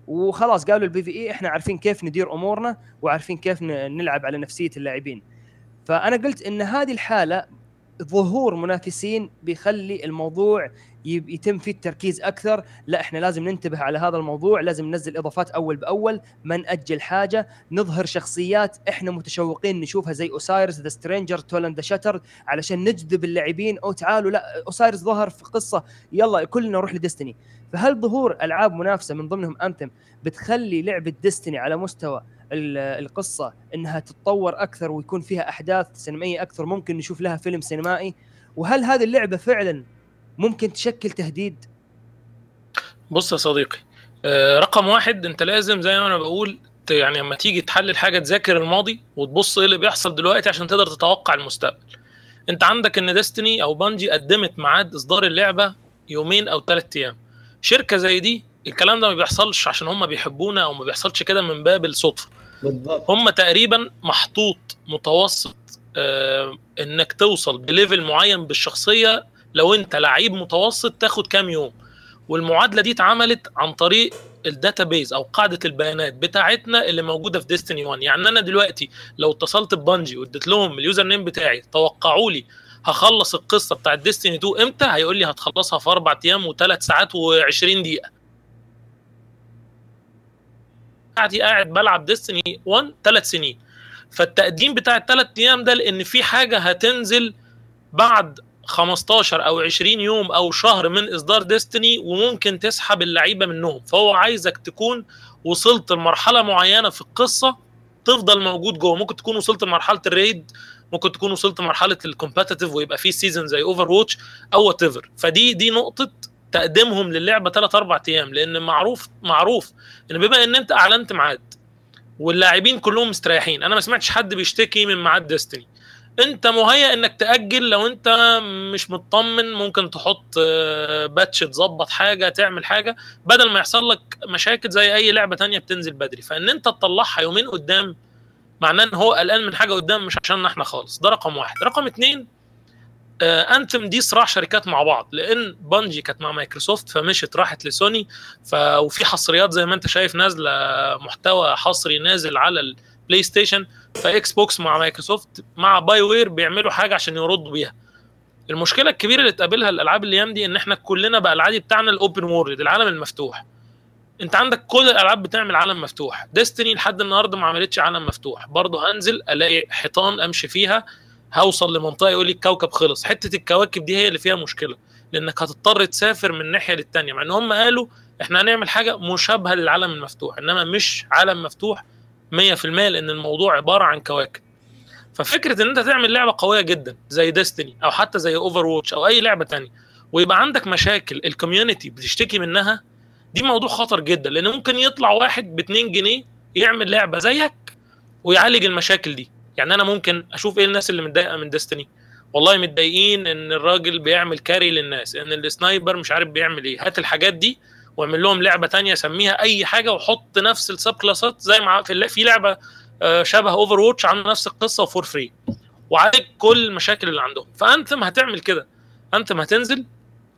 وخلاص قالوا ال PvE إحنا عارفين كيف ندير أمورنا وعارفين كيف نلعب على نفسية اللاعبين. فأنا قلت إن هذه الحالة ظهور منافسين بيخلي الموضوع يتم فيه التركيز أكثر. لا إحنا لازم ننتبه على هذا الموضوع لازم ننزل إضافات أول بأول ما ناجل حاجة نظهر شخصيات إحنا متشوقين نشوفها زي Osiris the Stranger Toland the Shattered علشان نجذب اللاعبين. أو تعالوا لا Osiris ظهر في قصة. يلا كلنا نروح ل Destiny. فهل ظهور ألعاب منافسة من ضمنهم Anthem بتخلي لعبة Destiny على مستوى القصة إنها تتطور أكثر ويكون فيها أحداث سينمائية أكثر ممكن نشوف لها فيلم سينمائي؟ وهل هذه اللعبة فعلا ممكن تشكل تهديد؟ بص يا صديقي آه، رقم واحد أنت لازم زي ما أنا بقول يعني لما تيجي تحلل حاجة تذاكر الماضي وتبص إيه اللي بيحصل دلوقتي عشان تقدر تتوقع المستقبل. أنت عندك إن ديستني أو بانجي قدمت ميعاد إصدار اللعبة يومين أو ثلاث أيام. شركة زي دي الكلام ده ما بيحصلش عشان هم بيحبونا أو ما بيحصلش كده من باب الصدفة. بالضبط. هم تقريبا محطوط متوسط آه إنك توصل ب level معين بالشخصية لو أنت لعيب متوسط تاخد كام يوم. والمعادلة دي اتعملت عن طريق ال database أو قاعدة البيانات بتاعتنا اللي موجودة في Destiny 1 يعني أنا دلوقتي لو اتصلت ب Bungie واديت لهم ال username بتاعي توقعوا لي هخلص القصة بتاعت ديستني 2 إمتى؟ هيقول لي هتخلصها في أربع أيام وثلاث ساعات و20 دقيقة. بتاعتي قاعد بلعب ديستني 1 ثلاث سنين. فالتقديم بتاع الثلاث أيام ده لأن في حاجة هتنزل بعد 15 أو 20 يوم أو شهر من إصدار ديستني وممكن تسحب اللعيبة منهم. فهو عايزك تكون وصلت لمرحلة معينة في القصة تفضل موجود جوه. ممكن تكون وصلت لمرحلة ال raid ممكن تكون وصلت لمرحلة ال competitive ويبقى في season زي Overwatch أو whatever فدي دي نقطة تقديمهم للعبة ثلاث أربع أيام لأن معروف معروف إن بما إن أنت أعلنت ميعاد واللاعبين كلهم مستريحين أنا ما سمعتش حد بيشتكي من ميعاد Destiny أنت مهيأ إنك تأجل لو أنت مش مطمن ممكن تحط patch تظبط حاجة تعمل حاجة بدل ما يحصل لك مشاكل زي أي لعبة تانية بتنزل بدري. فإن أنت تطلعها يومين قدام معناه إن هو قلقان من حاجة قدام مش عشان إحنا خالص. ده رقم واحد. رقم اتنين أنتم دي صراع شركات مع بعض. لأن Bungie كانت مع مايكروسوفت فمشت راحت لسوني. ف... وفي حصريات زي ما أنت شايف نازلة محتوى حصري نازل على ال PlayStation ف Xbox مع مايكروسوفت مع BioWare بيعملوا حاجة عشان يردوا بيها. المشكلة الكبيرة اللي تقابلها الألعاب الأيام دي إن إحنا كلنا بقى العادي بتاعنا ال open world العالم المفتوح. انت عندك كل الألعاب بتعمل عالم مفتوح. Destiny لحد النهارده ما عملتش عالم مفتوح. برضه هنزل ألاقي حيطان أمشي فيها هوصل لمنطقة يقول لي الكوكب خلص. حتة الكواكب دي هي اللي فيها مشكلة لأنك هتضطر تسافر من ناحية للتانية. مع إن هم قالوا إحنا هنعمل حاجة مشابهة للعالم المفتوح إنما مش عالم مفتوح 100% لأن الموضوع عبارة عن كواكب. ففكرة إن أنت تعمل لعبة قوية جدا زي Destiny أو حتى زي Overwatch أو أي لعبة تانية ويبقى عندك مشاكل ال community بتشتكي منها دي موضوع خطر جدا لأن ممكن يطلع واحد ب 2 جنيه يعمل لعبة زيك ويعالج المشاكل دي. يعني أنا ممكن أشوف إيه الناس اللي متضايقة من Destiny والله متضايقين إن الراجل بيعمل carry للناس إن ال sniper مش عارف بيعمل إيه. هات الحاجات دي واعمل لهم لعبة تانية سميها أي حاجة وحط نفس ال subclassات زي ما في في لعبة شبه Overwatch عاملة نفس القصة و for free وعالج كل المشاكل اللي عندهم. ف Anthem هتعمل كده. Anthem هتنزل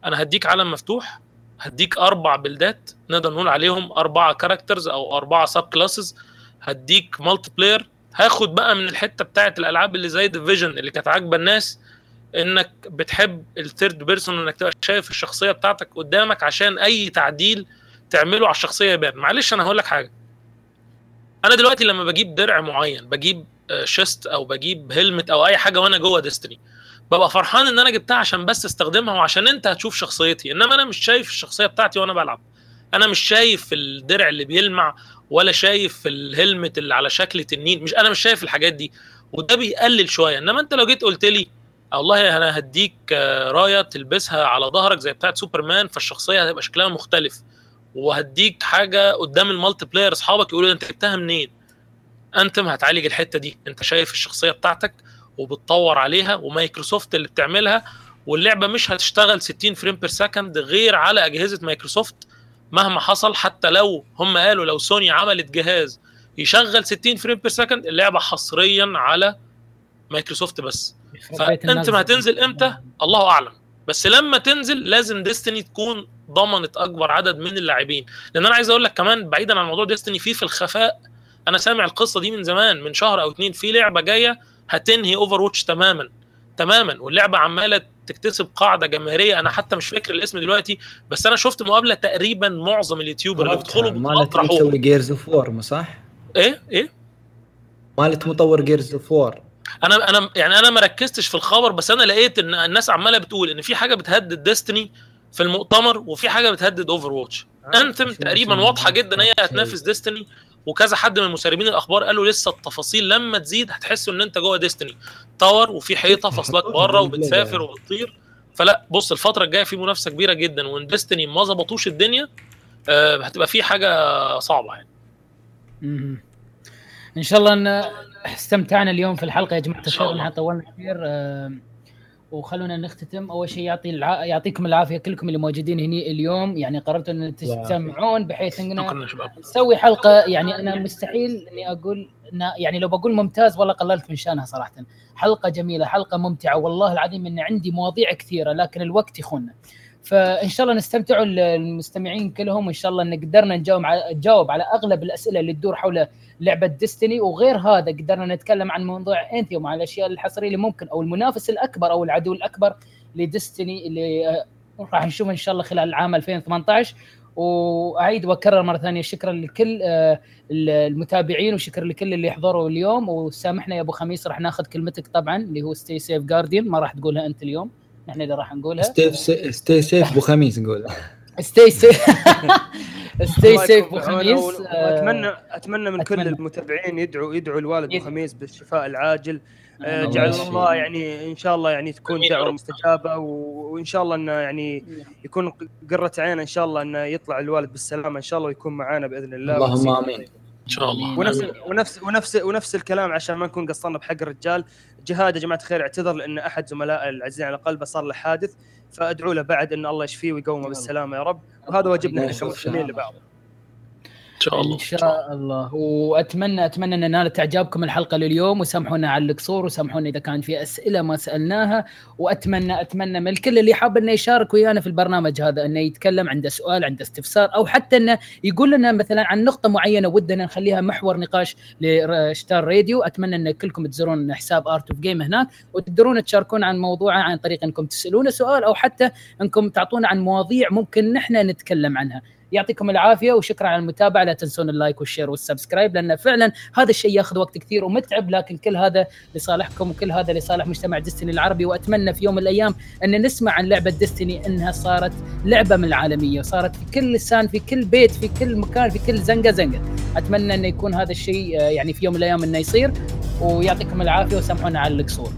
أنا هديك عالم مفتوح. هديك أربع بلدات نقدر نقول عليهم أربعة characters أو أربعة subclasses هديك multiplayer هاخد بقى من الحتة بتاعه الألعاب اللي زي Division اللي كانت عاجبة الناس إنك بتحب ال third person انك تبقى شايف الشخصية بتاعتك قدامك عشان أي تعديل تعمله على الشخصية يبان. معلش أنا هقول لك حاجة. أنا دلوقتي لما بجيب درع معين بجيب شيست أو بجيب هيلمت أو أي حاجة وأنا جوه ديستني ببقى فرحان إن أنا جبتها عشان بس أستخدمها وعشان أنت هتشوف شخصيتي إنما أنا مش شايف الشخصية بتاعتي وأنا بلعب. أنا مش شايف الدرع اللي بيلمع ولا شايف الهلمت اللي على شكل تنين مش أنا مش شايف الحاجات دي وده بيقلل شوية. إنما أنت لو جيت قلت لي والله أنا هديك راية تلبسها على ظهرك زي بتاعت سوبرمان فالشخصية هتبقى شكلها مختلف وهديك حاجة قدام ال multiplayer أصحابك يقولوا أنت جبتها منين؟ Anthem هتعالج الحتة دي أنت شايف الشخصية بتاعتك وبتطور عليها ومايكروسوفت اللي بتعملها واللعبة مش هتشتغل 60 frame per second غير على أجهزة مايكروسوفت مهما حصل حتى لو هم قالوا لو سوني عملت جهاز يشغل 60 frame per second اللعبة حصريا على مايكروسوفت بس. ف Anthem هتنزل إمتى؟ الله أعلم. بس لما تنزل لازم Destiny تكون ضمنت أكبر عدد من اللاعبين. لأن أنا عايز أقول لك كمان بعيدا عن موضوع Destiny في في الخفاء أنا سامع القصة دي من زمان من شهر أو اتنين في لعبة جاية هتنهي Overwatch تماما تماما. واللعبة عمالة تكتسب قاعدة جماهيرية. أنا حتى مش فاكر الاسم دلوقتي بس أنا شفت مقابلة تقريبا معظم ال YouTuber اللي بيدخلوا مالت مسوي Gears of War صح؟ إيه؟ إيه؟ مالت مطور Gears of War أنا أنا يعني أنا ما ركزتش في الخبر بس أنا لقيت إن الناس عمالة بتقول إن في حاجة بتهدد Destiny في المؤتمر وفي حاجة بتهدد Overwatch Anthem تقريبا واضحة جدا هي هتنافس Destiny وكذا حد من مسربين الأخبار قالوا لسه التفاصيل لما تزيد هتحس إن أنت جوه Destiny Tower وفي حيطة فاصلاك بره وبتسافر وبتطير. فلا بص الفترة الجاية في منافسة كبيرة جدا وإن Destiny ما ظبطوش الدنيا آه هتبقى في حاجة صعبة يعني. إن شاء الله إن استمتعنا اليوم في الحلقة يا جماعة الخير انها طولنا كثير آه وخلونا نختتم. أول شيء يعطي الع... يعطيكم العافية كلكم اللي موجودين هنا اليوم. يعني قررت أن تستمعون بحيث إننا نسوي حلقة. يعني أنا مستحيل إني أقول يعني لو بقول ممتاز والله قللت من شأنها صراحة. حلقة جميلة حلقة ممتعة. والله العظيم إن عندي مواضيع كثيرة لكن الوقت يخوننا. فإن شاء الله نستمتعوا المستمعين كلهم وإن شاء الله ان قدرنا نجاوب على نجاوب على أغلب الأسئلة اللي تدور حول لعبة ديستني وغير هذا قدرنا نتكلم عن موضوع انثيوم على الأشياء الحصرية اللي ممكن أو المنافس الأكبر أو العدو الأكبر لديستني اللي آه، راح نشوفه إن شاء الله خلال العام 2018 وأعيد وأكرر مرة ثانية شكرا لكل آه، المتابعين وشكرا لكل اللي حضروا اليوم. وسامحنا يا أبو خميس راح ناخذ كلمتك طبعا اللي هو ستي سيف جارديان ما راح تقولها أنت اليوم. إحنا اللي راح نقولها. ستي سيف أبو خميس نقول. ستي سيف ستي سيف أبو خميس. واتمنى اتمنى من كل المتابعين يدعوا يدعوا الوالد أبو خميس بالشفاء العاجل. آه، جعل الله يعني إن شاء الله يعني تكون دعوة مستجابة وإن شاء الله انه يعني يكون قرة عين إن شاء الله انه يطلع الوالد بالسلامة إن شاء الله ويكون معانا بإذن الله. اللهم آمين. إن شاء الله. ونفس ونفس ونفس ونفس الكلام عشان ما نكون قصرنا بحق الرجال. جهاد يا جماعة الخير اعتذر لأن أحد زملائه العزيزين على قلبه صار له حادث فادعوا له بعد أن الله يشفيه ويقومه بالسلامة يا رب. وهذا واجبنا إحنا كمسلمين لبعض. شاء الله. إن شاء الله. واتمنى أتمنى أن نالت إعجابكم الحلقة لليوم وسامحونا على القصور وسامحونا إذا كان في أسئلة ما سألناها. واتمنى أتمنى من الكل اللي حاب إنه يشارك ويانا في البرنامج هذا إنه يتكلم عنده سؤال عنده استفسار أو حتى إنه يقول لنا مثلا عن نقطة معينة ودنا نخليها محور نقاش ل Ishtar Radio أتمنى إن كلكم تزورون حساب Art of Game هناك وتقدرون تشاركون عن موضوعه عن طريق إنكم تسألونا سؤال أو حتى إنكم تعطونا عن مواضيع ممكن نحن نتكلم عنها. يعطيكم العافية وشكرا على المتابعة. لا تنسون ال like وال share وال subscribe لأن فعلا هذا الشيء ياخذ وقت كثير ومتعب لكن كل هذا لصالحكم وكل هذا لصالح مجتمع Destiny العربي. وأتمنى في يوم من الأيام أن نسمع عن لعبة Destiny إنها صارت لعبة من العالمية وصارت في كل لسان في كل بيت في كل مكان في كل زنقه زنقه أتمنى انه يكون هذا الشيء يعني في يوم من الأيام أنه يصير. ويعطيكم العافية وسامحونا على القصور.